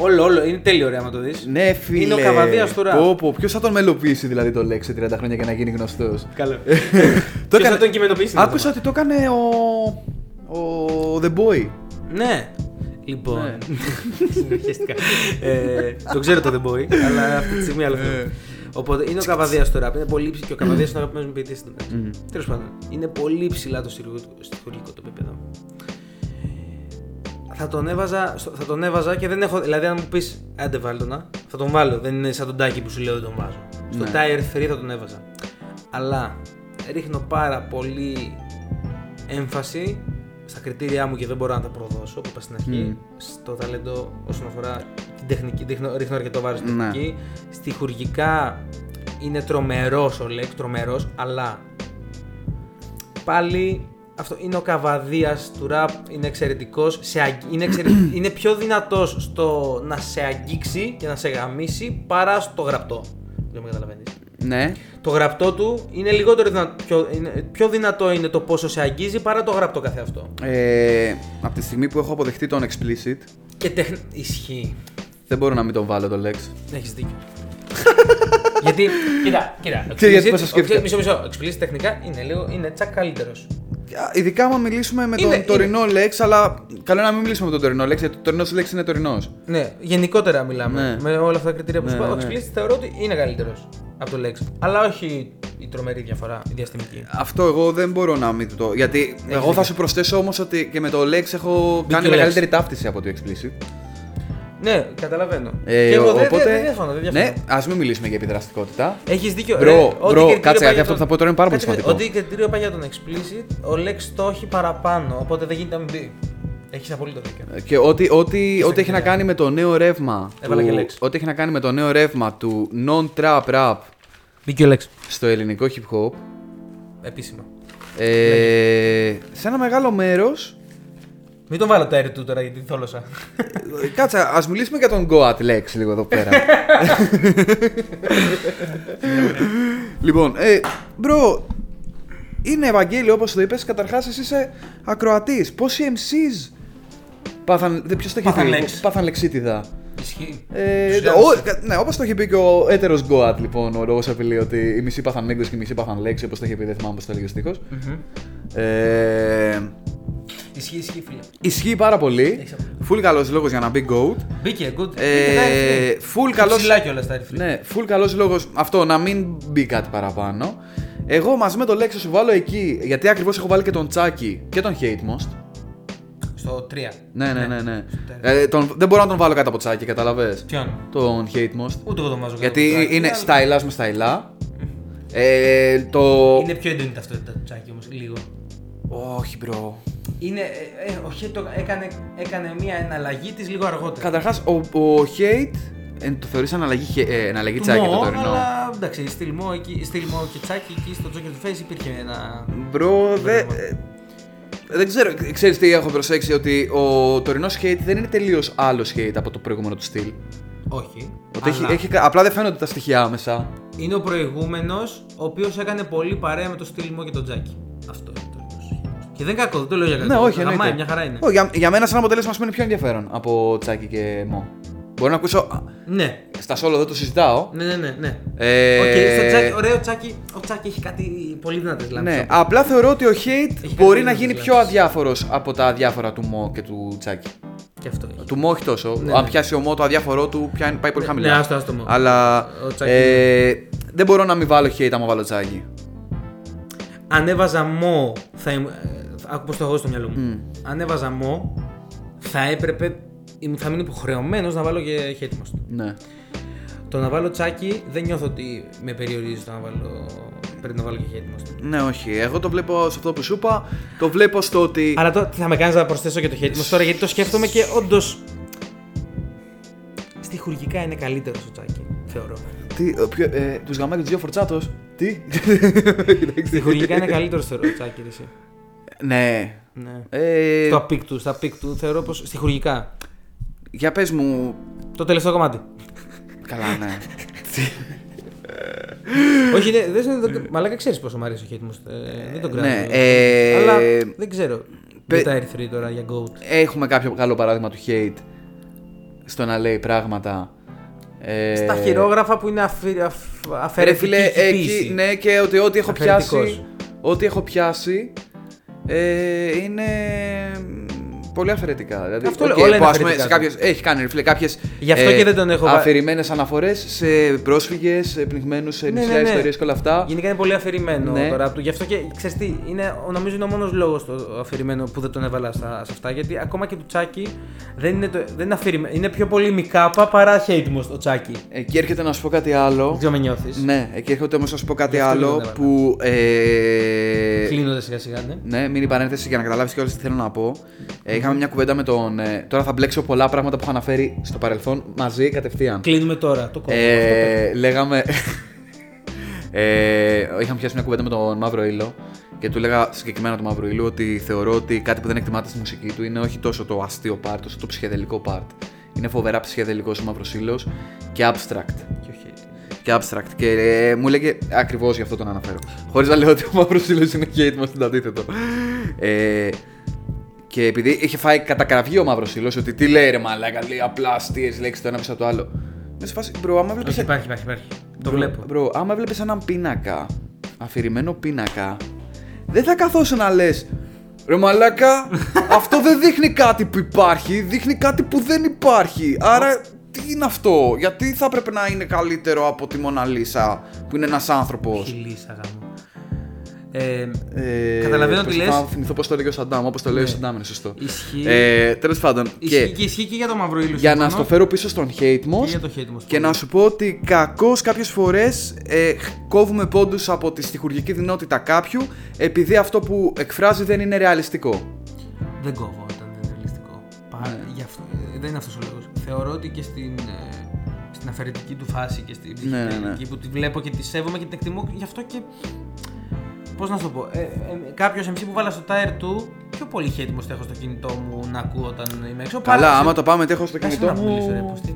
Όλο, όλο. Είναι τέλειο ρε άμα το δεις. Ναι, φίλε. Είναι ο καβαδίας του ραπ. Πω, πω. Ποιος θα τον μελοποιήσει δηλαδή το Lex σε 30 χρόνια και να γίνει γνωστός; Καλό. Το (laughs) Ποιος έκανε- θα τον κειμενοποιήσει. είναι το Άκουσα ότι το έκανε ο. ο The Boy. Ναι. Λοιπόν. Ναι. (laughs) Συνεχίστηκα. ε, το ξέρω το The Boy, αλλά αυτή τη στιγμή άλλο θέμα. Ε. Οπότε είναι ο καβαδίας του ραπ. Είναι πολύ ψηλό και ο καβαδίας είναι ο αγαπημένο μου ποιητή στην Μμμ. Τέλος πάντων, είναι πολύ ψηλά το στοιχουργικό- στοιχουργικό το επίπεδο. Θα τον, έβαζα, στο- θα τον έβαζα και δεν έχω. Δηλαδή, αν μου πεις άντε βάλω τον, α», θα τον βάλω. Δεν είναι σαν τον τάκι που σου λέω δεν τον βάζω. Στο Ναι. Tier 3 θα τον έβαζα. Αλλά ρίχνω πάρα πολύ έμφαση στα κριτήριά μου και δεν μπορώ να τα προδώσω που είπα στην αρχή. Μμ. Στο ταλέντο όσον αφορά την τεχνική, ρίχνω, ρίχνω αρκετό βάρος στην Ναι. τεχνική. Στοιχουργικά είναι τρομερός ο Λέξ, τρομερός, αλλά πάλι αυτό είναι ο καβαδίας του ραπ, είναι εξαιρετικός. Είναι, εξαιρε- (clears throat) είναι πιο δυνατός στο να σε αγγίξει και να σε γαμίσει παρά στο γραπτό. Δεν με καταλαβαίνεις. Ναι. Το γραπτό του είναι λιγότερο δυνατό. Πιο, είναι, πιο δυνατό είναι το πόσο σε αγγίζει παρά το γραπτό καθεαυτό. Ε, από τη στιγμή που έχω αποδεχτεί τον explicit, Και τεχ... Ισχύει. δεν μπορώ να μην τον βάλω το Lex. Έχεις δίκιο. γιατί, κοίτα, κοίτα. Ξέρεις γιατί explicit- πώς το σκέφτηκα. ο- Μισό, μισό. Explicit τεχνικά είναι λίγο, είναι τσακ καλύτερο. Ειδικά άμα μιλήσουμε με τον Είναι- τωρινό Lex, αλλά καλό είναι να μην μιλήσουμε με τον τωρινό Lex, γιατί το τωρινός Lex είναι τωρινός. Ναι, γενικότερα μιλάμε. Ναι. Με όλα αυτά τα κριτήρια που Ναι, σου είπα. Ο ναι. Explicit θεωρώ ότι είναι καλύτερος από το Lex. Αλλά όχι η τρομερή διαφορά, η διαστημική. Αυτό εγώ δεν μπορώ να μην το. Γιατί εγώ δίκιο. θα σου προσθέσω όμως ότι και με το Lex έχω κάνει Lex. μεγαλύτερη ταύτιση από το explicit. Ναι, καταλαβαίνω. Ε, και εγώ δεν οπότε, δεν- δεν διαφωνώ. Δεν διαφωνώ. ναι, ας μην μιλήσουμε για επιδραστικότητα. Έχεις δίκιο. Bro, ρε, ό,τι bro, κριτήριο κάτσε, πάει γιατί για αυτό που τον- θα πω τώρα είναι πάρα πολύ Κάτσε, σημαντικό. Ό,τι κριτήριο πάει για τον explicit, ο Lex το έχει παραπάνω. Οπότε δεν γίνεται να μην μπει. Έχεις απολύτω δίκιο. Και ό,τι, ό,τι, ό,τι έχει να κριτήρια. κάνει με το νέο ρεύμα. Έβαλα του- και Lex. Ό,τι έχει να κάνει με το νέο ρεύμα του non-trap rap Δίκιο Lex. στο ελληνικό hip hop. Επίσημα. Ε, σε ένα μεγάλο μέρος. Μην τον βάλω τα αέρι του τώρα γιατί θόλωσα. Κάτσε, ας μιλήσουμε για τον Goat Lex λίγο εδώ πέρα. λοιπόν, ε, bro, είναι Ευαγγέλιο όπως το είπες, καταρχάς εσύ είσαι ακροατής. Πόσοι MCs πάθαν, δεν ποιος το έχει Πάθαν πει, Lex. πάθαν λεξίτιδα. Ισχύει. Ε, Τους ο, γάμισε. κα- ναι, όπως το είχε πει και ο έτερος Goat λοιπόν, ο λόγος απειλεί ότι οι μισοί πάθαν Μέγκος και οι μισοί πάθαν Lex, όπως το είχε πει, δεν θυμάμαι πώς το έλεγε ο στίχος. Μμμ. Ε, Ισχύει, ισχύει, φίλε. ισχύει πάρα πολύ. Έχεις απόλυτο. Φουλ καλός λόγος για να μπει Goat. Μπήκε, good. Ε, full καλός... Ψηλά κιόλας τα αέρι, φίλε. Ναι, full καλός λόγος αυτό, να μην μπει κάτι παραπάνω. Εγώ μαζί με τον Lex θα σου βάλω εκεί, γιατί ακριβώς έχω βάλει και τον Τσάκι και τον Hate Most. Στο 3. Ναι, ναι, ναι. ναι. στο τέλος. Ε, τον, δεν μπορώ να τον βάλω κάτω από Τσάκι, καταλαβες. Ποιον; Τον Hate Most. Ούτε εγώ το βάζω κάτω Γιατί από το τσάκι, είναι αλλά- σταϊλάς με σταϊλά. Ε, το... Είναι πιο έντονη η ταυτότητα του τσάκι όμως, λίγο. Όχι, bro. Είναι, ε, ε, ο Χέτ το έκανε, έκανε μια εναλλαγή της λίγο αργότερα. Καταρχάς, ο, ο Hate ε, το θεωρείς αναλλαγή, χε- ε, αναλλαγή Του Τσάκι το Μω, τωρινό; Αλλά εντάξει, στυλ Μω, εκεί, στυλ Μω και τσάκι εκεί στο Joker του Face υπήρχε ένα. Μπρο, δε, Μπράβο. ε, δεν ξέρω, ξέρεις τι έχω προσέξει, ότι ο τωρινός hate δεν είναι τελείως άλλος hate από το προηγούμενο του στυλ. Όχι. Ότι έχει, αλλά έχει, απλά δεν φαίνονται τα στοιχεία άμεσα. Είναι ο προηγούμενος, ο οποίος έκανε πολύ παρέα με το στυλ Μω και τον Τζάκι. Αυτό είναι το Ρινός. Και δεν είναι κακό, δεν το λέω για κακό. Ναι, όχι, Γαμάει, εννοείται. μια χαρά είναι. Όχι, για, για μένα σαν αποτέλεσμα ας πούμε είναι πιο ενδιαφέρον από Τσάκι και Μο. Μπορώ να ακούσω. Ναι. Στα solo δεν το συζητάω. Ναι, ναι, ναι. ναι. Ε, Οκ, στο Τσάκι, ωραίο Τσάκι. Ο Τσάκι έχει κάτι πολύ δυνατές λάμπε. Ναι, απλά θεωρώ ότι ο Hate κάτι μπορεί να λίγες γίνει λάμπες. πιο αδιάφορος από τα αδιάφορα του Μο και του Τσάκι. Και αυτό έχει. Του Μο όχι τόσο. Ναι, Αν ναι. πιάσει ο Μο το αδιάφορό του, πιάνει, πάει πολύ Ναι, χαμηλά. ναι, άστο, άστο Μο. Αλλά Ο Τσάκι ε, δεν μπορώ να μην βάλω Hate άμα βάλω Τσάκι. Αν έβαζα μο, θα ήμουν. Άκου πώς το έχω στο μυαλό μου. Αν έβαζα μο, θα έπρεπε. Θα μείνω υποχρεωμένος να βάλω και χέρι μας. Ναι. Το να βάλω τσάκι δεν νιώθω ότι με περιορίζει το να βάλω. Πρέπει να βάλω και χέρι μας. Ναι, όχι. Εγώ το βλέπω σε αυτό που σου είπα. Το βλέπω στο ότι. Αλλά τώρα τι θα με κάνεις να προσθέσω και το χέρι μας τώρα γιατί το σκέφτομαι και όντως. Στοιχουργικά είναι καλύτερο ο τσάκι, θεωρώ. Τι, ε, ποιο, ε, τους γαμάει τους δύο φορτσάτος. Τι; Στοιχουργικά είναι καλύτερο θεωρώ ο τσάκι, ρε, εσύ. Ναι. Ναι. Ε, Στο πικ του, στα πικ του θεωρώ πως στοιχουργικά. Για πες μου. Το τελευταίο κομμάτι. Καλά, ναι. Όχι, ναι, δεν δεν- Μαλάκα ξέρεις πόσο μου αρέσει ο Χέιτμος. Ε, δεν τον κράζω. Ναι, ε, Αλλά δεν ξέρω. πε- Με τα Air 3 τώρα για GOAT. Έχουμε κάποιο καλό παράδειγμα του hate στο να λέει πράγματα. Ε, Στα χειρόγραφα που είναι αφι... αφ... Ρε αφαιρετική φίλε, ποίηση. εκεί, ναι, και ότι ό,τι έχω Αφαιρετικός. πιάσει. Ό,τι έχω πιάσει ε, είναι μ, πολύ αφαιρετικά. Δηλαδή, Αυτό οκ, λέω, όλα που, είναι ας πούμε, αφαιρετικά σε κάποιες, έχει κάνει ρε φίλε κάποιες Γι' αυτό και δεν τον έχω βα- αφηρημένες αναφορές σε πρόσφυγες, σε πνιγμένους, σε Ναι, νησιά ναι, ναι. ιστορίες και όλα αυτά. Γενικά είναι πολύ αφηρημένο Ναι. το rap του. Γι' αυτό και ξέρεις τι, είναι, νομίζω είναι ο μόνος λόγος το αφηρημένο που δεν τον έβαλα στα, σε αυτά. Γιατί ακόμα και του Τσάκι δεν είναι, το, δεν είναι αφηρημένο. Είναι πιο πολύ μικάπα παρά Χέιτμος το Τσάκι. Εκεί έρχεται να σου πω κάτι άλλο. Δεν ξέρω με νιώθεις. Ναι, εκεί έρχεται όμως να σου πω κάτι Γι' αυτό και άλλο δεν έβαλα. που. Ε, Κλείνονται σιγά σιγά, ναι. Ναι, μείνει παρένθεση για να καταλάβεις και όλες τι θέλω να πω. Ε, είχαμε μια κουβέντα με τον. Ε, τώρα θα μπλέξω πολλά πράγματα που έχω αναφέρει στο παρελθόν μαζί κατευθείαν. Κλείνουμε τώρα το κόμμα. Ε, λέγαμε. (laughs) ε, είχαμε πιάσει μια κουβέντα με τον Μαύρο Ήλο και του έλεγα συγκεκριμένα του Μαύρο Ήλου ότι θεωρώ ότι κάτι που δεν εκτιμάται στη μουσική του είναι όχι τόσο το αστείο part, όσο το ψυχεδελικό part. Είναι φοβερά ψυχεδελικός ο Μαύρος Ήλο και abstract. Και ο hate. Και abstract. Και ε, μου έλεγε ακριβώς γι' αυτό τον αναφέρω. Χωρίς να λέω ότι ο Μαύρος Ήλιος είναι hate μα στο αντίθετο. Ε, και επειδή είχε φάει κατακραυγή ο Μαύρος Ήλιος, ότι τι λέει ρε Μαλάκα, λέει απλά αστείες λέξεις το ένα πίσω από το άλλο. Με σε φάση, bro, άμα έβλεπε. Όχι, υπάρχει, υπάρχει, υπάρχει. Το Bro, βλέπω. Bro, άμα έβλεπε έναν πίνακα, αφηρημένο πίνακα, δεν θα καθόσαι να λες. Ρε μαλάκα, (laughs) αυτό δεν δείχνει κάτι που υπάρχει, δείχνει κάτι που δεν υπάρχει. Άρα, τι είναι αυτό, γιατί θα έπρεπε να είναι καλύτερο από τη Μόνα Λίσα, που είναι ένας άνθρωπος; Όχι λύσα γάμο. Ε, Ε, Καταλαβαίνω τι προσπαθώ λες. Να θυμηθώ πώς το έλεγε ο Σαντάμ, όπως το λέει ο Ναι. Σαντάμ, είναι σωστό. Ισχύει. Ε, Τέλος πάντων, ισχύει, και και... ισχύει και για το μαύρο ήλιο. για να συμφωνώ. στο φέρω πίσω στον hate Και most, για το hate μου. Και να σου πω ότι κακώς κάποιες φορές ε, κόβουμε πόντους από τη στοιχουργική δυνότητα κάποιου επειδή αυτό που εκφράζει δεν είναι ρεαλιστικό. Δεν κόβω όταν δεν είναι ρεαλιστικό. Πα... Ναι. Γι αυτό, ε, δεν είναι αυτός ο λόγος. Θεωρώ ότι και στην, ε, στην αφαιρετική του φάση και στην Ναι, ναι, ναι. ψυχολογική που τη βλέπω και τη σέβομαι και την εκτιμώ, γι' αυτό και. Πώς να σου το πω. Ε, ε, Κάποιος MC που βάλα στο tire του, πιο πολύ χέτιμο έχω στο κινητό μου να ακούω όταν είμαι έξω. Καλά, παρά σε- άμα το πάμε, έχω στο Κάτσε κινητό να μιλήσω, ρε, μου. πώς τι.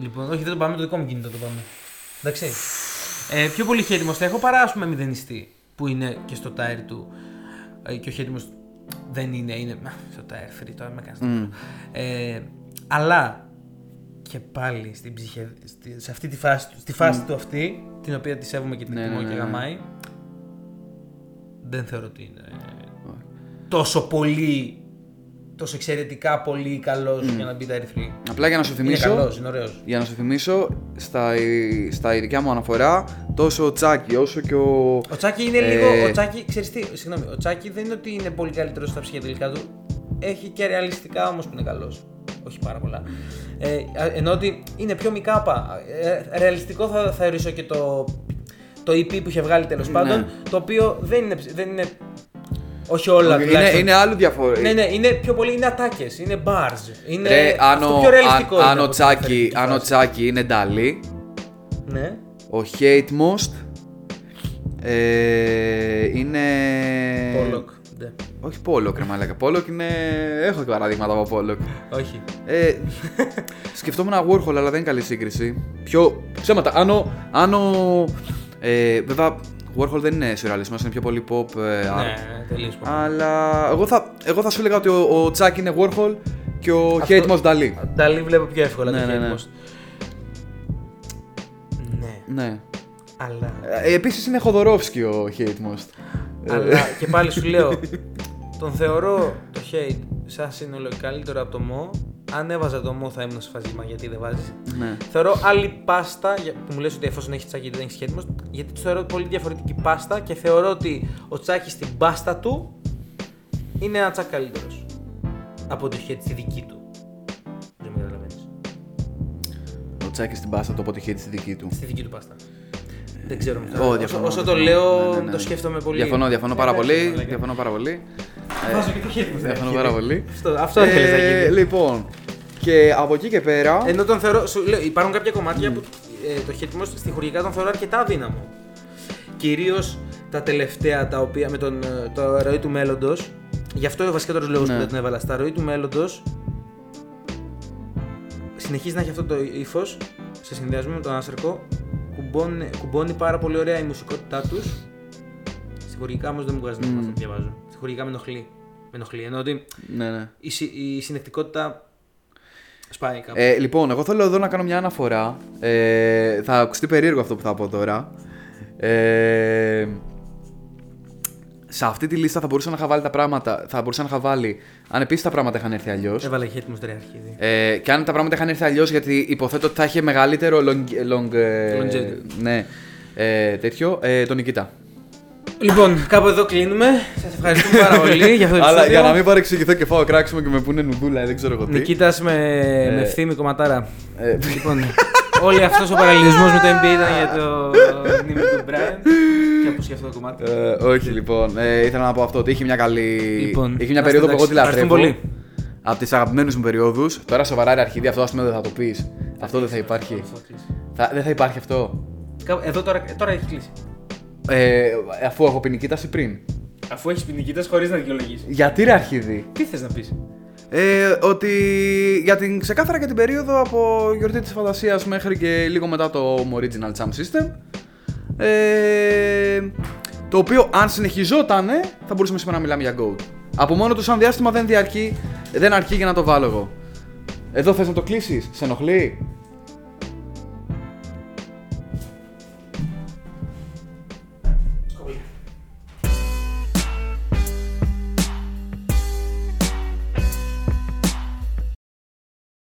Λοιπόν, όχι, δεν το πάμε, το δικό μου κινητό το πάμε. Εντάξει. Ε, πιο πολύ χέτιμο θα έχω παρά ας πούμε μηδενιστή που είναι και στο tire του. Ε, και ο χέτιμο δεν είναι, είναι. α, Στο tire free, τώρα με κάνεις. Ε, αλλά και πάλι στην ψυχε, στη, σε αυτή τη φάση, του- στη φάση του αυτή, την οποία τη σέβομαι και την Ναι, εκτιμώ ναι, και ναι, ναι. γαμάει, δεν θεωρώ ότι είναι τόσο πολύ, τόσο εξαιρετικά πολύ καλός για να μπει τα ερυθρή. Απλά για να σου Είναι θυμίσω. καλός, είναι ωραίος. Για να σου θυμίσω, στα, στα ειδικά μου αναφορά, τόσο ο Τσάκη όσο και ο. Ο Τσάκη είναι Ε, λίγο. Ο Τσάκη, ξέρεις τι, συγγνώμη. Ο Τσάκη δεν είναι ότι είναι πολύ καλύτερος στα ψυχεδελικά του. Έχει και ρεαλιστικά όμως που είναι καλός. Όχι πάρα πολλά. Ε, α- ενώ ότι είναι πιο μικάπα. Ε, ρεαλιστικό θα θα θεωρήσω και το, το EP που είχε βγάλει τέλος πάντων. Ναι. Το οποίο δεν είναι. ψ- Δεν είναι όχι όλα είναι, τουλάχιστον. είναι άλλο διαφορετικό. Ναι, ναι, είναι πιο πολύ είναι ατάκες, είναι bars. Είναι Ρε, αν αυτό ο, πιο ρεαλιστικό αν, είναι αν ο από την Τσάκη, αφαιρετική αν ο φάση. Τσάκη είναι νταλή, Ναι. ο Hate Most ε, είναι. Pollock. Ναι. Όχι Pollock, ρε μαλάκα. Pollock είναι. Έχω και παραδείγματα από Pollock. Όχι. Ε, σκεφτόμουν ένα Warhol, αλλά δεν είναι καλή σύγκριση. Πιο. Ψέματα. Αν ο. Αν ο ε, βέβαια, Warhol δεν είναι σουρεαλισμός, είναι πιο πολύ pop. Ε, art. Ναι, τελείω. Αλλά εγώ θα, εγώ θα σου έλεγα ότι ο, ο Τσάκ είναι Warhol και ο Αυτό- Hate Most Dali. Νταλή βλέπω πιο εύκολα Ναι, το ναι, hate ναι. most. Ναι, Ναι. αλλά. Ε, Επίσης είναι Χοδωρόφσκι ο Hate Most. Ε, Αλλά και πάλι σου λέω, (laughs) τον θεωρώ το hate σαν σύνολο καλύτερο από το Mo. Αν έβαζα το Mo θα ήμουν σε φάση «Μα γιατί δεν βάζεις; Ναι. Θεωρώ άλλη πάστα για- που μου λες ότι εφόσον έχεις τσάκι δεν έχεις hate most, γιατί του θεωρώ πολύ διαφορετική πάστα και θεωρώ ότι ο τσάκι στην πάστα του είναι ένα τσάκι καλύτερος από το hate στη δική του. Δεν με καταλαβαίνεις. Ο Τσάκη στην πάστα το οπότε Hate στη δική του. Στη δική του πάστα. Δεν ξέρω. Ω, όσο, διαφωνώ, όσο το διαφωνώ. λέω, Ναι, ναι, ναι. το σκέφτομαι πολύ. Διαφωνώ, διαφωνώ Ε, πάρα εντάξει, πολύ. μαλάκα. Διαφωνώ πάρα πολύ. Βάζω και το hate most. Διαφωνώ ρε, πάρα κύριε. πολύ. Αυτό, αυτό θέλεις να Ε, γίνει. Λοιπόν, και από εκεί και πέρα. Ενώ τον θεωρώ. Σου, λέω, υπάρχουν κάποια κομμάτια που ε, το χαιρετισμό στοιχουργικά τον θεωρώ αρκετά αδύναμο. Κυρίως τα τελευταία τα οποία με τον, ε, το ροή του μέλλοντος. Γι' αυτό είναι ο βασικότερο λόγο Ναι. που δεν τον έβαλα. Στα ροή του μέλλοντος συνεχίζει να έχει αυτό το ύφος σε συνδυασμό με τον Άσερκο. Κουμπώνει, κουμπώνει πάρα πολύ ωραία η μουσικότητά τους. Στοιχουργικά όμως δεν μου βγάζει νόημα Μμμ. αυτό που διαβάζω. Στοιχουργικά με ενοχλεί. Με ενοχλεί. Ενώ ότι Ναι, ναι. η, συ- η συνεκτικότητα σπάει κάπου. Ε, λοιπόν, εγώ θέλω εδώ να κάνω μια αναφορά. Ε, θα ακουστεί περίεργο αυτό που θα πω τώρα. Ε, σε αυτή τη λίστα θα μπορούσα να είχα βάλει τα πράγματα. Θα μπορούσα να είχα βάλει αν επίσης τα πράγματα είχαν έρθει αλλιώς. Έβαλε hate μου τρία αρχίδι. Ε, και αν τα πράγματα είχαν έρθει αλλιώς, γιατί υποθέτω ότι θα είχε μεγαλύτερο long, long, ε, Longevity. ναι, ε, τέτοιο, ε, τον Νικητά. Λοιπόν, κάπου εδώ κλείνουμε. Σας ευχαριστούμε πάρα (laughs) πολύ για αυτό το Αλλά επεισόδιο. για να μην παρεξηγηθώ και φάω κράξιμο και με πούνε νουδούλα, δεν ξέρω εγώ τι. Νικήτας με, Ε, με ευθύμη κομματάρα. Ε, λοιπόν, όλη αυτός ο παραλληλισμός με το NBA ήταν για το (laughs) μνήμη του Brian. Και από αυτό το κομμάτι. Ε, όχι λοιπόν. Ε, ήθελα να πω αυτό ότι είχε μια καλή. Λοιπόν, είχε μια να περίοδο που είστε εγώ τη εντάξει. λατρεύω. Ευχαριστούμε Από τις αγαπημένε μου περιόδους. Τώρα σοβαρά ρε αρχίδι, αυτό ας πούμε δεν θα το πεις. Αυτό δεν θα υπάρχει. Θα, δεν θα υπάρχει αυτό. Κάπου- Εδώ τώρα, τώρα έχει κλείσει. Ε, αφού έχω ποινική τάση πριν. Αφού έχεις ποινικίτα χωρίς να δικαιολογήσεις. Γιατί ρε αρχίδι. Τι θες να πεις; Ε, ότι για την, ξεκάθαρα για την περίοδο από γιορτή της φαντασίας μέχρι και λίγο μετά το Home Original Jam System ε, το οποίο αν συνεχιζόταν θα μπορούσαμε σήμερα να μιλάμε για GOAT. Από μόνο του σαν διάστημα δεν διαρκεί δεν αρκεί για να το βάλω εγώ. Εδώ θες να το κλείσεις, σε ενοχλεί;